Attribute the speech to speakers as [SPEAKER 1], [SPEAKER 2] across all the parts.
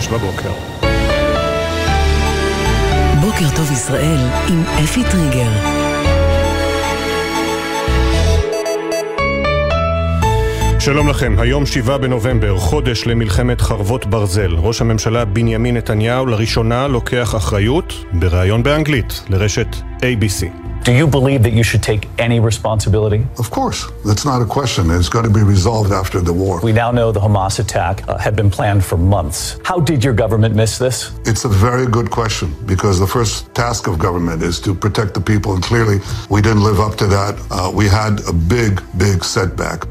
[SPEAKER 1] שש בבוקר.
[SPEAKER 2] בוקר טוב ישראל עם אפי טריגר.
[SPEAKER 1] שלום לכם, היום שבעה בנובמבר, חודש למלחמת חרבות ברזל. ראש הממשלה בנימין נתניהו לראשונה לוקח אחריות, בריאיון באנגלית, לרשת ABC.
[SPEAKER 3] Do you believe that you should take any responsibility?
[SPEAKER 4] Of course. That's not a question. It's going to be resolved after the war.
[SPEAKER 3] We now know the Hamas attack uh, had been planned for months. How did your government miss this?
[SPEAKER 4] It's a very good question because the first task of government is to protect the people, and clearly we didn't live up to that. Uh, we had a big, big setback.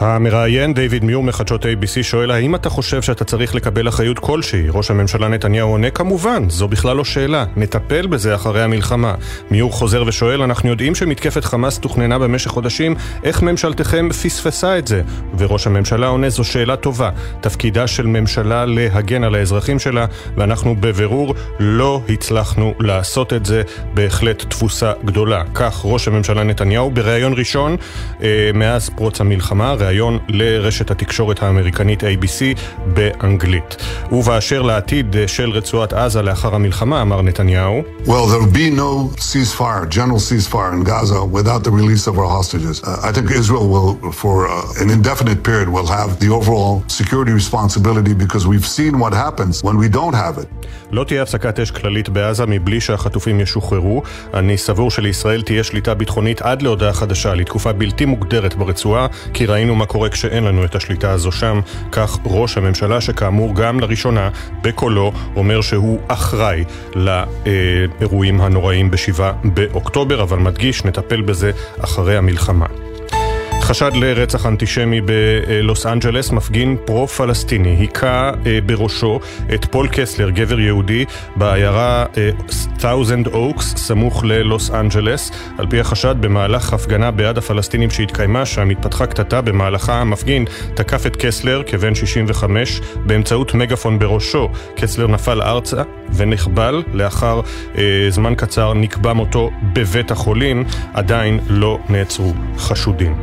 [SPEAKER 1] המראיין דיוויד מיור מחדשות ABC שואל האם אתה חושב שאתה צריך לקבל אחריות כלשהי? ראש הממשלה נתניהו עונה כמובן, זו בכלל לא שאלה, נטפל בזה אחרי המלחמה. מיור חוזר ושואל, אנחנו יודעים שמתקפת חמאס תוכננה במשך חודשים, איך ממשלתכם פספסה את זה? וראש הממשלה עונה, זו שאלה טובה. תפקידה של ממשלה להגן על האזרחים שלה, ואנחנו בבירור לא הצלחנו לעשות את זה, בהחלט תפוסה גדולה. כך ראש הממשלה נתניהו בריאיון ראשון אה, מאז פרוץ המלחמה. בריאיון לרשת התקשורת האמריקנית ABC באנגלית. ובאשר לעתיד של רצועת עזה לאחר המלחמה, אמר נתניהו,
[SPEAKER 4] Well, there will be no ceasefire, general ceasefire in Gaza without the release of our hostages. Uh, I think Israel will, for uh, an indefinite period, will have the overall security responsibility because we've seen what happens when we don't have it.
[SPEAKER 1] לא תהיה הפסקת אש כללית בעזה מבלי שהחטופים ישוחררו. אני סבור שלישראל תהיה שליטה ביטחונית עד להודעה חדשה לתקופה בלתי מוגדרת ברצועה, כי ראינו מה קורה כשאין לנו את השליטה הזו שם. כך ראש הממשלה, שכאמור גם לראשונה בקולו אומר שהוא אחראי לאירועים הנוראים בשבעה באוקטובר, אבל מדגיש, נטפל בזה אחרי המלחמה. חשד לרצח אנטישמי בלוס אנג'לס, מפגין פרו-פלסטיני היכה אה, בראשו את פול קסלר, גבר יהודי, בעיירה תאוזנד אוקס, סמוך ללוס אנג'לס. על פי החשד, במהלך הפגנה בעד הפלסטינים שהתקיימה שם, התפתחה קטטה במהלכה המפגין תקף את קסלר, כבן 65, באמצעות מגפון בראשו. קסלר נפל ארצה ונחבל, לאחר אה, זמן קצר נקבע מותו בבית החולים, עדיין לא נעצרו חשודים.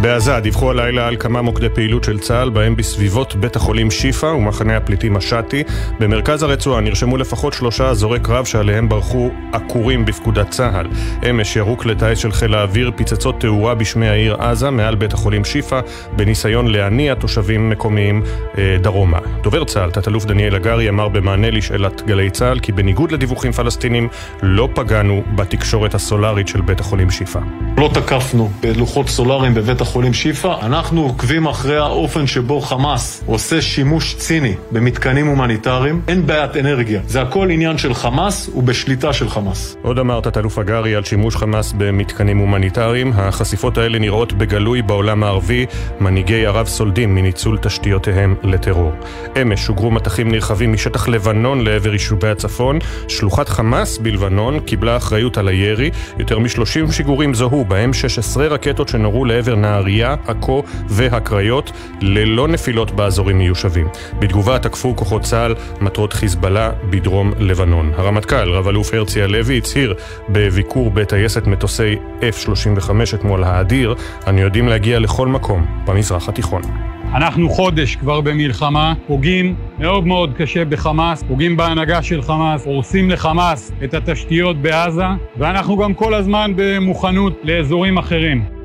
[SPEAKER 1] בעזה דיווחו הלילה על כמה מוקדי פעילות של צה"ל, בהם בסביבות בית החולים שיפא ומחנה הפליטים משאטי. במרכז הרצועה נרשמו לפחות שלושה אזורי קרב שעליהם ברחו עקורים בפקודת צה"ל. אמש ירו כלי טיס של חיל האוויר פצצות תאורה בשמי העיר עזה מעל בית החולים שיפא, בניסיון להניע תושבים מקומיים אה, דרומה. דובר צה"ל, תת-אלוף דניאל הגרי, אמר במענה לשאלת גלי צה"ל כי בניגוד לדיווחים פלסטינים, לא פגענו בתקשורת הסולארית של בית החולים שיפא.
[SPEAKER 5] לא תקפנו בלוחות סולאריים בבית החולים שיפא, אנחנו עוקבים אחרי האופן שבו חמאס עושה שימוש ציני במתקנים הומניטריים. אין בעיית אנרגיה, זה הכל עניין של חמאס ובשליטה של חמאס.
[SPEAKER 1] עוד אמר תת-אלוף הגרי על שימוש חמאס במתקנים הומניטריים. החשיפות האלה נראות בגלוי בעולם הערבי. מנהיגי ערב סולדים מניצול תשתיותיהם לטרור. אמש שוגרו מטחים נרחבים משטח לבנון לעבר יישובי הצפון. שלוחת חמאס בלבנון קיבלה אחריות על הירי. יותר מ-30 שיגורים זוהו, בהם 16 רקטות שנורו לעבר נהריה, עכו והקריות, ללא נפילות באזורים מיושבים. בתגובה תקפו כוחות צה"ל מטרות חיזבאללה בדרום לבנון. הרמטכ"ל, רב-אלוף הרצי הלוי, הצהיר בביקור בטייסת מטוסי F-35 אתמול האדיר, אנו יודעים להגיע לכל מקום במזרח התיכון.
[SPEAKER 6] אנחנו חודש כבר במלחמה, פוגעים מאוד מאוד קשה בחמאס, פוגעים בהנהגה של חמאס, הורסים לחמאס את התשתיות בעזה, ואנחנו גם כל הזמן במוכנות לאזורים אחרים.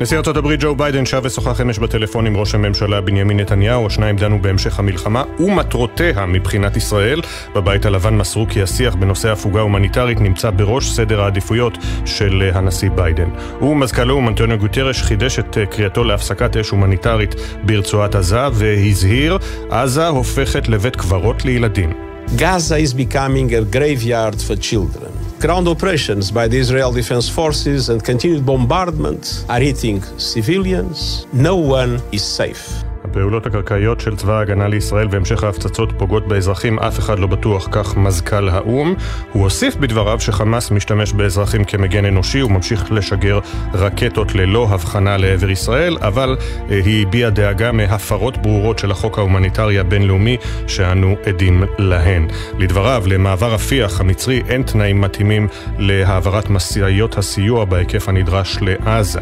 [SPEAKER 1] נשיא ארצות הברית ג'ו ביידן שב ושוחח אמש בטלפון עם ראש הממשלה בנימין נתניהו, השניים דנו בהמשך המלחמה ומטרותיה מבחינת ישראל. בבית הלבן מסרו כי השיח בנושא הפוגה הומניטרית נמצא בראש סדר העדיפויות של הנשיא ביידן. ומזכ"ל האו"ם אנטוניו גוטרש חידש את קריאתו להפסקת אש הומניטרית ברצועת עזה והזהיר, עזה הופכת לבית קברות לילדים.
[SPEAKER 7] Gaza is becoming a graveyard for children. Ground operations by the Israel Defense Forces and continued bombardment are hitting civilians. No one is safe.
[SPEAKER 1] הפעולות הקרקעיות של צבא ההגנה לישראל והמשך ההפצצות פוגעות באזרחים, אף אחד לא בטוח, כך מזכ"ל האו"ם. הוא הוסיף בדבריו שחמאס משתמש באזרחים כמגן אנושי וממשיך לשגר רקטות ללא הבחנה לעבר ישראל, אבל אה, היא הביעה דאגה מהפרות ברורות של החוק ההומניטרי הבינלאומי שאנו עדים להן. לדבריו, למעבר רפיח המצרי אין תנאים מתאימים להעברת משאיות הסיוע בהיקף הנדרש לעזה.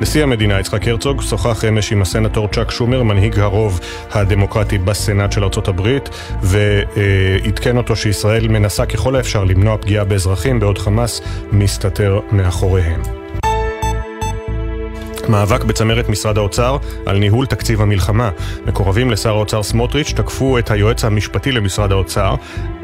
[SPEAKER 1] נשיא המדינה יצחק הרצוג שוחח אמש עם הסנטור צ'אק שומר, מנהיג הרוב הדמוקרטי בסנאט של ארצות הברית, ועדכן אותו שישראל מנסה ככל האפשר למנוע פגיעה באזרחים, בעוד חמאס מסתתר מאחוריהם. מאבק בצמרת משרד האוצר על ניהול תקציב המלחמה. מקורבים לשר האוצר סמוטריץ' תקפו את היועץ המשפטי למשרד האוצר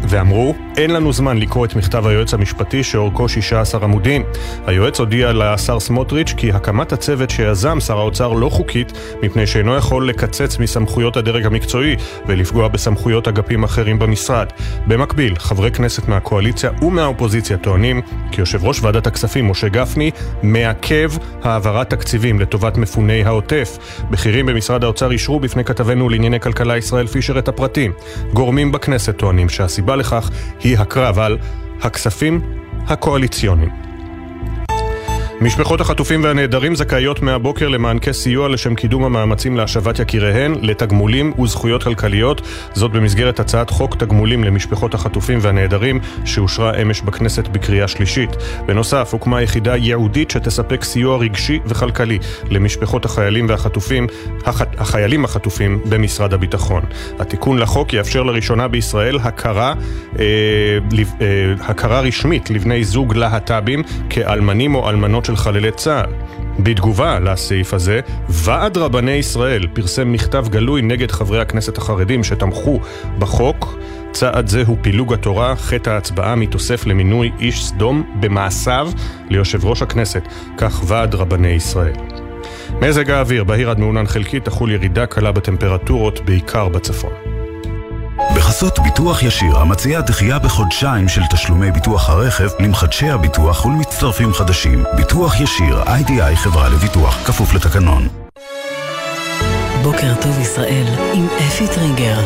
[SPEAKER 1] ואמרו, אין לנו זמן לקרוא את מכתב היועץ המשפטי שאורכו 16 עמודים. היועץ הודיע לשר סמוטריץ' כי הקמת הצוות שיזם שר האוצר לא חוקית, מפני שאינו יכול לקצץ מסמכויות הדרג המקצועי ולפגוע בסמכויות אגפים אחרים במשרד. במקביל, חברי כנסת מהקואליציה ומהאופוזיציה טוענים כי יושב ראש ועדת הכספים, משה גפני, מעכב העברת תקציבים לטובת מפוני העוטף. בכירים במשרד האוצר אישרו בפני כתבנו לענייני כלכלה ישראל פישר את הפרטים. גורמים בכנסת טוענים שהסיבה לכך היא הקרב על הכספים הקואליציוניים. משפחות החטופים והנעדרים זכאיות מהבוקר למענקי סיוע לשם קידום המאמצים להשבת יקיריהן, לתגמולים וזכויות כלכליות, זאת במסגרת הצעת חוק תגמולים למשפחות החטופים והנעדרים, שאושרה אמש בכנסת בקריאה שלישית. בנוסף, הוקמה יחידה ייעודית שתספק סיוע רגשי וכלכלי למשפחות החיילים והחטופים, הח... החיילים החטופים במשרד הביטחון. התיקון לחוק יאפשר לראשונה בישראל הכרה, אה, אה, הכרה רשמית לבני זוג להט"בים כאלמנים או אלמנות של של חללי צה"ל. בתגובה לסעיף הזה, ועד רבני ישראל פרסם מכתב גלוי נגד חברי הכנסת החרדים שתמכו בחוק. צעד זה הוא פילוג התורה, חטא ההצבעה מתוסף למינוי איש סדום במעשיו ליושב ראש הכנסת, כך ועד רבני ישראל. מזג האוויר, בהיר עד מעונן חלקי, תחול ירידה קלה בטמפרטורות, בעיקר בצפון.
[SPEAKER 8] בחסות ביטוח ישיר, המציעה דחייה בחודשיים של תשלומי ביטוח הרכב למחדשי הביטוח ולמצטרפים חדשים. ביטוח ישיר, איי-די-איי חברה לביטוח, כפוף לתקנון.
[SPEAKER 9] בוקר טוב ישראל עם אפי טריגר.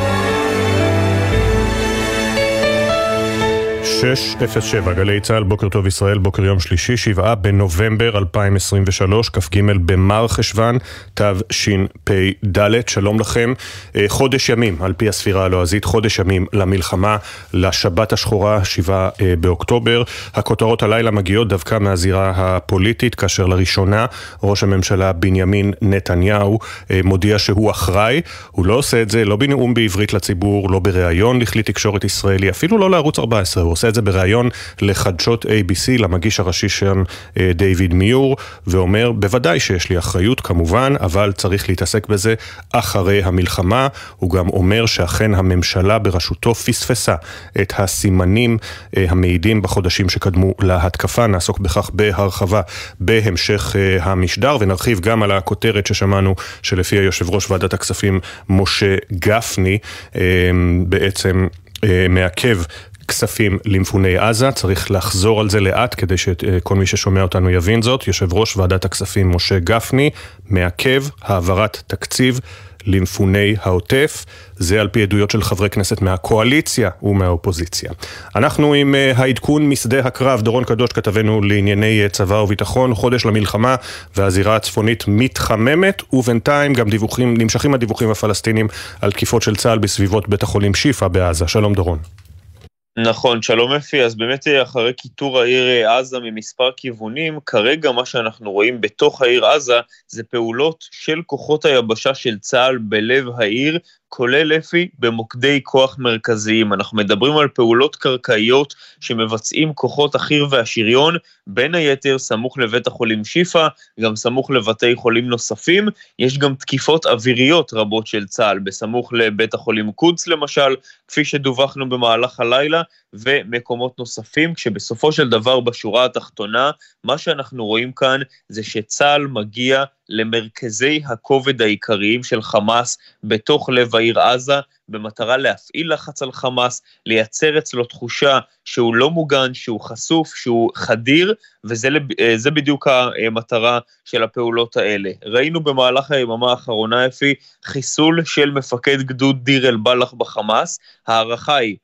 [SPEAKER 1] 607, גלי צה"ל, בוקר טוב ישראל, בוקר יום שלישי, 7 בנובמבר 2023, כ"ג במר חשוון, תשפ"ד, שלום לכם. אה, חודש ימים, על פי הספירה הלועזית, חודש ימים למלחמה, לשבת השחורה, 7 אה, באוקטובר. הכותרות הלילה מגיעות דווקא מהזירה הפוליטית, כאשר לראשונה ראש הממשלה בנימין נתניהו אה, מודיע שהוא אחראי. הוא לא עושה את זה לא בנאום בעברית לציבור, לא בריאיון לכלי תקשורת ישראלי, אפילו לא לערוץ 14, הוא עושה עושה את זה בריאיון לחדשות ABC, למגיש הראשי שם אה, דיוויד מיור, ואומר, בוודאי שיש לי אחריות כמובן, אבל צריך להתעסק בזה אחרי המלחמה. הוא גם אומר שאכן הממשלה בראשותו פספסה את הסימנים אה, המעידים בחודשים שקדמו להתקפה. נעסוק בכך בהרחבה בהמשך אה, המשדר, ונרחיב גם על הכותרת ששמענו, שלפי היושב ראש ועדת הכספים משה גפני, בעצם מעכב כספים למפוני עזה, צריך לחזור על זה לאט כדי שכל מי ששומע אותנו יבין זאת. יושב ראש ועדת הכספים משה גפני מעכב העברת תקציב למפוני העוטף, זה על פי עדויות של חברי כנסת מהקואליציה ומהאופוזיציה. אנחנו עם אה, העדכון משדה הקרב, דורון קדוש כתבנו לענייני אה, צבא וביטחון, חודש למלחמה והזירה הצפונית מתחממת, ובינתיים גם דיווחים, נמשכים הדיווחים הפלסטינים על תקיפות של צה"ל בסביבות בית החולים שיפא בעזה. שלום דורון.
[SPEAKER 10] נכון, שלום אפי, אז באמת אה, אחרי קיטור העיר אה, עזה ממספר כיוונים, כרגע מה שאנחנו רואים בתוך העיר עזה זה פעולות של כוחות היבשה של צה"ל בלב העיר, כולל אפי במוקדי כוח מרכזיים. אנחנו מדברים על פעולות קרקעיות שמבצעים כוחות החי"ר והשריון, בין היתר סמוך לבית החולים שיפא, גם סמוך לבתי חולים נוספים. יש גם תקיפות אוויריות רבות של צה"ל, בסמוך לבית החולים קודס למשל, כפי שדווחנו במהלך הלילה, ומקומות נוספים, כשבסופו של דבר בשורה התחתונה, מה שאנחנו רואים כאן זה שצה"ל מגיע למרכזי הכובד העיקריים של חמאס בתוך לב העיר עזה, במטרה להפעיל לחץ על חמאס, לייצר אצלו תחושה שהוא לא מוגן, שהוא חשוף, שהוא חדיר, וזה אה, בדיוק המטרה של הפעולות האלה. ראינו במהלך היממה האחרונה, אפי, חיסול של מפקד גדוד דיר אל-בלח בחמאס. ההערכה היא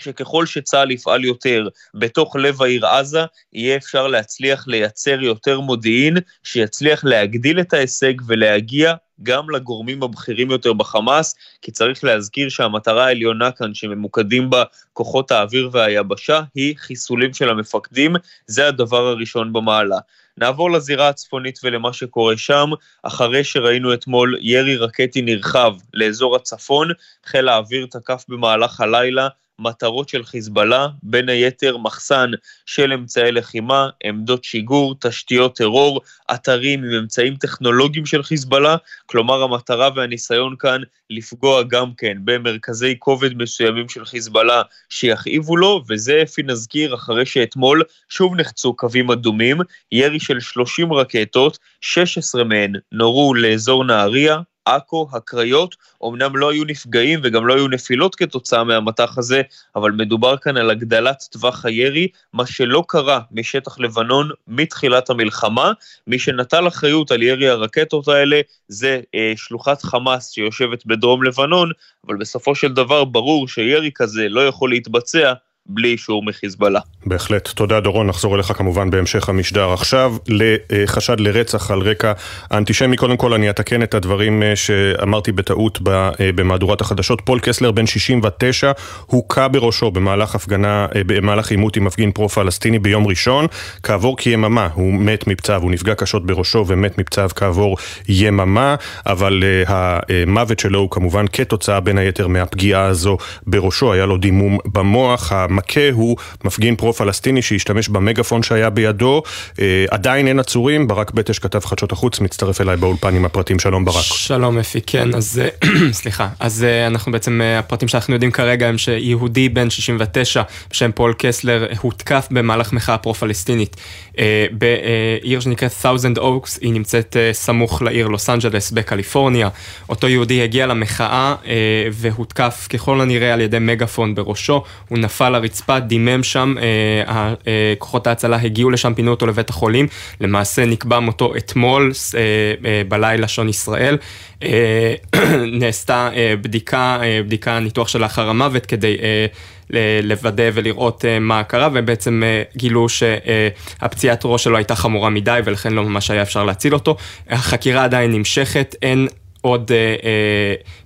[SPEAKER 10] שככל שצה"ל יפעל יותר בתוך לב העיר עזה, יהיה אפשר להצליח לייצר יותר מודיעין, שיצליח להגדיל את ההישג ולהגיע גם לגורמים הבכירים יותר בחמאס, כי צריך להזכיר שהמטרה העליונה כאן שממוקדים בה כוחות האוויר והיבשה היא חיסולים של המפקדים, זה הדבר הראשון במעלה. נעבור לזירה הצפונית ולמה שקורה שם, אחרי שראינו אתמול ירי רקטי נרחב לאזור הצפון, חיל האוויר תקף במהלך הלילה מטרות של חיזבאללה, בין היתר מחסן של אמצעי לחימה, עמדות שיגור, תשתיות טרור, אתרים עם אמצעים טכנולוגיים של חיזבאללה, כלומר המטרה והניסיון כאן לפגוע גם כן במרכזי כובד מסוימים של חיזבאללה שיכאיבו לו, וזה אפי נזכיר אחרי שאתמול שוב נחצו קווים אדומים, ירי של 30 רקטות, 16 מהן נורו לאזור נהריה, עכו, הקריות, אמנם לא היו נפגעים וגם לא היו נפילות כתוצאה מהמטח הזה, אבל מדובר כאן על הגדלת טווח הירי, מה שלא קרה משטח לבנון מתחילת המלחמה. מי שנטל אחריות על ירי הרקטות האלה זה אה, שלוחת חמאס שיושבת בדרום לבנון, אבל בסופו של דבר ברור שירי כזה לא יכול להתבצע בלי אישור מחיזבאללה.
[SPEAKER 1] בהחלט. תודה דורון, נחזור אליך כמובן בהמשך המשדר. עכשיו לחשד לרצח על רקע האנטישמי. קודם כל אני אתקן את הדברים אה, שאמרתי בטעות אה, במהדורת החדשות. פול קסלר בן 69 הוכה בראשו במהלך הפגנה, אה, במהלך עימות עם מפגין פרו-פלסטיני ביום ראשון. כעבור כיממה הוא מת מפצעיו, הוא נפגע קשות בראשו ומת מפצעיו כעבור יממה, אבל המוות שלו הוא כמובן כתוצאה בין היתר מהפגיעה הזו בראשו, היה לו דימום במוח. המכה הוא מפגין פרו-פלסטיני שהשתמש במגפון שהיה בידו. אה, עדיין אין עצורים, ברק בטש כתב חדשות החוץ, מצטרף אליי באולפן עם הפרטים. שלום ברק.
[SPEAKER 11] שלום אפי, כן, אז סליחה. אז אה, אנחנו בעצם, אה, הפרטים שאנחנו יודעים כרגע הם שיהודי בן 69 בשם פול קסלר הותקף במהלך מחאה פרו-פלסטינית בעיר שנקראת ת'אוזנד אוקס, היא נמצאת סמוך לעיר לוס אנג'לס בקליפורניה. אותו יהודי הגיע למחאה והותקף ככל הנראה על ידי מגפון בראשו, הוא נפל הרצפה, דימם שם, אה, אה, כוחות ההצלה הגיעו לשם, פינו אותו לבית החולים, למעשה נקבע מותו אתמול אה, בלילה שעון ישראל. נעשתה בדיקה, בדיקה, ניתוח שלאחר המוות כדי לוודא ולראות מה קרה, ובעצם גילו שהפציעת ראש שלו הייתה חמורה מדי ולכן לא ממש היה אפשר להציל אותו. החקירה עדיין נמשכת, אין עוד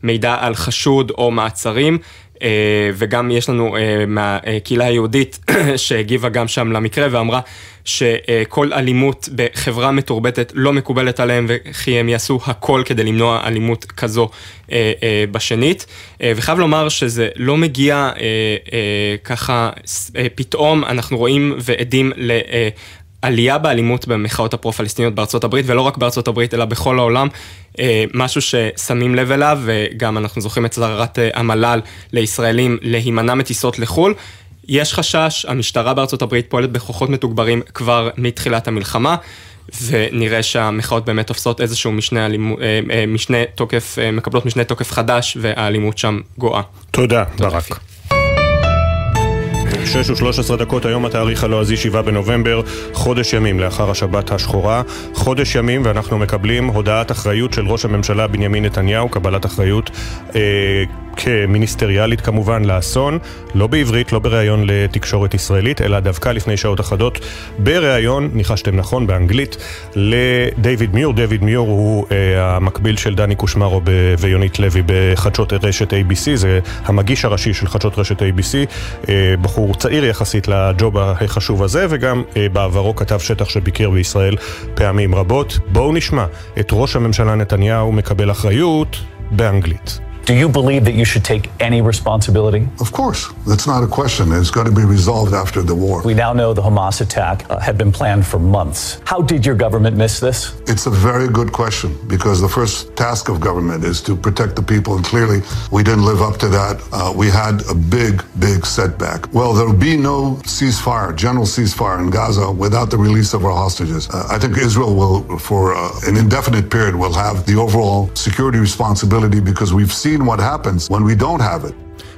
[SPEAKER 11] מידע על חשוד או מעצרים. אה, וגם יש לנו אה, מהקהילה היהודית שהגיבה גם שם למקרה ואמרה שכל אלימות בחברה מתורבתת לא מקובלת עליהם וכי הם יעשו הכל כדי למנוע אלימות כזו אה, בשנית. וחייב לומר שזה לא מגיע ככה פתאום, אנחנו רואים ועדים. עלייה באלימות במחאות הפרו-פלסטיניות בארצות הברית, ולא רק בארצות הברית, אלא בכל העולם, אה, משהו ששמים לב אליו, וגם אנחנו זוכרים את צדרת אה, המל"ל לישראלים להימנע מטיסות לחו"ל. יש חשש, המשטרה בארצות הברית פועלת בכוחות מתוגברים כבר מתחילת המלחמה. ונראה שהמחאות באמת תופסות איזשהו משנה, אלימו, אה, משנה תוקף, מקבלות משנה תוקף חדש והאלימות שם גואה.
[SPEAKER 1] תודה, תודה ברק. 6 ו-13 דקות, היום התאריך הלועזי 7 בנובמבר, חודש ימים לאחר השבת השחורה. חודש ימים ואנחנו מקבלים הודעת אחריות של ראש הממשלה בנימין נתניהו, קבלת אחריות אה, כמיניסטריאלית כמובן לאסון, לא בעברית, לא בריאיון לתקשורת ישראלית, אלא דווקא לפני שעות אחדות, בריאיון, ניחשתם נכון, באנגלית, לדייוויד מיור. דייוויד מיור הוא אה, המקביל של דני קושמרו ויונית לוי בחדשות רשת ABC, זה המגיש הראשי של חדשות רשת ABC, אה, בחור צעיר יחסית לג'וב החשוב הזה, וגם אה, בעברו כתב שטח שביקר בישראל פעמים רבות. בואו נשמע את ראש הממשלה נתניהו מקבל אחריות באנגלית.
[SPEAKER 3] Do you believe that you should take any responsibility?
[SPEAKER 4] Of course. That's not a question. It's going to be resolved after the war.
[SPEAKER 3] We now know the Hamas attack uh, had been planned for months. How did your government miss this?
[SPEAKER 4] It's a very good question because the first task of government is to protect the people, and clearly we didn't live up to that. Uh, we had a big, big setback. Well, there will be no ceasefire, general ceasefire in Gaza without the release of our hostages. Uh, I think Israel will, for uh, an indefinite period, will have the overall security responsibility because we've seen seen what happens when we don't have it.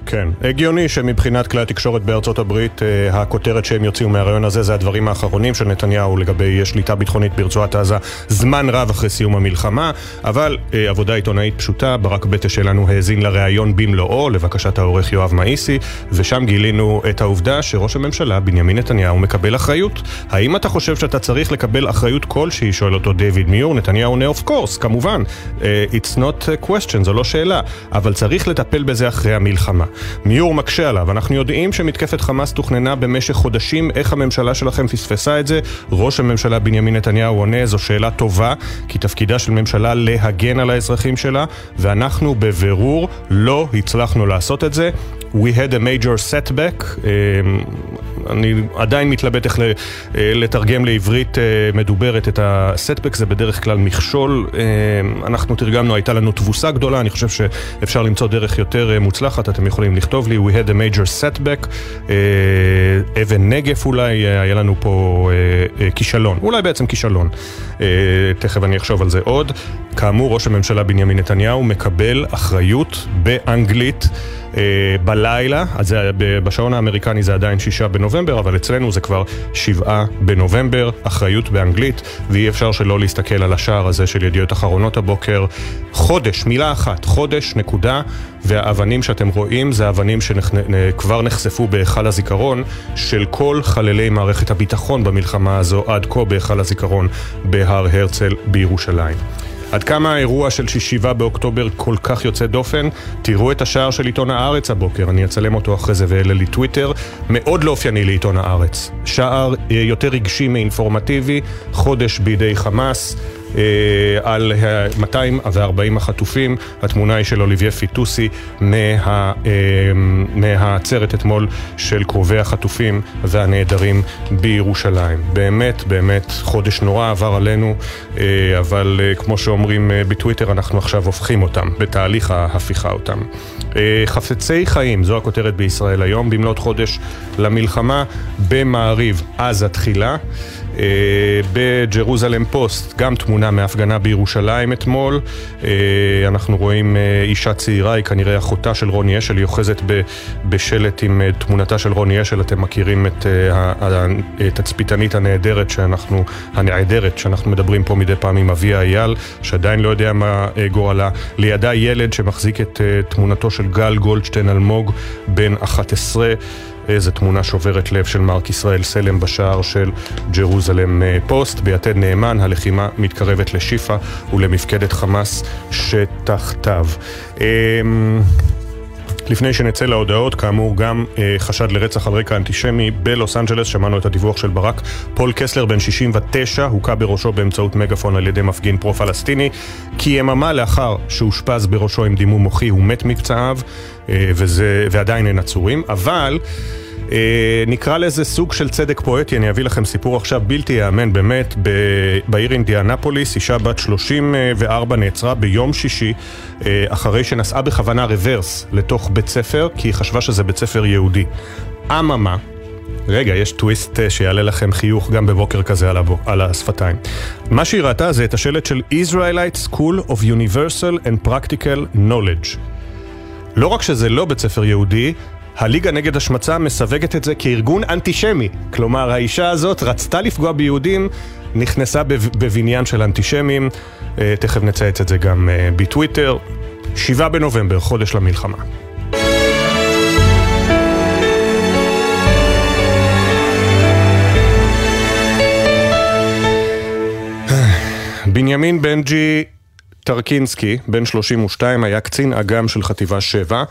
[SPEAKER 1] כן, הגיוני שמבחינת כלי התקשורת בארצות הברית, אה, הכותרת שהם יוציאו מהרעיון הזה זה הדברים האחרונים של נתניהו לגבי שליטה ביטחונית ברצועת עזה זמן רב אחרי סיום המלחמה, אבל אה, עבודה עיתונאית פשוטה, ברק בטה שלנו האזין לראיון במלואו, לבקשת העורך יואב מאיסי, ושם גילינו את העובדה שראש הממשלה בנימין נתניהו מקבל אחריות. האם אתה חושב שאתה צריך לקבל אחריות כלשהי, שואל אותו דיוויד מיור, נתניהו עונה אוף קורס, כמובן, uh, it's not a question, זו לא שאלה, אבל צריך לטפל בזה אחרי המלחמה. מיור מקשה עליו, אנחנו יודעים שמתקפת חמאס תוכננה במשך חודשים, איך הממשלה שלכם פספסה את זה? ראש הממשלה בנימין נתניהו עונה, זו שאלה טובה, כי תפקידה של ממשלה להגן על האזרחים שלה, ואנחנו בבירור לא הצלחנו לעשות את זה. We had a major setback, אני עדיין מתלבט איך לתרגם לעברית מדוברת את ה-setback, זה בדרך כלל מכשול, אנחנו תרגמנו, הייתה לנו תבוסה גדולה, אני חושב שאפשר למצוא דרך יותר מוצלחת, אתם יכולים לכתוב לי, We had a major setback, אבן נגף אולי, היה לנו פה כישלון, אולי בעצם כישלון, תכף אני אחשוב על זה עוד. כאמור, ראש הממשלה בנימין נתניהו מקבל אחריות באנגלית. Uh, בלילה, אז זה, בשעון האמריקני זה עדיין שישה בנובמבר, אבל אצלנו זה כבר שבעה בנובמבר, אחריות באנגלית, ואי אפשר שלא להסתכל על השער הזה של ידיעות אחרונות הבוקר. חודש, מילה אחת, חודש, נקודה, והאבנים שאתם רואים זה אבנים שכבר נחשפו בהיכל הזיכרון של כל חללי מערכת הביטחון במלחמה הזו עד כה בהיכל הזיכרון בהר הרצל בירושלים. עד כמה האירוע של 7 באוקטובר כל כך יוצא דופן? תראו את השער של עיתון הארץ הבוקר, אני אצלם אותו אחרי זה ואעלה לי טוויטר. מאוד לא אופייני לעיתון הארץ. שער יותר רגשי מאינפורמטיבי, חודש בידי חמאס. על 240 החטופים, התמונה היא של אוליביה פיטוסי מה, מהעצרת אתמול של קרובי החטופים והנעדרים בירושלים. באמת, באמת, חודש נורא עבר עלינו, אבל כמו שאומרים בטוויטר, אנחנו עכשיו הופכים אותם, בתהליך ההפיכה אותם. חפצי חיים, זו הכותרת בישראל היום, במלאת חודש למלחמה, במעריב עזה תחילה. בג'רוזלם פוסט, גם תמונה מהפגנה בירושלים אתמול. אנחנו רואים אישה צעירה, היא כנראה אחותה של רוני אשל, היא אוחזת בשלט עם תמונתה של רוני אשל. אתם מכירים את התצפיתנית הנהדרת שאנחנו, הנעדרת, שאנחנו מדברים פה מדי פעם עם אביה אייל, שעדיין לא יודע מה גורלה. לידה ילד שמחזיק את תמונתו של גל גולדשטיין אלמוג, בן 11. איזה תמונה שוברת לב של מרק ישראל סלם בשער של ג'רוזלם פוסט. ביתד נאמן, הלחימה מתקרבת לשיפא ולמפקדת חמאס שתחתיו. לפני שנצא להודעות, כאמור גם אה, חשד לרצח על רקע אנטישמי בלוס אנג'לס, שמענו את הדיווח של ברק. פול קסלר, בן 69, הוכה בראשו באמצעות מגפון על ידי מפגין פרו-פלסטיני. כי יממה לאחר שאושפז בראשו עם דימום מוחי, הוא מת מפצעיו, אה, וזה, ועדיין אין עצורים. אבל... אה, נקרא לזה סוג של צדק פואטי, אני אביא לכם סיפור עכשיו בלתי ייאמן באמת, בעיר אינדיאנפוליס, אישה בת 34 נעצרה ביום שישי אה, אחרי שנסעה בכוונה רוורס לתוך בית ספר, כי היא חשבה שזה בית ספר יהודי. אממה, רגע, יש טוויסט שיעלה לכם חיוך גם בבוקר כזה על, הבו, על השפתיים. מה שהיא ראתה זה את השלט של Israelite School of Universal and Practical Knowledge. לא רק שזה לא בית ספר יהודי, הליגה נגד השמצה מסווגת את זה כארגון אנטישמי. כלומר, האישה הזאת רצתה לפגוע ביהודים, נכנסה בבניין של אנטישמים, תכף נצייץ את זה גם בטוויטר. 7 בנובמבר, חודש למלחמה. בנימין בנג'י טרקינסקי, בן 32, היה קצין אג"ם של חטיבה 7.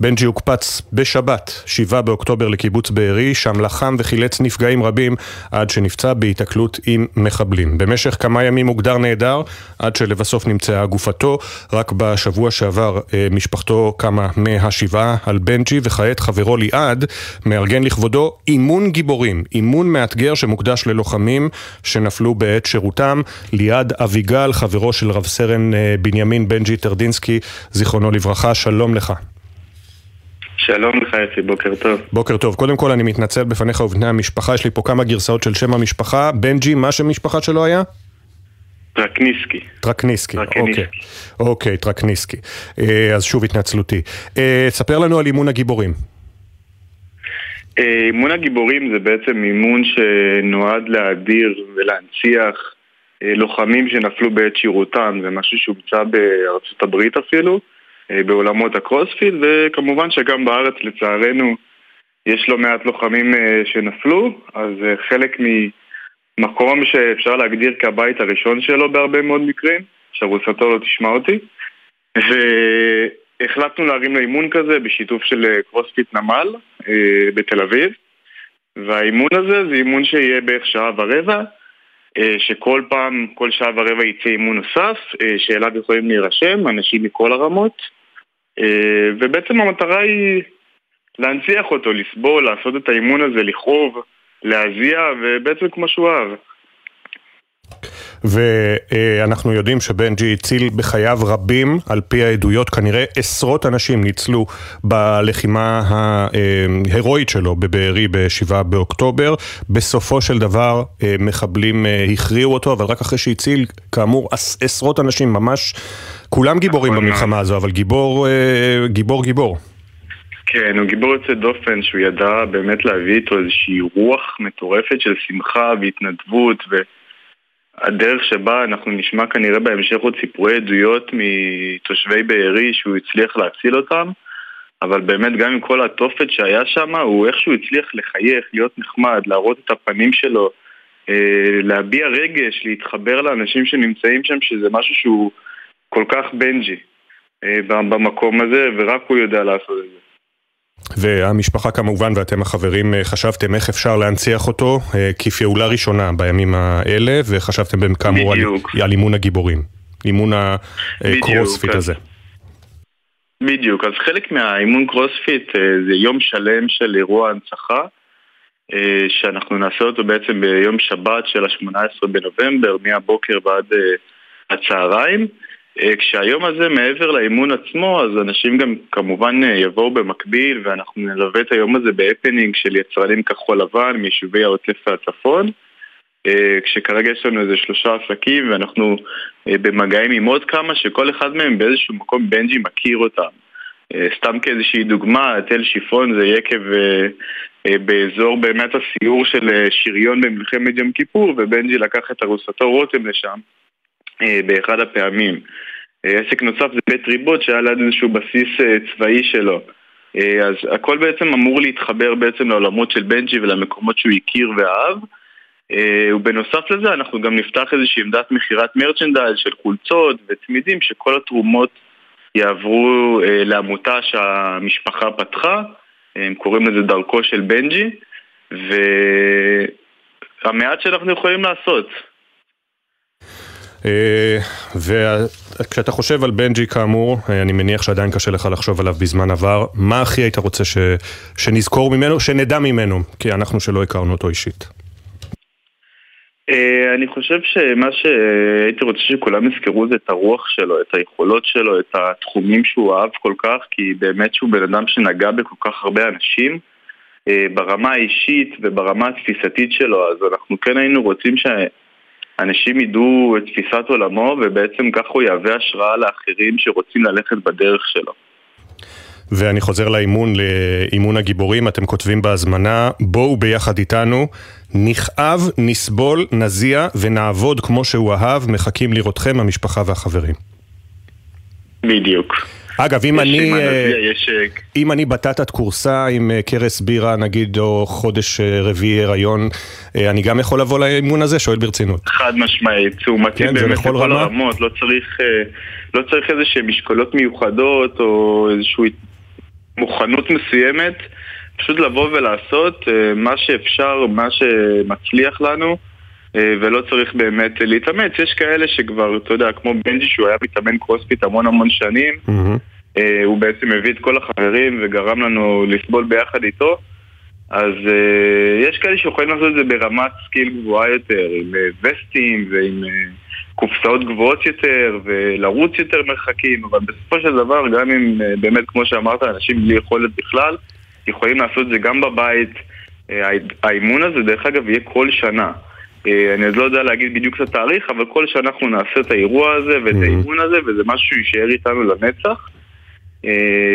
[SPEAKER 1] בנג'י הוקפץ בשבת, 7 באוקטובר לקיבוץ בארי, שם לחם וחילץ נפגעים רבים עד שנפצע בהיתקלות עם מחבלים. במשך כמה ימים הוגדר נעדר, עד שלבסוף נמצאה גופתו. רק בשבוע שעבר משפחתו קמה מהשבעה על בנג'י, וכעת חברו ליעד מארגן לכבודו אימון גיבורים, אימון מאתגר שמוקדש ללוחמים שנפלו בעת שירותם. ליעד אביגל, חברו של רב סרן בנימין בנג'י טרדינסקי, זיכרונו לברכה, שלום לך.
[SPEAKER 12] שלום לך אפי, בוקר טוב.
[SPEAKER 1] בוקר טוב. קודם כל אני מתנצל בפניך ובפני המשפחה, יש לי פה כמה גרסאות של שם המשפחה. בנג'י, מה שם המשפחה שלו היה?
[SPEAKER 12] טרקניסקי.
[SPEAKER 1] טרקניסקי, אוקיי. אוקיי, טרקניסקי. אה, אז שוב התנצלותי. אה, ספר לנו על אימון הגיבורים.
[SPEAKER 12] אה, אימון הגיבורים זה בעצם אימון שנועד להאדיר ולהנציח לוחמים שנפלו בעת שירותם, זה משהו שהומצא בארצות הברית אפילו, בעולמות הקרוספיט, וכמובן שגם בארץ לצערנו יש לא מעט לוחמים שנפלו, אז חלק מ... מקום שאפשר להגדיר כבית הראשון שלו בהרבה מאוד מקרים, שארוסתו לא תשמע אותי. והחלטנו להרים לאימון כזה בשיתוף של אה, קרוספיט נמל אה, בתל אביב. והאימון הזה זה אימון שיהיה בערך שעה ורבע, אה, שכל פעם, כל שעה ורבע יצא אימון נוסף, שאליו יכולים להירשם, אנשים מכל הרמות. ובעצם המטרה היא להנציח אותו, לסבול, לעשות את האימון הזה, לכאוב. להזיע, ובעצם כמו שהוא אהב.
[SPEAKER 1] ואנחנו יודעים שבנג'י הציל בחייו רבים, על פי העדויות, כנראה עשרות אנשים ניצלו בלחימה ההירואית שלו בבארי ב-7 באוקטובר. בסופו של דבר מחבלים הכריעו אותו, אבל רק אחרי שהציל, כאמור, עשרות אנשים, ממש, כולם גיבורים נכון במלחמה הזו, אבל גיבור, גיבור, גיבור.
[SPEAKER 12] כן, הוא גיבור יוצא דופן שהוא ידע באמת להביא איתו איזושהי רוח מטורפת של שמחה והתנדבות והדרך שבה אנחנו נשמע כנראה בהמשך עוד סיפורי עדויות מתושבי בארי שהוא הצליח להציל אותם אבל באמת גם עם כל התופת שהיה שם הוא איכשהו הצליח לחייך, להיות נחמד, להראות את הפנים שלו אה, להביע רגש, להתחבר לאנשים שנמצאים שם שזה משהו שהוא כל כך בנג'י אה, במקום הזה ורק הוא יודע לעשות את זה
[SPEAKER 1] והמשפחה כמובן ואתם החברים אה, חשבתם איך אפשר להנציח אותו אה, כפעולה ראשונה בימים האלה וחשבתם כאמור על, על אימון הגיבורים, אימון הקרוספיט הזה.
[SPEAKER 12] בדיוק, אז חלק מהאימון קרוספיט אה, זה יום שלם של אירוע הנצחה שאנחנו נעשה אותו בעצם ביום שבת של ה-18 בנובמבר מהבוקר ועד הצהריים אה, כשהיום הזה מעבר לאימון עצמו, אז אנשים גם כמובן אה, יבואו במקביל ואנחנו נלווה את היום הזה בהפנינג של יצרנים כחול לבן מיישובי העוטף והצפון. אה, כשכרגע יש לנו איזה שלושה עסקים ואנחנו במגעים עם עוד כמה שכל אחד מהם באיזשהו מקום בנג'י מכיר אותם. סתם כאיזושהי דוגמה, תל שיפון זה יקב באזור באמת הסיור של שריון במלחמת יום כיפור ובנג'י לקח את ארוסתו רותם לשם. אה, באחד הפעמים. אה, עסק נוסף זה בית ריבות שהיה ליד איזשהו בסיס אה, צבאי שלו. אז הכל בעצם אמור להתחבר בעצם לעולמות של בנג'י ולמקומות שהוא הכיר ואהב. ובנוסף לזה אנחנו גם נפתח איזושהי עמדת מכירת מרצ'נדייז של חולצות וצמידים שכל התרומות יעברו לעמותה שהמשפחה פתחה, הם קוראים לזה דרכו של בנג'י, והמעט שאנחנו יכולים לעשות.
[SPEAKER 1] אה, וכשאתה חושב על בנג'י כאמור, אה, אני מניח שעדיין קשה לך לחשוב עליו בזמן עבר, מה הכי היית רוצה ש... שנזכור ממנו, שנדע ממנו, כי אנחנו שלא הכרנו אותו אישית?
[SPEAKER 12] אה, אני חושב שמה שהייתי רוצה שכולם יזכרו זה את הרוח שלו, את היכולות שלו, את התחומים שהוא אהב כל כך, כי באמת שהוא בן אדם שנגע בכל כך הרבה אנשים. ברמה האישית וברמה התפיסתית שלו, אז אנחנו כן היינו רוצים ש... אנשים ידעו את תפיסת עולמו ובעצם כך הוא יהווה השראה לאחרים שרוצים ללכת בדרך שלו.
[SPEAKER 1] ואני חוזר לאימון, לאימון הגיבורים, אתם כותבים בהזמנה, בואו ביחד איתנו, נכאב, נסבול, נזיע ונעבוד כמו שהוא אהב, מחכים לראותכם המשפחה והחברים.
[SPEAKER 12] בדיוק.
[SPEAKER 1] אגב, אם אני, אה, אם אני בטטת כורסה עם אה, קרס בירה, נגיד, או חודש אה, רביעי הריון, אני גם יכול לבוא לאימון הזה? שואל ברצינות.
[SPEAKER 12] חד משמעית, הוא מתאים כן, באמת לכל רמה? הרמות, לא צריך, לא צריך איזה שהן משקולות מיוחדות, או איזושהי מוכנות מסוימת, פשוט לבוא ולעשות מה שאפשר, מה שמצליח לנו. ולא צריך באמת להתאמץ. יש כאלה שכבר, אתה יודע, כמו בנג'י שהוא היה מתאמן קרוספיט המון המון שנים, אמ-המ. הוא בעצם הביא את כל החברים וגרם לנו לסבול ביחד איתו. אז אה, יש כאלה שיכולים לעשות את זה ברמת skill גבוהה יותר, עם אה, וסטים ועם אה, קופסאות גבוהות יותר ולרוץ יותר מרחקים, אבל בסופו של דבר, גם אם uh, באמת, כמו שאמרת, אנשים בלי יכולת בכלל, יכולים לעשות את זה גם בבית. Uh, האימון הזה, דרך אגב, יהיה כל שנה. אה, אני עוד לא יודע להגיד בדיוק את התאריך, אבל כל שאנחנו נעשה את האירוע הזה ואת
[SPEAKER 1] Mhm.
[SPEAKER 12] האימון הזה, וזה משהו שיישאר איתנו לנצח. אה,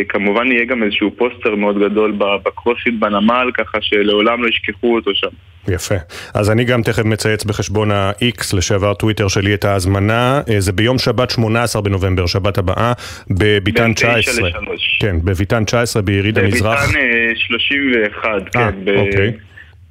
[SPEAKER 12] כמובן יהיה גם איזשהו פוסטר מאוד גדול ב- בקרוסיט בנמל, ככה שלעולם לא ישכחו אותו שם.
[SPEAKER 1] יפה. אז אני גם תכף מצייץ בחשבון ה-X לשעבר טוויטר שלי את ההזמנה. אה, זה ביום שבת 18 בנובמבר, שבת הבאה, בביתן
[SPEAKER 12] בין תשע
[SPEAKER 1] 19.
[SPEAKER 12] לשלוש.
[SPEAKER 1] כן, בביתן 19 ביריד המזרח.
[SPEAKER 12] בביתן אה, 31,
[SPEAKER 1] אה,
[SPEAKER 12] כן. ב-
[SPEAKER 1] אוקיי.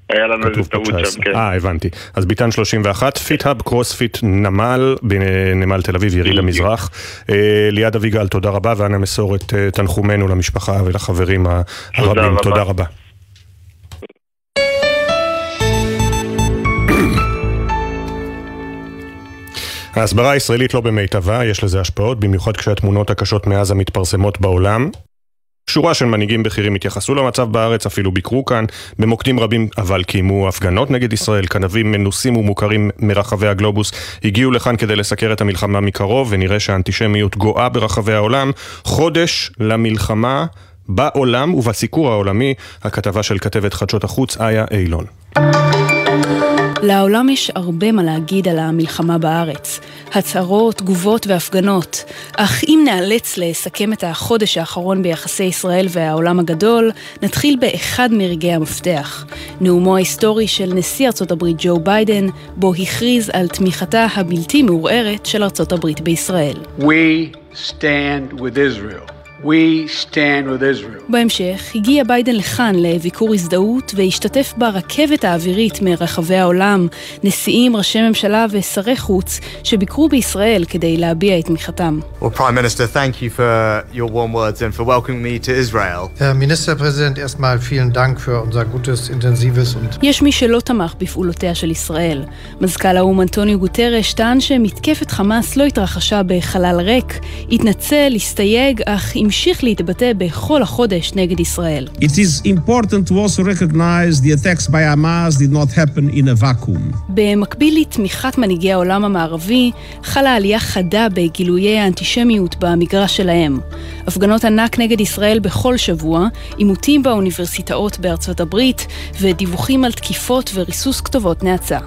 [SPEAKER 12] היה לנו איזה טעות
[SPEAKER 1] 19.
[SPEAKER 12] שם, כן.
[SPEAKER 1] אה, הבנתי. אז ביתן 31, פיט-האב, קרוספיט, נמל, בנמל תל אביב, יריד המזרח. אה, ליעד אביגל, תודה רבה, ואנא מסור את אה, תנחומינו למשפחה ולחברים הרבים. תודה רבה. ההסברה הישראלית לא במיטבה, יש לזה השפעות, במיוחד כשהתמונות הקשות מעזה מתפרסמות בעולם. שורה של מנהיגים בכירים התייחסו למצב בארץ, אפילו ביקרו כאן, במוקדים רבים אבל קיימו הפגנות נגד ישראל, כנבים מנוסים ומוכרים מרחבי הגלובוס הגיעו לכאן כדי לסקר את המלחמה מקרוב, ונראה שהאנטישמיות גואה ברחבי העולם. חודש למלחמה בעולם ובסיקור העולמי, הכתבה של כתבת חדשות החוץ, איה אילון.
[SPEAKER 13] לעולם יש הרבה מה להגיד על המלחמה בארץ. הצהרות, תגובות והפגנות. אך אם נאלץ לסכם את החודש האחרון ביחסי ישראל והעולם הגדול, נתחיל באחד מרגעי המפתח. נאומו ההיסטורי של נשיא ארצות הברית ג'ו ביידן, בו הכריז על תמיכתה הבלתי מעורערת של ארצות הברית בישראל.
[SPEAKER 14] We stand with Israel. We stand with Israel.
[SPEAKER 13] בהמשך הגיע ביידן לכאן לביקור הזדהות והשתתף ברכבת האווירית מרחבי העולם, נשיאים, ראשי ממשלה ושרי חוץ שביקרו בישראל כדי להביע את תמיכתם.
[SPEAKER 15] Well, Prime Minister, thank you for your warm words and for welcoming me to Israel.
[SPEAKER 16] Herr Ministerpräsident, erstmal vielen Dank für unser gutes, intensives und
[SPEAKER 13] יש מי שלא תמך בפעולותיה של ישראל. מזכ"ל האו"ם אנטוניו גוטרש טען שמתקפת חמאס לא התרחשה בחלל ריק, התנצל, הסתייג, אך המשיך להתבטא בכל החודש נגד ישראל.
[SPEAKER 17] It is important to also recognize the attacks by Hamas did not happen in a vacuum.
[SPEAKER 13] במקביל לתמיכת מנהיגי העולם המערבי, חלה עלייה חדה בגילויי האנטישמיות במגרש שלהם. הפגנות ענק נגד ישראל בכל שבוע, עימותים באוניברסיטאות בארצות הברית, ודיווחים על תקיפות וריסוס כתובות נאצה.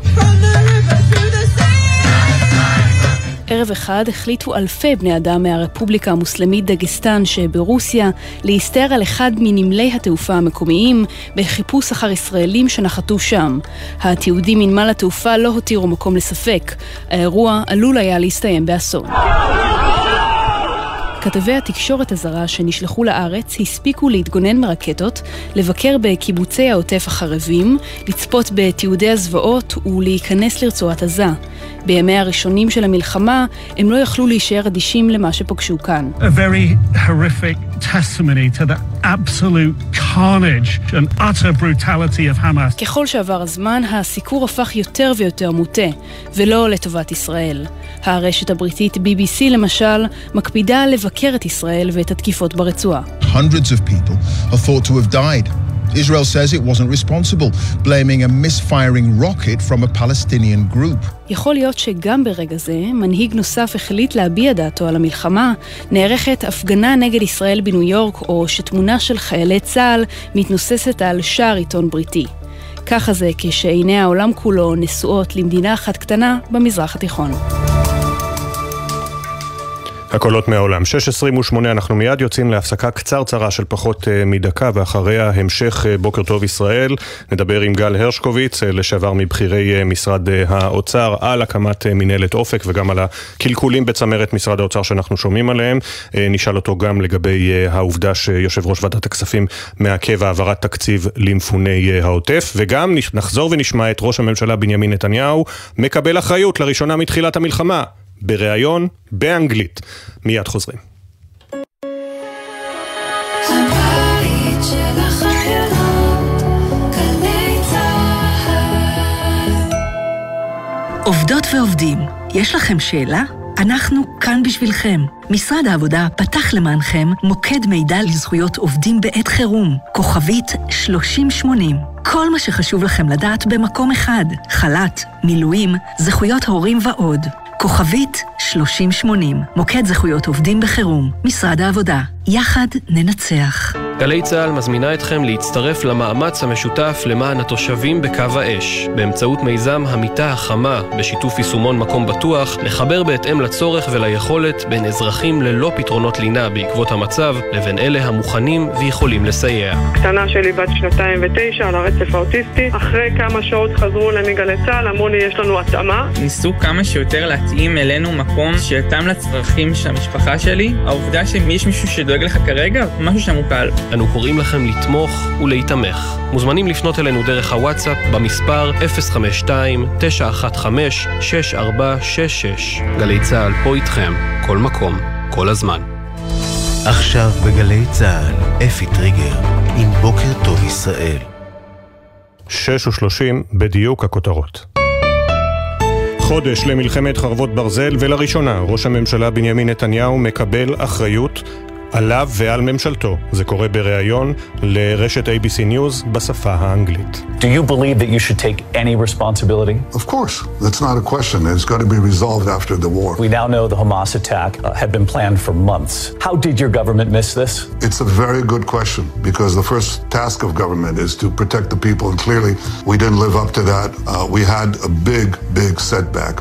[SPEAKER 13] ערב אחד החליטו אלפי בני אדם מהרפובליקה המוסלמית דגסטן שברוסיה להסתער על אחד מנמלי התעופה המקומיים בחיפוש אחר ישראלים שנחתו שם. התיעודים מנמל התעופה לא הותירו מקום לספק. האירוע עלול היה להסתיים באסון. כתבי התקשורת הזרה שנשלחו לארץ הספיקו להתגונן מרקטות, לבקר בקיבוצי העוטף החרבים, לצפות בתיעודי הזוועות ולהיכנס לרצועת עזה. בימי הראשונים של המלחמה הם לא יכלו להישאר אדישים למה שפגשו כאן.
[SPEAKER 18] a very horrific testimony to the absolute carnage and utter brutality of Hamas.
[SPEAKER 13] ככל שעבר הזמן, הסיקור הפך יותר ויותר מוטה, ולא לטובת ישראל. הרשת הבריטית BBC למשל, מקפידה לבקר את ישראל ואת התקיפות ברצועה.
[SPEAKER 19] Hundreds of people are thought to have died. Israel says it wasn't responsible, blaming a misfiring rocket from a Palestinian group.
[SPEAKER 13] יכול להיות שגם ברגע זה, מנהיג נוסף החליט להביע דעתו על המלחמה, נערכת הפגנה נגד ישראל בניו יורק, או שתמונה של חיילי צה"ל מתנוססת על שער עיתון בריטי. ככה זה כשעיני העולם כולו נשואות למדינה אחת קטנה במזרח התיכון.
[SPEAKER 1] הקולות מהעולם. 6.28 אנחנו מיד יוצאים להפסקה קצרצרה של פחות אה, מדקה ואחריה המשך אה, בוקר טוב ישראל. נדבר עם גל הרשקוביץ, אה, לשעבר מבכירי משרד האוצר, על הקמת מנהלת אופק וגם על הקלקולים בצמרת משרד האוצר שאנחנו שומעים עליהם. נשאל אותו גם לגבי העובדה שיושב ראש ועדת הכספים מעכב העברת תקציב למפוני העוטף, וגם נחזור ונשמע את ראש הממשלה בנימין נתניהו מקבל אחריות לראשונה מתחילת המלחמה. בריאיון באנגלית. מיד חוזרים.
[SPEAKER 2] עובדות ועובדים, יש לכם שאלה? אנחנו כאן בשבילכם. משרד העבודה פתח למענכם מוקד מידע לזכויות עובדים בעת חירום, כוכבית 3080. כל מה שחשוב לכם לדעת במקום אחד, חל"ת, מילואים, זכויות הורים ועוד. כוכבית 3080, מוקד זכויות עובדים בחירום, משרד העבודה. יחד ננצח.
[SPEAKER 20] גלי צה"ל מזמינה אתכם להצטרף למאמץ המשותף למען התושבים בקו האש. באמצעות מיזם המיטה החמה, בשיתוף יישומון מקום בטוח, לחבר בהתאם לצורך וליכולת בין אזרחים ללא פתרונות לינה בעקבות המצב, לבין אלה המוכנים ויכולים לסייע.
[SPEAKER 21] קטנה שלי בת שנתיים ותשע על הרצף האוטיסטי. אחרי כמה שעות חזרו אליי מגלי צה"ל, אמרו לי יש לנו התאמה.
[SPEAKER 22] ניסו כמה שיותר להתאים אלינו מקום שיתאם לצרכים של המשפחה שלי. העובדה שיש מישהו שדואג לך כרגע, משהו שם הוא קל.
[SPEAKER 20] אנו קוראים לכם לתמוך ולהיתמך. מוזמנים לפנות אלינו דרך הוואטסאפ במספר 052-915-6466. גלי צה"ל פה איתכם, כל מקום, כל הזמן.
[SPEAKER 23] עכשיו בגלי צה"ל, אפי טריגר, עם בוקר טוב ישראל.
[SPEAKER 1] שש ושלושים בדיוק הכותרות. חודש למלחמת חרבות ברזל, ולראשונה ראש הממשלה בנימין נתניהו מקבל אחריות עליו ועל ממשלתו. זה קורה בריאיון לרשת ABC News בשפה האנגלית.
[SPEAKER 3] Do you believe that you should take any responsibility?
[SPEAKER 4] Of course, that's not a question. It's got to be resolved after the war.
[SPEAKER 3] We now know the Hamas attack uh, had been planned for months. How did your government miss this?
[SPEAKER 4] It's a very good question because the first task of government is to protect the people, and clearly we didn't live up to that. Uh, we had a big, big setback.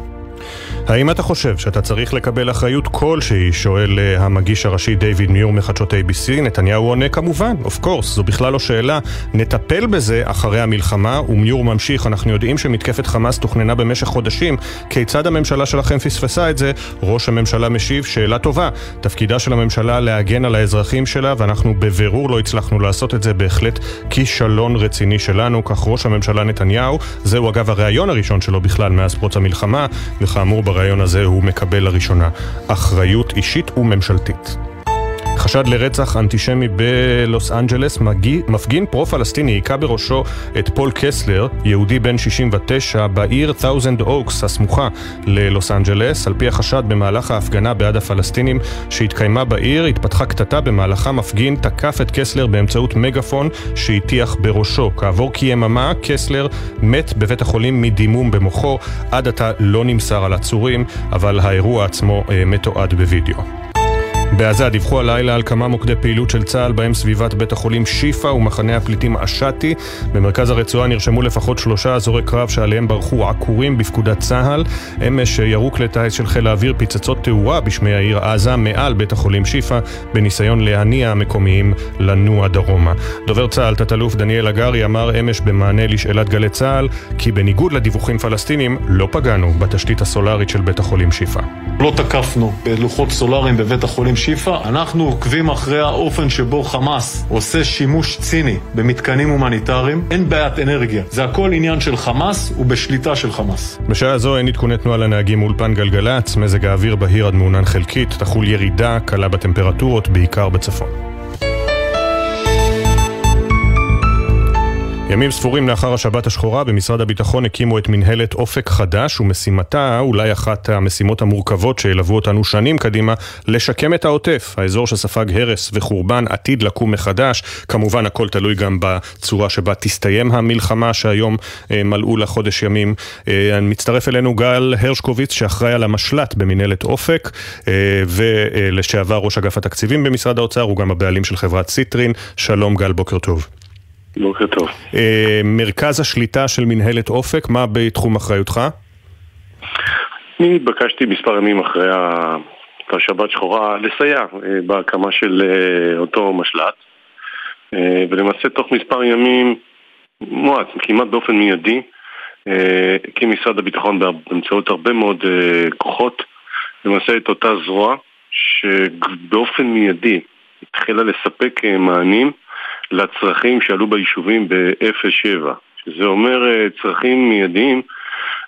[SPEAKER 1] האם אתה חושב שאתה צריך לקבל אחריות כלשהי? שואל uh, המגיש הראשי דיוויד מיור מחדשות ABC. נתניהו עונה כמובן, אוף קורס, זו בכלל לא שאלה. נטפל בזה אחרי המלחמה, ומיור ממשיך, אנחנו יודעים שמתקפת חמאס תוכננה במשך חודשים. כיצד הממשלה שלכם פספסה את זה? ראש הממשלה משיב, שאלה טובה. תפקידה של הממשלה להגן על האזרחים שלה, ואנחנו בבירור לא הצלחנו לעשות את זה, בהחלט כישלון רציני שלנו, כך ראש הממשלה נתניהו. זהו אגב הריאיון הראשון שלו בכלל מאז פרוץ המלחמה, וכאמור בריאיון הזה הוא מקבל לראשונה אחריות אישית וממשלתית. חשד לרצח אנטישמי בלוס אנג'לס, מגי, מפגין פרו-פלסטיני היכה בראשו את פול קסלר, יהודי בן 69, בעיר Thousand Oaks הסמוכה ללוס אנג'לס. על פי החשד, במהלך ההפגנה בעד הפלסטינים שהתקיימה בעיר, התפתחה קטטה במהלכה מפגין תקף את קסלר באמצעות מגפון שהטיח בראשו. כעבור כיממה, קסלר מת בבית החולים מדימום במוחו. עד עתה לא נמסר על עצורים, אבל האירוע עצמו אה, מתועד בווידאו. בעזה דיווחו הלילה על כמה מוקדי פעילות של צה"ל בהם סביבת בית החולים שיפא ומחנה הפליטים עשתי. במרכז הרצועה נרשמו לפחות שלושה אזורי קרב שעליהם ברחו עקורים בפקודת צה"ל. אמש ירו כלי טיס של חיל האוויר פצצות תאורה בשמי העיר עזה מעל בית החולים שיפא בניסיון להניע המקומיים לנוע דרומה. דובר צה"ל, תת-אלוף דניאל הגרי, אמר אמש במענה לשאלת גלי צה"ל כי בניגוד לדיווחים פלסטינים לא פגענו בתשתית הסולארית של בית החולים שיפא.
[SPEAKER 5] לא תקפנו בלוחות סולאריים בבית החולים שיפא, אנחנו עוקבים אחרי האופן שבו חמאס עושה שימוש ציני במתקנים הומניטריים. אין בעיית אנרגיה, זה הכל עניין של חמאס ובשליטה של חמאס.
[SPEAKER 1] בשעה זו אין עדכוני תנועה לנהגים מאולפן גלגלצ, מזג האוויר בהיר עד מעונן חלקית, תחול ירידה קלה בטמפרטורות, בעיקר בצפון. ימים ספורים לאחר השבת השחורה במשרד הביטחון הקימו את מנהלת אופק חדש ומשימתה, אולי אחת המשימות המורכבות שילוו אותנו שנים קדימה, לשקם את העוטף. האזור שספג הרס וחורבן עתיד לקום מחדש. כמובן הכל תלוי גם בצורה שבה תסתיים המלחמה שהיום אה, מלאו לה חודש ימים. אה, מצטרף אלינו גל הרשקוביץ שאחראי על המשל"ט במנהלת אופק אה, ולשעבר ראש אגף התקציבים במשרד האוצר, הוא גם הבעלים של חברת סיטרין. שלום גל, בוקר טוב.
[SPEAKER 24] בוקר טוב.
[SPEAKER 1] אה, מרכז השליטה של מנהלת אופק, מה בתחום אחריותך?
[SPEAKER 24] אני התבקשתי מספר ימים אחרי השבת שחורה לסייע אה, בהקמה של אה, אותו משל"ט ולמעשה תוך מספר ימים מועט, כמעט באופן מיידי הקים משרד הביטחון באמצעות הרבה מאוד כוחות למעשה את אותה זרוע שבאופן מיידי התחילה לספק מענים לצרכים שעלו ביישובים ב-07, שזה אומר אה, צרכים מיידיים,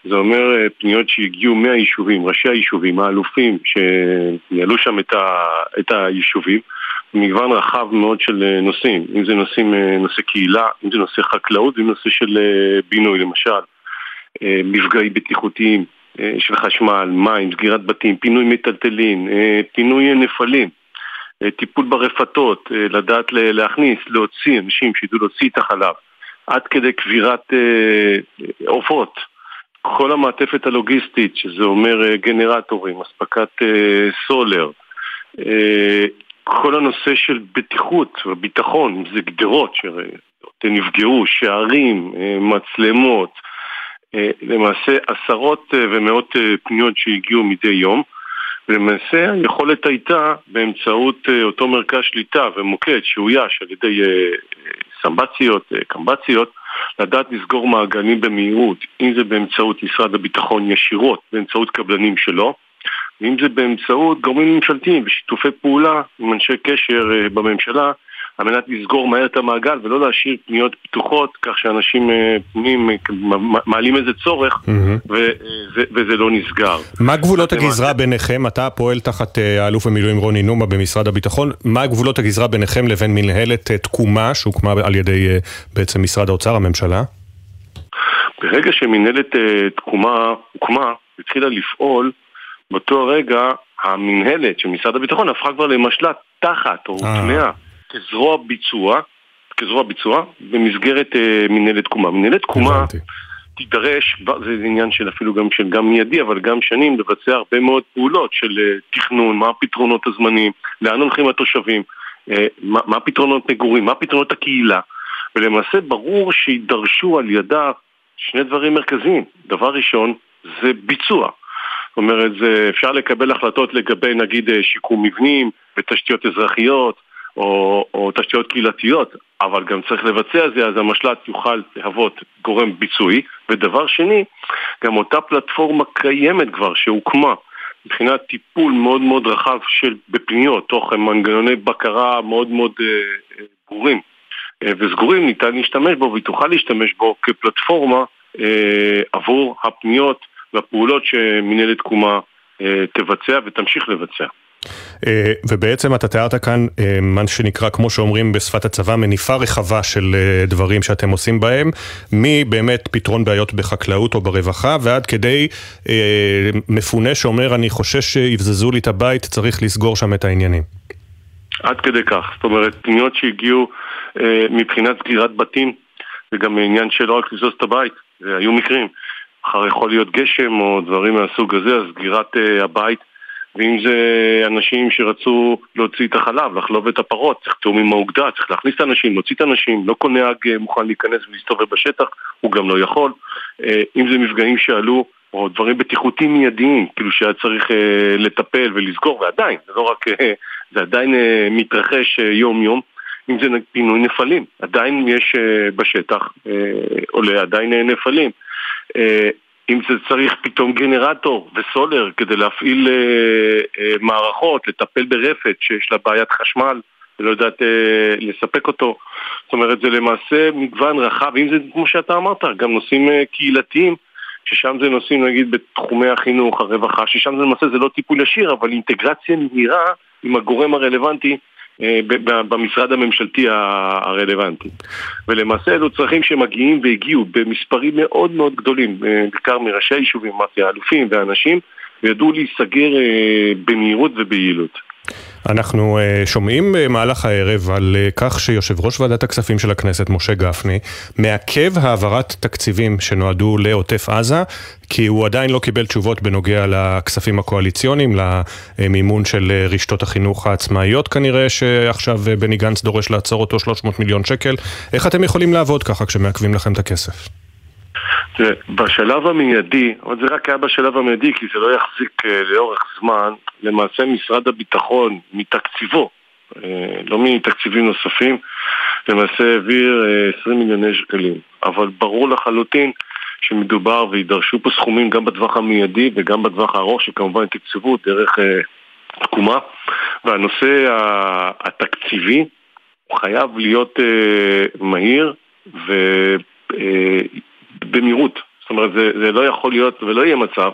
[SPEAKER 24] זה אומר אה, פניות שהגיעו מהיישובים, ראשי היישובים, האלופים שניהלו שם את, ה, את היישובים, מגוון רחב מאוד של אה, נושאים, אם זה נושאים, נושא קהילה, אם זה נושא חקלאות ואם נושא של בינוי למשל, מפגעים בטיחותיים של חשמל, מים, סגירת בתים, פינוי מטלטלין, פינוי נפלים טיפול ברפתות, אה, לדעת להכניס, להוציא אנשים שידעו להוציא את החלב, עד כדי קבירת אה, עופות, כל המעטפת הלוגיסטית, שזה אומר אה, גנרטורים, אספקת אה, סולר, אה, כל הנושא של בטיחות וביטחון, זה גדרות שנפגעו, שערים, אה, מצלמות, אה, למעשה עשרות אה, ומאות אה, פניות שהגיעו מדי יום. ולמעשה היכולת הייתה באמצעות אה, אותו מרכז שליטה ומוקד שאויש על ידי אה, סמבציות, אה, קמבציות, לדעת לסגור מעגלים במהירות, אם זה באמצעות משרד הביטחון ישירות, באמצעות קבלנים שלו, ואם זה באמצעות גורמים ממשלתיים ושיתופי פעולה עם אנשי קשר בממשלה על מנת לסגור מהר את המעגל ולא להשאיר פניות פתוחות כך שאנשים אה, פונים, אה, מעלים איזה צורך ו- אה, ו- וזה לא נסגר.
[SPEAKER 1] מה גבולות הגזרה ביניכם? אתה פועל תחת אה, האלוף במילואים רוני נומה במשרד הביטחון. מה גבולות הגזרה ביניכם לבין מנהלת אה, תקומה שהוקמה על ידי אה, בעצם משרד האוצר, הממשלה?
[SPEAKER 24] ברגע שמנהלת אה, תקומה הוקמה, התחילה לפעול, באותו הרגע המנהלת של משרד הביטחון הפכה כבר למשל"ט תחת או
[SPEAKER 1] אה.
[SPEAKER 24] הוטמעה כזרוע ביצוע, כזרוע ביצוע במסגרת אה, מנהלת תקומה. מנהלת תקומה תידרש, זה עניין של אפילו גם של גם מיידי, אבל גם שנים, לבצע הרבה מאוד פעולות של אה, תכנון, מה הפתרונות הזמניים, לאן הולכים התושבים, אה, מה, מה הפתרונות מגורים, מה פתרונות הקהילה, ולמעשה ברור שידרשו על ידה שני דברים מרכזיים. דבר ראשון, זה ביצוע. זאת אומרת, זה, אפשר לקבל החלטות לגבי נגיד אה, שיקום מבנים ותשתיות אזרחיות או, או תשתיות קהילתיות, אבל גם צריך לבצע זה, אז המשל"ט יוכל להוות גורם ביצועי. ודבר שני, גם אותה פלטפורמה קיימת כבר, שהוקמה מבחינת טיפול מאוד מאוד רחב של, בפניות, תוך מנגנוני בקרה מאוד מאוד אה, אה, ברורים אה, וסגורים, ניתן להשתמש בו והיא תוכל להשתמש בו כפלטפורמה אה, עבור הפניות והפעולות שמנהלת תקומה אה, תבצע ותמשיך לבצע.
[SPEAKER 1] אה, ובעצם אתה תיארת כאן אה, מה שנקרא, כמו שאומרים בשפת הצבא, מניפה רחבה של אה, דברים שאתם עושים בהם, מבאמת פתרון בעיות בחקלאות או ברווחה, ועד כדי מפונה שאומר, אני חושש שיבזזו לי את הבית, צריך לסגור שם את העניינים.
[SPEAKER 24] עד כדי כך. זאת אומרת, פניות שהגיעו מבחינת סגירת בתים, זה גם עניין שלא רק לבזוז את הבית, היו מקרים. מחר יכול להיות גשם או דברים מהסוג הזה, אז סגירת הבית. ואם זה אנשים שרצו להוציא את החלב, לחלוב את הפרות, צריך תיאום עם האוגדה, צריך להכניס את האנשים, להוציא את האנשים, לא כל נהג אה, מוכן להיכנס ולהסתובב בשטח, הוא גם לא יכול. אה, אם זה מפגעים שעלו, או דברים בטיחותיים מיידיים, כאילו שהיה צריך אה, לטפל ולסגור, ועדיין, זה לא רק, זה עדיין מתרחש יום-יום. אם זה פינוי נפלים, עדיין יש בשטח, עולה עדיין נפלים. אם זה צריך פתאום גנרטור וסולר כדי להפעיל אה, אה, מערכות, לטפל ברפת שיש לה בעיית חשמל ולא יודעת אה, לספק אותו. זאת אומרת, זה למעשה מגוון רחב, אם זה כמו שאתה אמרת, גם נושאים אה, קהילתיים, ששם זה נושאים נגיד בתחומי החינוך, הרווחה, ששם זה למעשה זה לא טיפול ישיר, אבל אינטגרציה מהירה עם הגורם הרלוונטי במשרד הממשלתי הרלוונטי. ולמעשה אלו צרכים שמגיעים והגיעו במספרים מאוד מאוד גדולים, אה, בעיקר מראשי היישובים, אמרתי, האלופים והאנשים, וידעו להיסגר אה, במהירות וביעילות.
[SPEAKER 1] אנחנו uh, שומעים במהלך הערב על כך שיושב ראש ועדת הכספים של הכנסת, משה גפני, מעכב העברת תקציבים שנועדו לעוטף עזה, כי הוא עדיין לא קיבל תשובות בנוגע לכספים הקואליציוניים, למימון של רשתות החינוך העצמאיות כנראה, שעכשיו בני גנץ דורש לעצור אותו 300 מיליון שקל. איך אתם יכולים לעבוד ככה כשמעכבים לכם את הכסף?
[SPEAKER 24] תראה, בשלב המיידי, אבל זה רק היה בשלב המיידי כי זה לא יחזיק אה, לאורך זמן, למעשה משרד הביטחון מתקציבו, אה, לא מתקציבים נוספים, למעשה העביר אה, 20 מיליוני שקלים. אבל ברור לחלוטין שמדובר וידרשו פה סכומים גם בטווח המיידי וגם בטווח הארוך שכמובן תקצבו דרך אה, תקומה, והנושא התקציבי הוא חייב להיות אה, מהיר ו... אה, במהירות. זאת אומרת, זה, זה לא יכול להיות ולא יהיה מצב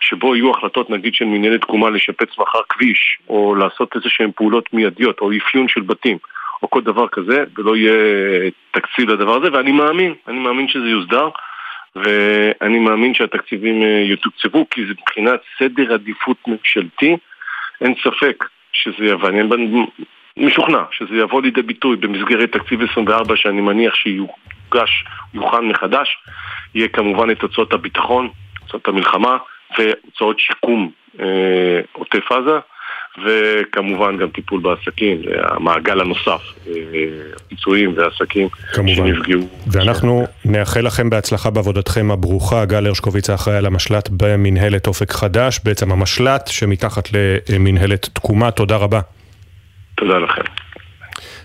[SPEAKER 24] שבו יהיו החלטות נגיד של מנהלת תקומה לשפץ מחר כביש, או לעשות איזה שהן פעולות מיידיות, או אפיון של בתים, או כל דבר כזה, ולא יהיה תקציב לדבר הזה, ואני מאמין, אני מאמין שזה יוסדר, ואני מאמין שהתקציבים אה, יתוקצבו, כי זה מבחינת סדר עדיפות ממשלתי, אין ספק שזה יבוא, אני משוכנע שזה יבוא לידי ביטוי במסגרת תקציב 24 שאני מניח שיוגש, יוכן מחדש, יהיה כמובן את הוצאות הביטחון, הוצאות המלחמה והוצאות שיקום אה, עוטף עזה וכמובן גם טיפול בעסקים, המעגל הנוסף, אה, פיצויים ועסקים
[SPEAKER 1] כמובן.
[SPEAKER 24] שנפגעו.
[SPEAKER 1] ואנחנו נאחל לכם בהצלחה בעבודתכם הברוכה. גל הרשקוביץ האחראי על המשל"ט במנהלת אופק חדש, בעצם המשל"ט שמתחת למנהלת תקומה. תודה רבה.
[SPEAKER 24] תודה לכם.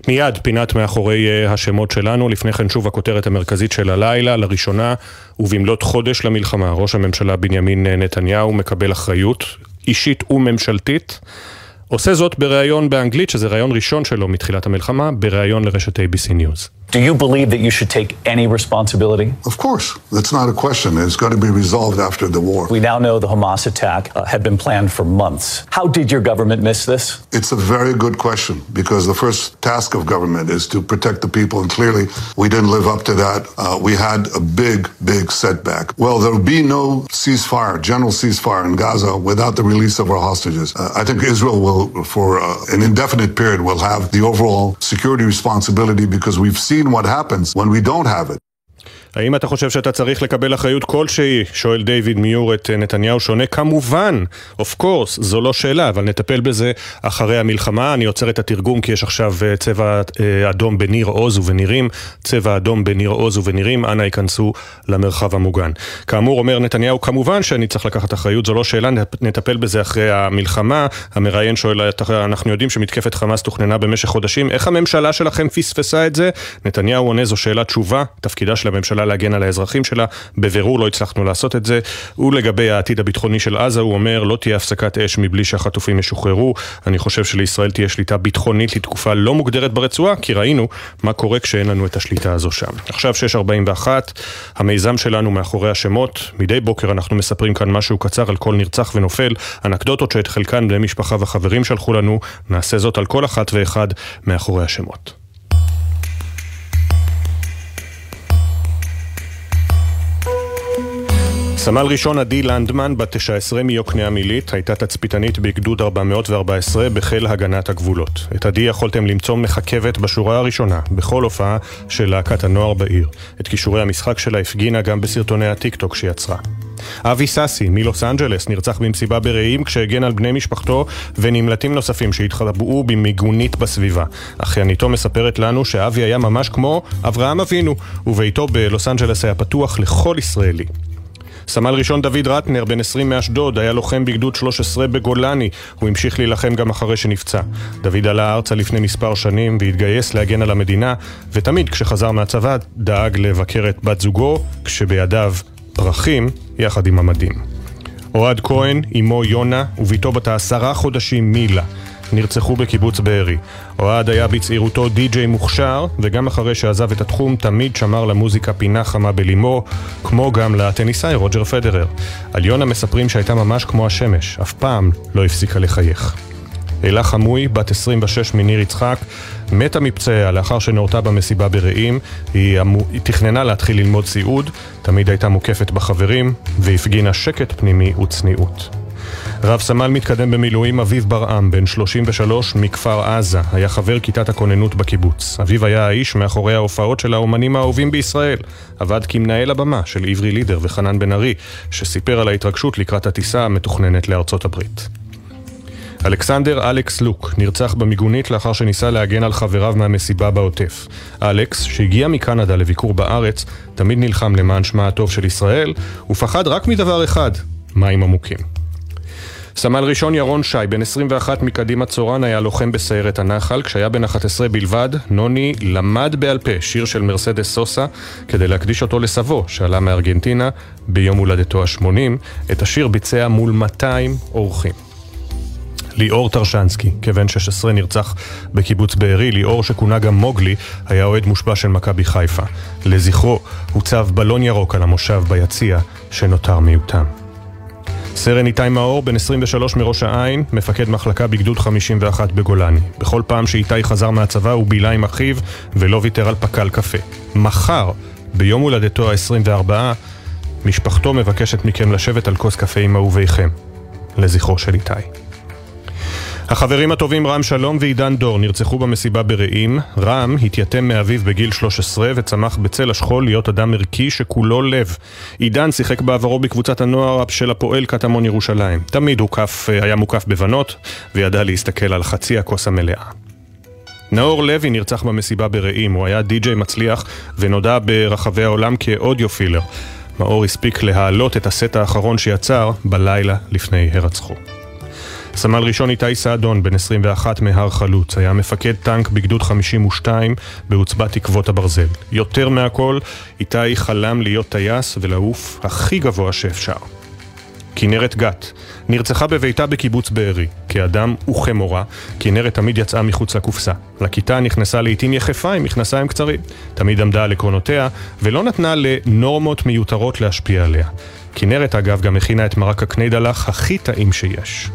[SPEAKER 1] מיד פינת מאחורי אה, השמות שלנו, לפני כן שוב הכותרת המרכזית של הלילה, לראשונה ובמלאת חודש למלחמה, ראש הממשלה בנימין אה, נתניהו מקבל אחריות אישית וממשלתית. עושה זאת בריאיון באנגלית, שזה ריאיון ראשון שלו מתחילת המלחמה, בריאיון לרשת ABC News.
[SPEAKER 3] Do you believe that you should take any responsibility?
[SPEAKER 4] Of course, that's not a question. It's going to be resolved after the war.
[SPEAKER 3] We now know the Hamas attack uh, had been planned for months. How did your government miss this?
[SPEAKER 4] It's a very good question because the first task of government is to protect the people, and clearly we didn't live up to that. Uh, we had a big, big setback. Well, there will be no ceasefire, general ceasefire in Gaza without the release of our hostages. Uh, I think Israel will, for uh, an indefinite period, will have the overall security responsibility because we've seen what happens when we don't have it.
[SPEAKER 1] האם אתה חושב שאתה צריך לקבל אחריות כלשהי? שואל דיוויד מיור את נתניהו שונה. כמובן, אוף קורס, זו לא שאלה, אבל נטפל בזה אחרי המלחמה. אני עוצר את התרגום כי יש עכשיו אה, צבע אה, אדום בניר עוז ובנירים, צבע אדום בניר עוז ובנירים, אנא ייכנסו למרחב המוגן. כאמור, אומר נתניהו, כמובן שאני צריך לקחת אחריות, זו לא שאלה, נטפל בזה אחרי המלחמה. המראיין שואל, אנחנו יודעים שמתקפת חמאס תוכננה במשך חודשים, איך הממשלה שלכם פספסה את זה? נתניהו עונה, זו שאלה תשובה, תפקידה של הממשלה להגן על האזרחים שלה, בבירור לא הצלחנו לעשות את זה. ולגבי העתיד הביטחוני של עזה, הוא אומר, לא תהיה הפסקת אש מבלי שהחטופים ישוחררו. אני חושב שלישראל תהיה שליטה ביטחונית לתקופה לא מוגדרת ברצועה, כי ראינו מה קורה כשאין לנו את השליטה הזו שם. עכשיו 6.41, המיזם שלנו מאחורי השמות. מדי בוקר אנחנו מספרים כאן משהו קצר על כל נרצח ונופל, אנקדוטות שאת חלקן בני משפחה וחברים שלחו לנו, נעשה זאת על כל אחת ואחד מאחורי השמות. סמל ראשון עדי לנדמן, בת 19 מיוקנעם עילית, הייתה תצפיתנית בגדוד 414 בחיל הגנת הגבולות. את עדי יכולתם למצוא מחכבת בשורה הראשונה, בכל הופעה של להקת הנוער בעיר. את כישורי המשחק שלה הפגינה גם בסרטוני הטיקטוק שיצרה. אבי סאסי מלוס אנג'לס נרצח במסיבה ברעים כשהגן על בני משפחתו ונמלטים נוספים שהתחבאו במיגונית בסביבה. אחייניתו מספרת לנו שאבי היה ממש כמו אברהם אבינו, וביתו בלוס אנג'לס היה פתוח לכל ישראלי. סמל ראשון דוד רטנר, בן 20 מאשדוד, היה לוחם בגדוד 13 בגולני. הוא המשיך להילחם גם אחרי שנפצע. דוד עלה ארצה לפני מספר שנים והתגייס להגן על המדינה, ותמיד כשחזר מהצבא דאג לבקר את בת זוגו, כשבידיו פרחים יחד עם המדים. אוהד כהן, אמו יונה, וביתו בת העשרה חודשים מילה. נרצחו בקיבוץ בארי. אוהד היה בצעירותו די-ג'יי מוכשר, וגם אחרי שעזב את התחום תמיד שמר למוזיקה פינה חמה בלימו, כמו גם לטניסאי רוג'ר פדרר. על יונה מספרים שהייתה ממש כמו השמש, אף פעם לא הפסיקה לחייך. אלה חמוי, בת 26 מניר יצחק, מתה מפצעיה לאחר שנורתה במסיבה ברעים. היא, אמו... היא תכננה להתחיל ללמוד סיעוד, תמיד הייתה מוקפת בחברים, והפגינה שקט פנימי וצניעות. רב סמל מתקדם במילואים אביב ברעם, בן 33 מכפר עזה, היה חבר כיתת הכוננות בקיבוץ. אביב היה האיש מאחורי ההופעות של האומנים האהובים בישראל. עבד כמנהל הבמה של עברי לידר וחנן בן ארי, שסיפר על ההתרגשות לקראת הטיסה המתוכננת לארצות הברית. אלכסנדר אלכס לוק נרצח במיגונית לאחר שניסה להגן על חבריו מהמסיבה בעוטף. אלכס, שהגיע מקנדה לביקור בארץ, תמיד נלחם למען שמה הטוב של ישראל, ופחד רק מדבר אחד, מים עמוקים. סמל ראשון ירון שי, בן 21 מקדימה צורן, היה לוחם בסיירת הנחל. כשהיה בן 11 בלבד, נוני למד בעל פה שיר של מרסדס סוסה כדי להקדיש אותו לסבו, שעלה מארגנטינה ביום הולדתו ה-80. את השיר ביצע מול 200 אורחים. ליאור טרשנסקי, כבן 16 נרצח בקיבוץ בארי, ליאור שכונה גם מוגלי, היה אוהד מושבע של מכבי חיפה. לזכרו הוצב בלון ירוק על המושב ביציע, שנותר מיותם. סרן איתי מאור, בן 23 מראש העין, מפקד מחלקה בגדוד 51 בגולני. בכל פעם שאיתי חזר מהצבא הוא בילה עם אחיו ולא ויתר על פקל קפה. מחר, ביום הולדתו ה-24, משפחתו מבקשת מכם לשבת על כוס קפה עם אהוביכם, לזכרו של איתי. החברים הטובים רם שלום ועידן דור נרצחו במסיבה ברעים. רם התייתם מאביו בגיל 13 וצמח בצל השכול להיות אדם ערכי שכולו לב. עידן שיחק בעברו בקבוצת הנוער של הפועל קטמון ירושלים. תמיד הוא כף, היה מוקף בבנות וידע להסתכל על חצי הכוס המלאה. נאור לוי נרצח במסיבה ברעים, הוא היה די-ג'יי מצליח ונודע ברחבי העולם כאודיופילר. מאור הספיק להעלות את הסט האחרון שיצר בלילה לפני הרצחו. סמל ראשון איתי סעדון, בן 21 מהר חלוץ, היה מפקד טנק בגדוד 52 בעוצבת תקוות הברזל. יותר מהכל, איתי חלם להיות טייס ולעוף הכי גבוה שאפשר. כנרת גת, נרצחה בביתה בקיבוץ בארי. כאדם וכמורה, כנרת תמיד יצאה מחוץ לקופסה. לכיתה נכנסה לעיתים יחפה עם מכנסיים קצרים. תמיד עמדה על עקרונותיה, ולא נתנה לנורמות מיותרות להשפיע עליה. כנרת אגב גם הכינה את מרק הקניידלח הכי טעים שיש.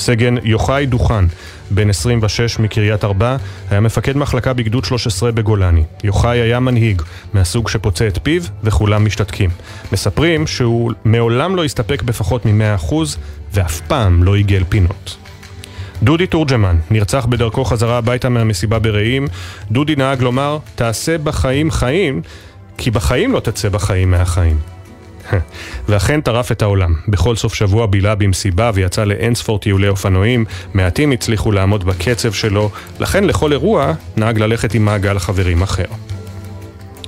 [SPEAKER 1] סגן יוחאי דוכן, בן 26 מקריית ארבע, היה מפקד מחלקה בגדוד 13 בגולני. יוחאי היה מנהיג, מהסוג שפוצה את פיו וכולם משתתקים. מספרים שהוא מעולם לא הסתפק בפחות מ-100% ואף פעם לא עיגל פינות. דודי תורג'מן נרצח בדרכו חזרה הביתה מהמסיבה ברעים. דודי נהג לומר, תעשה בחיים חיים, כי בחיים לא תצא בחיים מהחיים. ואכן טרף את העולם. בכל סוף שבוע בילה במסיבה ויצא לאינספור טיולי אופנועים, מעטים הצליחו לעמוד בקצב שלו, לכן לכל אירוע נהג ללכת עם מעגל חברים אחר.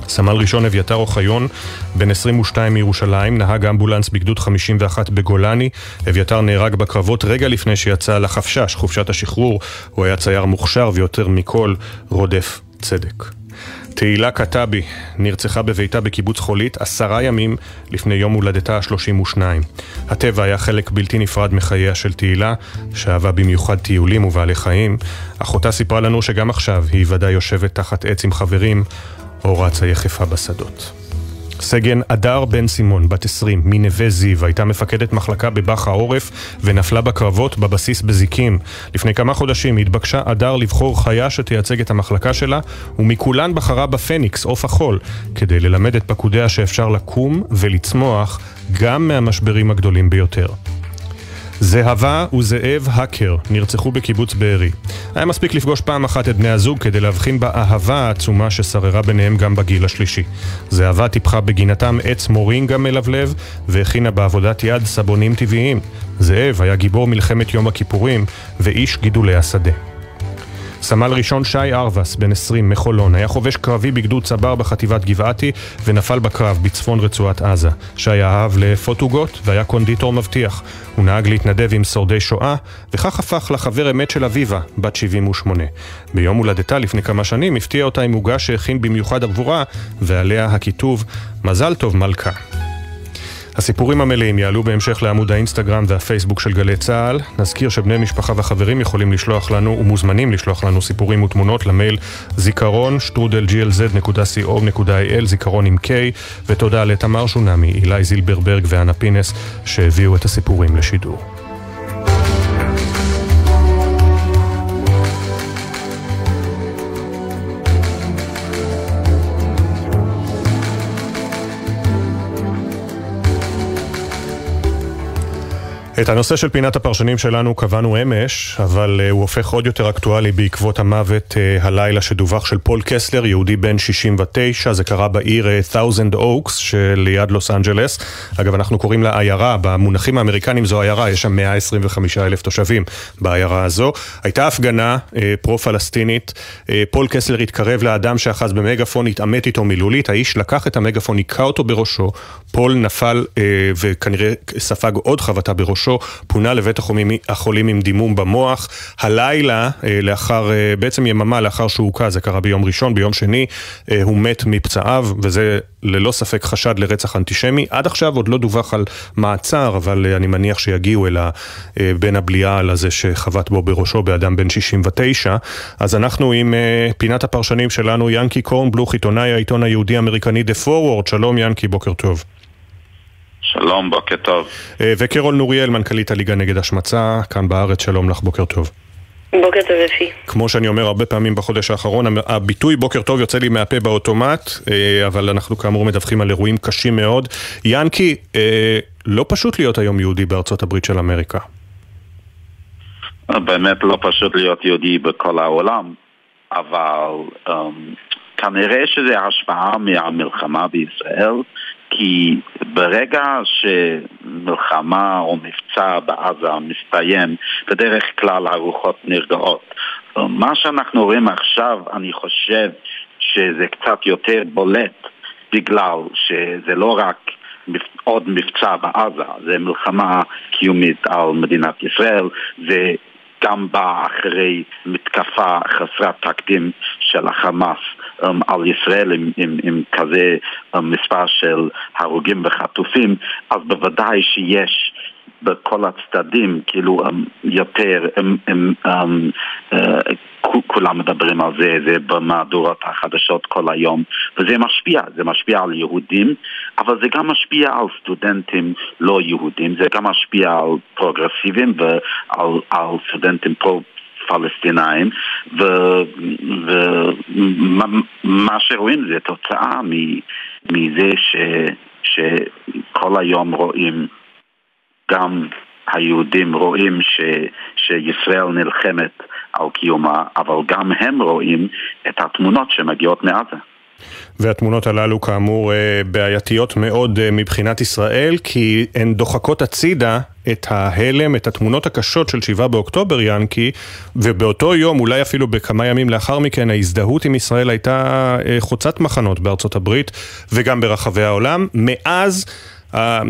[SPEAKER 1] סמל ראשון אביתר אוחיון, בן 22 מירושלים, נהג אמבולנס בגדוד 51 בגולני. אביתר נהרג בקרבות רגע לפני שיצא לחפשש, חופשת השחרור. הוא היה צייר מוכשר ויותר מכל רודף צדק. תהילה כתבי נרצחה בביתה בקיבוץ חולית עשרה ימים לפני יום הולדתה ה-32. הטבע היה חלק בלתי נפרד מחייה של תהילה, שאהבה במיוחד טיולים ובעלי חיים. אחותה סיפרה לנו שגם עכשיו היא ודאי יושבת תחת עץ עם חברים, או רצה יחפה בשדות. סגן הדר בן סימון, בת 20, מנווה זיו, הייתה מפקדת מחלקה בבאח העורף ונפלה בקרבות בבסיס בזיקים. לפני כמה חודשים התבקשה הדר לבחור חיה שתייצג את המחלקה שלה, ומכולן בחרה בפניקס, עוף החול, כדי ללמד את פקודיה שאפשר לקום ולצמוח גם מהמשברים הגדולים ביותר. זהבה וזאב האקר נרצחו בקיבוץ בארי. היה מספיק לפגוש פעם אחת את בני הזוג כדי להבחין באהבה העצומה ששררה ביניהם גם בגיל השלישי. זהבה טיפחה בגינתם עץ מורינגה מלבלב והכינה בעבודת יד סבונים טבעיים. זאב היה גיבור מלחמת יום הכיפורים ואיש גידולי השדה. סמל ראשון שי ארבס, בן 20, מחולון, היה חובש קרבי בגדוד צבר בחטיבת גבעתי ונפל בקרב בצפון רצועת עזה. שי אהב לאפות עוגות והיה קונדיטור מבטיח. הוא נהג להתנדב עם שורדי שואה, וכך הפך לחבר אמת של אביבה, בת 78. ביום הולדתה לפני כמה שנים הפתיע אותה עם עוגה שהכין במיוחד עבורה, ועליה הכיתוב מזל טוב מלכה. הסיפורים המלאים יעלו בהמשך לעמוד האינסטגרם והפייסבוק של גלי צה"ל. נזכיר שבני משפחה וחברים יכולים לשלוח לנו ומוזמנים לשלוח לנו סיפורים ותמונות למייל זיכרון שטרודל glz.co.il זיכרון עם K ותודה לתמר שונמי, אילי זילברברג ואנה פינס שהביאו את הסיפורים לשידור. את הנושא של פינת הפרשנים שלנו קבענו אמש, אבל אה, הוא הופך עוד יותר אקטואלי בעקבות המוות אה, הלילה שדווח של פול קסלר, יהודי בן 69, זה קרה בעיר אה, Thousand Oaks שליד לוס אנג'לס. אגב, אנחנו קוראים לה עיירה, במונחים האמריקנים זו עיירה, יש שם 125 אלף תושבים בעיירה הזו. הייתה הפגנה פרו-פלסטינית, פול קסלר התקרב לאדם שאחז במגפון, התעמת איתו מילולית, האיש לקח את המגפון, היכה אותו בראשו, פול נפל וכנראה ספג עוד חבטה בראשו. ראשו, פונה לבית החולים עם דימום במוח. הלילה, אה, לאחר, אה, בעצם יממה לאחר שהוא הוכה, זה קרה ביום ראשון, ביום שני, אה, הוא מת מפצעיו, וזה ללא ספק חשד לרצח אנטישמי. עד עכשיו עוד לא דווח על מעצר, אבל אני מניח שיגיעו אל בן הבליעל הזה שחבט בו בראשו באדם בן 69. אז אנחנו עם פינת הפרשנים שלנו, ינקי קורנבלוך, עיתונאי העיתון היהודי-אמריקני The Forward. שלום ינקי, בוקר טוב.
[SPEAKER 25] שלום, בוקר טוב.
[SPEAKER 1] וקרול נוריאל, מנכ"לית הליגה נגד השמצה, כאן בארץ, שלום לך, בוקר טוב.
[SPEAKER 26] בוקר טוב אפי.
[SPEAKER 1] כמו שאני אומר הרבה פעמים בחודש האחרון, הביטוי בוקר טוב יוצא לי מהפה באוטומט, אבל אנחנו כאמור מדווחים על אירועים קשים מאוד. ינקי, לא פשוט להיות היום יהודי בארצות הברית של אמריקה.
[SPEAKER 25] באמת לא פשוט להיות יהודי בכל העולם, אבל um, כנראה שזה השפעה מהמלחמה בישראל, כי ברגע שמלחמה או מבצע בעזה מסתיים, בדרך כלל הרוחות נרגעות. מה שאנחנו רואים עכשיו, אני חושב שזה קצת יותר בולט, בגלל שזה לא רק עוד מבצע בעזה, זה מלחמה קיומית על מדינת ישראל, זה גם בא אחרי מתקפה חסרת תקדים של החמאס um, על ישראל עם, עם, עם כזה um, מספר של הרוגים וחטופים, אז בוודאי שיש בכל הצדדים, כאילו um, יותר, הם, הם, um, uh, כולם מדברים על זה, זה במהדורות החדשות כל היום, וזה משפיע, זה משפיע על יהודים, אבל זה גם משפיע על סטודנטים לא יהודים, זה גם משפיע על פרוגרסיבים ועל על סטודנטים פרו... פלסטינאים ומה שרואים זה תוצאה מזה ש, שכל היום רואים גם היהודים רואים ש, שישראל נלחמת על קיומה, אבל גם הם רואים את התמונות שמגיעות מעזה.
[SPEAKER 1] והתמונות הללו כאמור אה, בעייתיות מאוד אה, מבחינת ישראל, כי הן דוחקות הצידה את ההלם, את התמונות הקשות של 7 באוקטובר, ינקי, ובאותו יום, אולי אפילו בכמה ימים לאחר מכן, ההזדהות עם ישראל הייתה אה, חוצת מחנות בארצות הברית וגם ברחבי העולם. מאז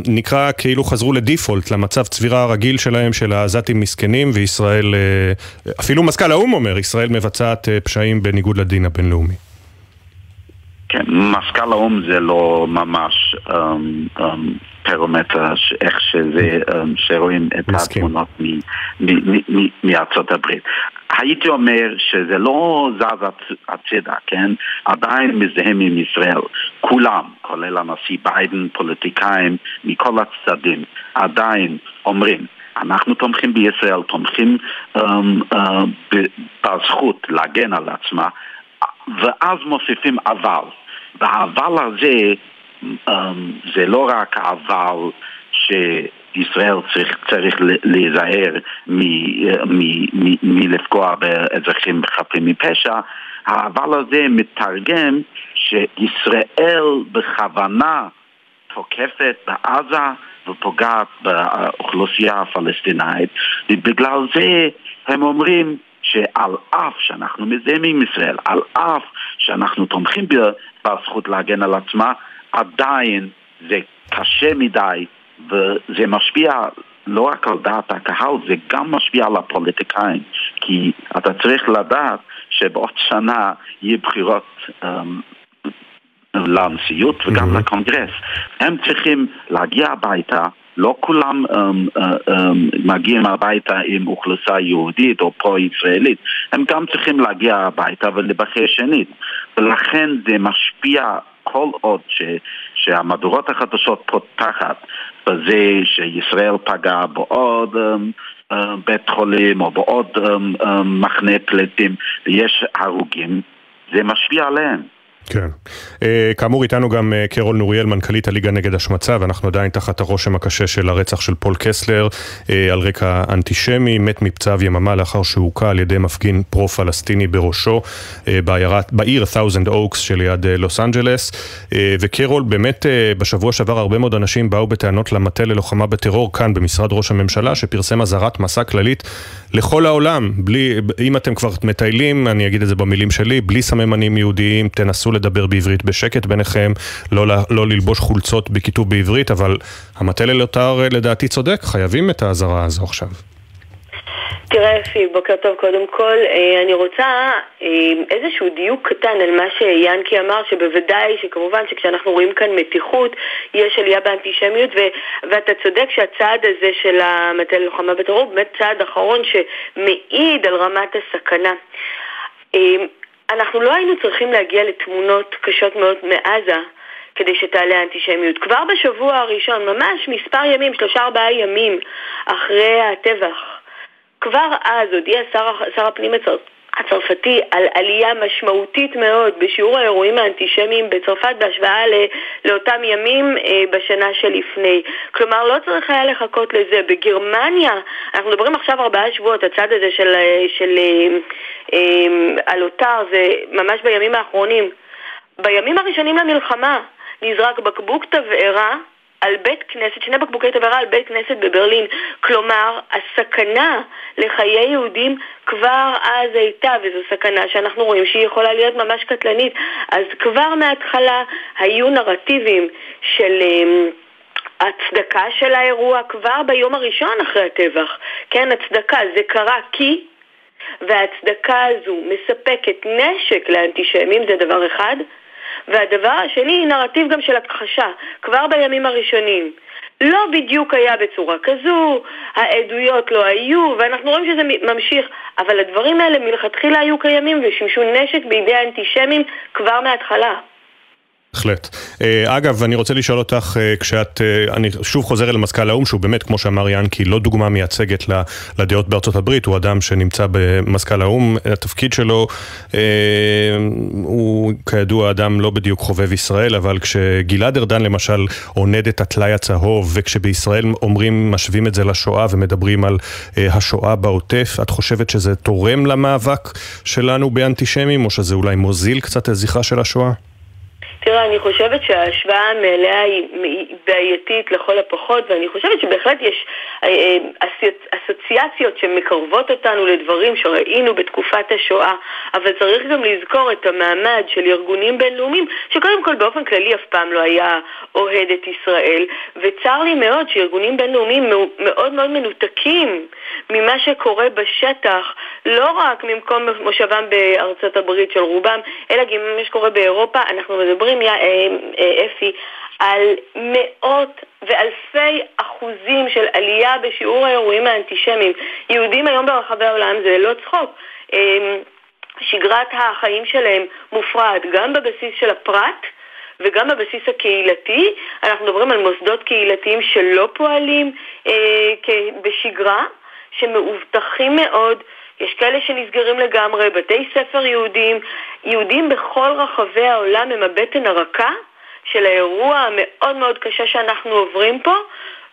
[SPEAKER 1] נקרא כאילו חזרו לדיפולט, למצב צבירה הרגיל שלהם של העזתים מסכנים, וישראל, אפילו מזכ"ל האו"ם אומר, ישראל מבצעת פשעים בניגוד לדין הבינלאומי.
[SPEAKER 25] כן, מזכ"ל האו"ם זה לא ממש um, um, פרומטר איך שזה, um, שרואים את מסכים. התמונות מארצות הברית. הייתי אומר שזה לא זז הצידה, כן? עדיין מזדהם עם ישראל. כולם, כולל הנשיא ביידן, פוליטיקאים מכל הצדדים, עדיין אומרים אנחנו תומכים בישראל, תומכים um, uh, בזכות להגן על עצמה, ואז מוסיפים אבל. והאבל הזה um, זה לא רק האבל ש... ישראל צריך, צריך להיזהר מלפגוע באזרחים חפים מפשע, האבל הזה מתרגם שישראל בכוונה תוקפת בעזה ופוגעת באוכלוסייה הפלסטינאית ובגלל זה הם אומרים שעל אף שאנחנו מזהים עם ישראל, על אף שאנחנו תומכים בזכות להגן על עצמה, עדיין זה קשה מדי וזה משפיע לא רק על דעת הקהל, זה גם משפיע על הפוליטיקאים, כי אתה צריך לדעת שבעוד שנה יהיו בחירות um, לנשיאות וגם mm-hmm. לקונגרס. הם צריכים להגיע הביתה לא כולם um, uh, um, מגיעים הביתה עם אוכלוסייה יהודית או פרו-ישראלית, הם גם צריכים להגיע הביתה ולבחר שנית. ולכן זה משפיע כל עוד ש, שהמהדורות החדשות פותחת בזה שישראל פגעה בעוד um, uh, בית חולים או בעוד um, um, מחנה פליטים ויש הרוגים, זה משפיע עליהם.
[SPEAKER 1] כן. אה, כאמור איתנו גם אה, קרול נוריאל, מנכ"לית הליגה נגד השמצה, ואנחנו עדיין תחת הרושם הקשה של הרצח של פול קסלר אה, על רקע אנטישמי, מת מפצעיו יממה לאחר שהוכה על ידי מפגין פרו-פלסטיני בראשו בעיירת, בעיר ת'אוזנד אוקס שליד לוס אנג'לס. וקרול, באמת בשבוע שעבר הרבה מאוד אנשים באו בטענות למטה ללוחמה בטרור כאן במשרד ראש הממשלה, שפרסם אזהרת מסע כללית לכל העולם, בלי, אם אתם כבר מטיילים, אני אגיד את זה במילים שלי, בלי סממנים יהודיים, תנסו לדבר בעברית בשקט ביניכם, לא, לא ללבוש חולצות בכיתוב בעברית, אבל המטה ללוטר לדעתי צודק, חייבים את האזהרה הזו עכשיו.
[SPEAKER 26] תראה אפי, בוקר טוב קודם כל. אה, אני רוצה אה, איזשהו דיוק קטן על מה שיאנקי אמר, שבוודאי, שכמובן שכשאנחנו רואים כאן מתיחות, יש עלייה באנטישמיות, ו- ואתה צודק שהצעד הזה של המטה ללוחמה בטרור באמת צעד אחרון שמעיד על רמת הסכנה. אנחנו לא היינו צריכים להגיע לתמונות קשות מאוד מעזה. כדי שתעלה האנטישמיות. כבר בשבוע הראשון, ממש מספר ימים, שלושה ארבעה ימים אחרי הטבח, כבר אז הודיע שר, שר הפנים הצרפתי על עלייה משמעותית מאוד בשיעור האירועים האנטישמיים בצרפת בהשוואה לאותם ימים אה, בשנה שלפני. כלומר, לא צריך היה לחכות לזה. בגרמניה אנחנו מדברים עכשיו ארבעה שבועות, הצד הזה של, אה, של אלוטר אה, זה ממש בימים האחרונים. בימים הראשונים למלחמה נזרק בקבוק תבערה על בית כנסת, שני בקבוקי תבערה על בית כנסת בברלין. כלומר, הסכנה לחיי יהודים כבר אז הייתה, וזו סכנה שאנחנו רואים שהיא יכולה להיות ממש קטלנית. אז כבר מההתחלה היו נרטיבים של... אמ, הצדקה של האירוע כבר ביום הראשון אחרי הטבח. כן, הצדקה, זה קרה כי, וההצדקה הזו מספקת נשק לאנטישמים, זה דבר אחד. והדבר השני נרטיב גם של הכחשה, כבר בימים הראשונים. לא בדיוק היה בצורה כזו, העדויות לא היו, ואנחנו רואים שזה ממשיך, אבל הדברים האלה מלכתחילה היו קיימים ושימשו נשק בידי האנטישמים כבר מההתחלה.
[SPEAKER 1] בהחלט. אה, אגב, אני רוצה לשאול אותך, אה, כשאת, אה, אני שוב חוזר אל מזכ"ל האו"ם, שהוא באמת, כמו שאמר ינקי, לא דוגמה מייצגת לדעות בארצות הברית, הוא אדם שנמצא במזכ"ל האו"ם, התפקיד שלו הוא כידוע אדם לא בדיוק חובב ישראל, אבל כשגלעד ארדן למשל עונד את הטלאי הצהוב, וכשבישראל אומרים, משווים את זה לשואה ומדברים על השואה בעוטף, את חושבת שזה תורם למאבק שלנו באנטישמים, או שזה אולי מוזיל קצת את זכרה של השואה?
[SPEAKER 26] תראה, אני חושבת שההשוואה המלאה היא בעייתית לכל הפחות, ואני חושבת שבהחלט יש אה, אה, אסוציאציות שמקרבות אותנו לדברים שראינו בתקופת השואה, אבל צריך גם לזכור את המעמד של ארגונים בינלאומיים, שקודם כל באופן כללי אף פעם לא היה אוהד את ישראל, וצר לי מאוד שארגונים בינלאומיים מאוד מאוד מנותקים ממה שקורה בשטח, לא רק ממקום מושבם בארצות הברית של רובם, אלא גם ממה שקורה באירופה. אנחנו מדברים, יא, אה, אה, אפי, על מאות ואלפי אחוזים של עלייה בשיעור האירועים האנטישמיים. יהודים היום ברחבי העולם זה לא צחוק. אה, שגרת החיים שלהם מופרעת גם בבסיס של הפרט וגם בבסיס הקהילתי. אנחנו מדברים על מוסדות קהילתיים שלא פועלים אה, בשגרה, שמאובטחים מאוד. יש כאלה שנסגרים לגמרי, בתי ספר יהודים, יהודים בכל רחבי העולם הם הבטן הרכה של האירוע המאוד מאוד קשה שאנחנו עוברים פה,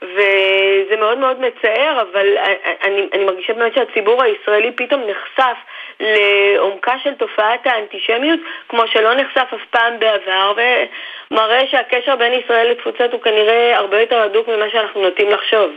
[SPEAKER 26] וזה מאוד מאוד מצער, אבל אני, אני מרגישה באמת שהציבור הישראלי פתאום נחשף לעומקה של תופעת האנטישמיות, כמו שלא נחשף אף פעם בעבר, ומראה שהקשר בין ישראל לתפוצות הוא כנראה הרבה יותר הדוק ממה שאנחנו נוטים לחשוב.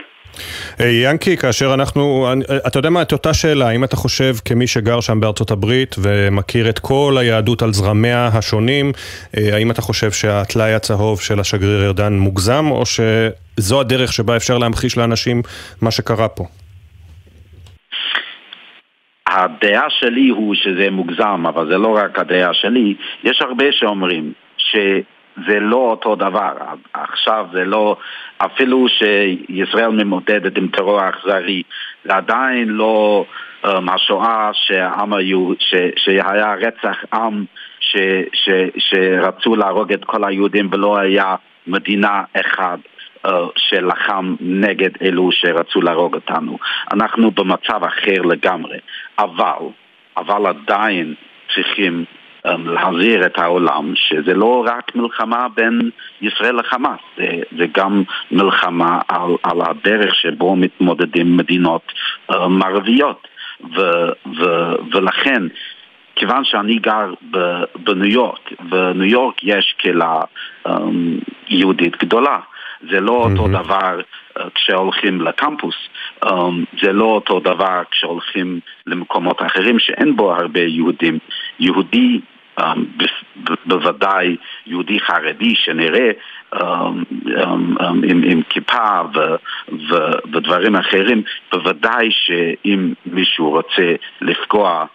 [SPEAKER 1] אה, ינקי, כאשר אנחנו, אה, אתה יודע מה, את אותה שאלה, האם אתה חושב כמי שגר שם בארצות הברית ומכיר את כל היהדות על זרמיה השונים, אה, האם אתה חושב שהטלאי הצהוב של השגריר ארדן מוגזם, או שזו הדרך שבה אפשר להמחיש לאנשים מה שקרה פה?
[SPEAKER 25] הדעה שלי הוא שזה מוגזם, אבל זה לא רק הדעה שלי. יש הרבה שאומרים ש... זה לא אותו דבר. עכשיו זה לא, אפילו שישראל ממודדת עם טרור אכזרי, זה עדיין לא um, השואה שהעם היו, ש, שהיה רצח עם ש, ש, שרצו להרוג את כל היהודים ולא היה מדינה אחת. uh, שלחם נגד אלו שרצו להרוג אותנו. אנחנו במצב אחר לגמרי, אבל, אבל עדיין צריכים להזהיר את העולם שזה לא רק מלחמה בין ישראל לחמאס, זה, זה גם מלחמה על, על הדרך שבו מתמודדים מדינות מערביות. ו, ו, ולכן, כיוון שאני גר בניו יורק, בניו יורק יש קהילה um, יהודית גדולה. זה לא אותו mm-hmm. דבר uh, כשהולכים לקמפוס, זה לא אותו דבר כשהולכים למקומות אחרים שאין בו הרבה יהודים. יהודי אמ, בוודאי יהודי חרדי שנראה אמ, אמ, עם, כיפה ודברים אחרים, בוודאי שאם מישהו רוצה לפגוע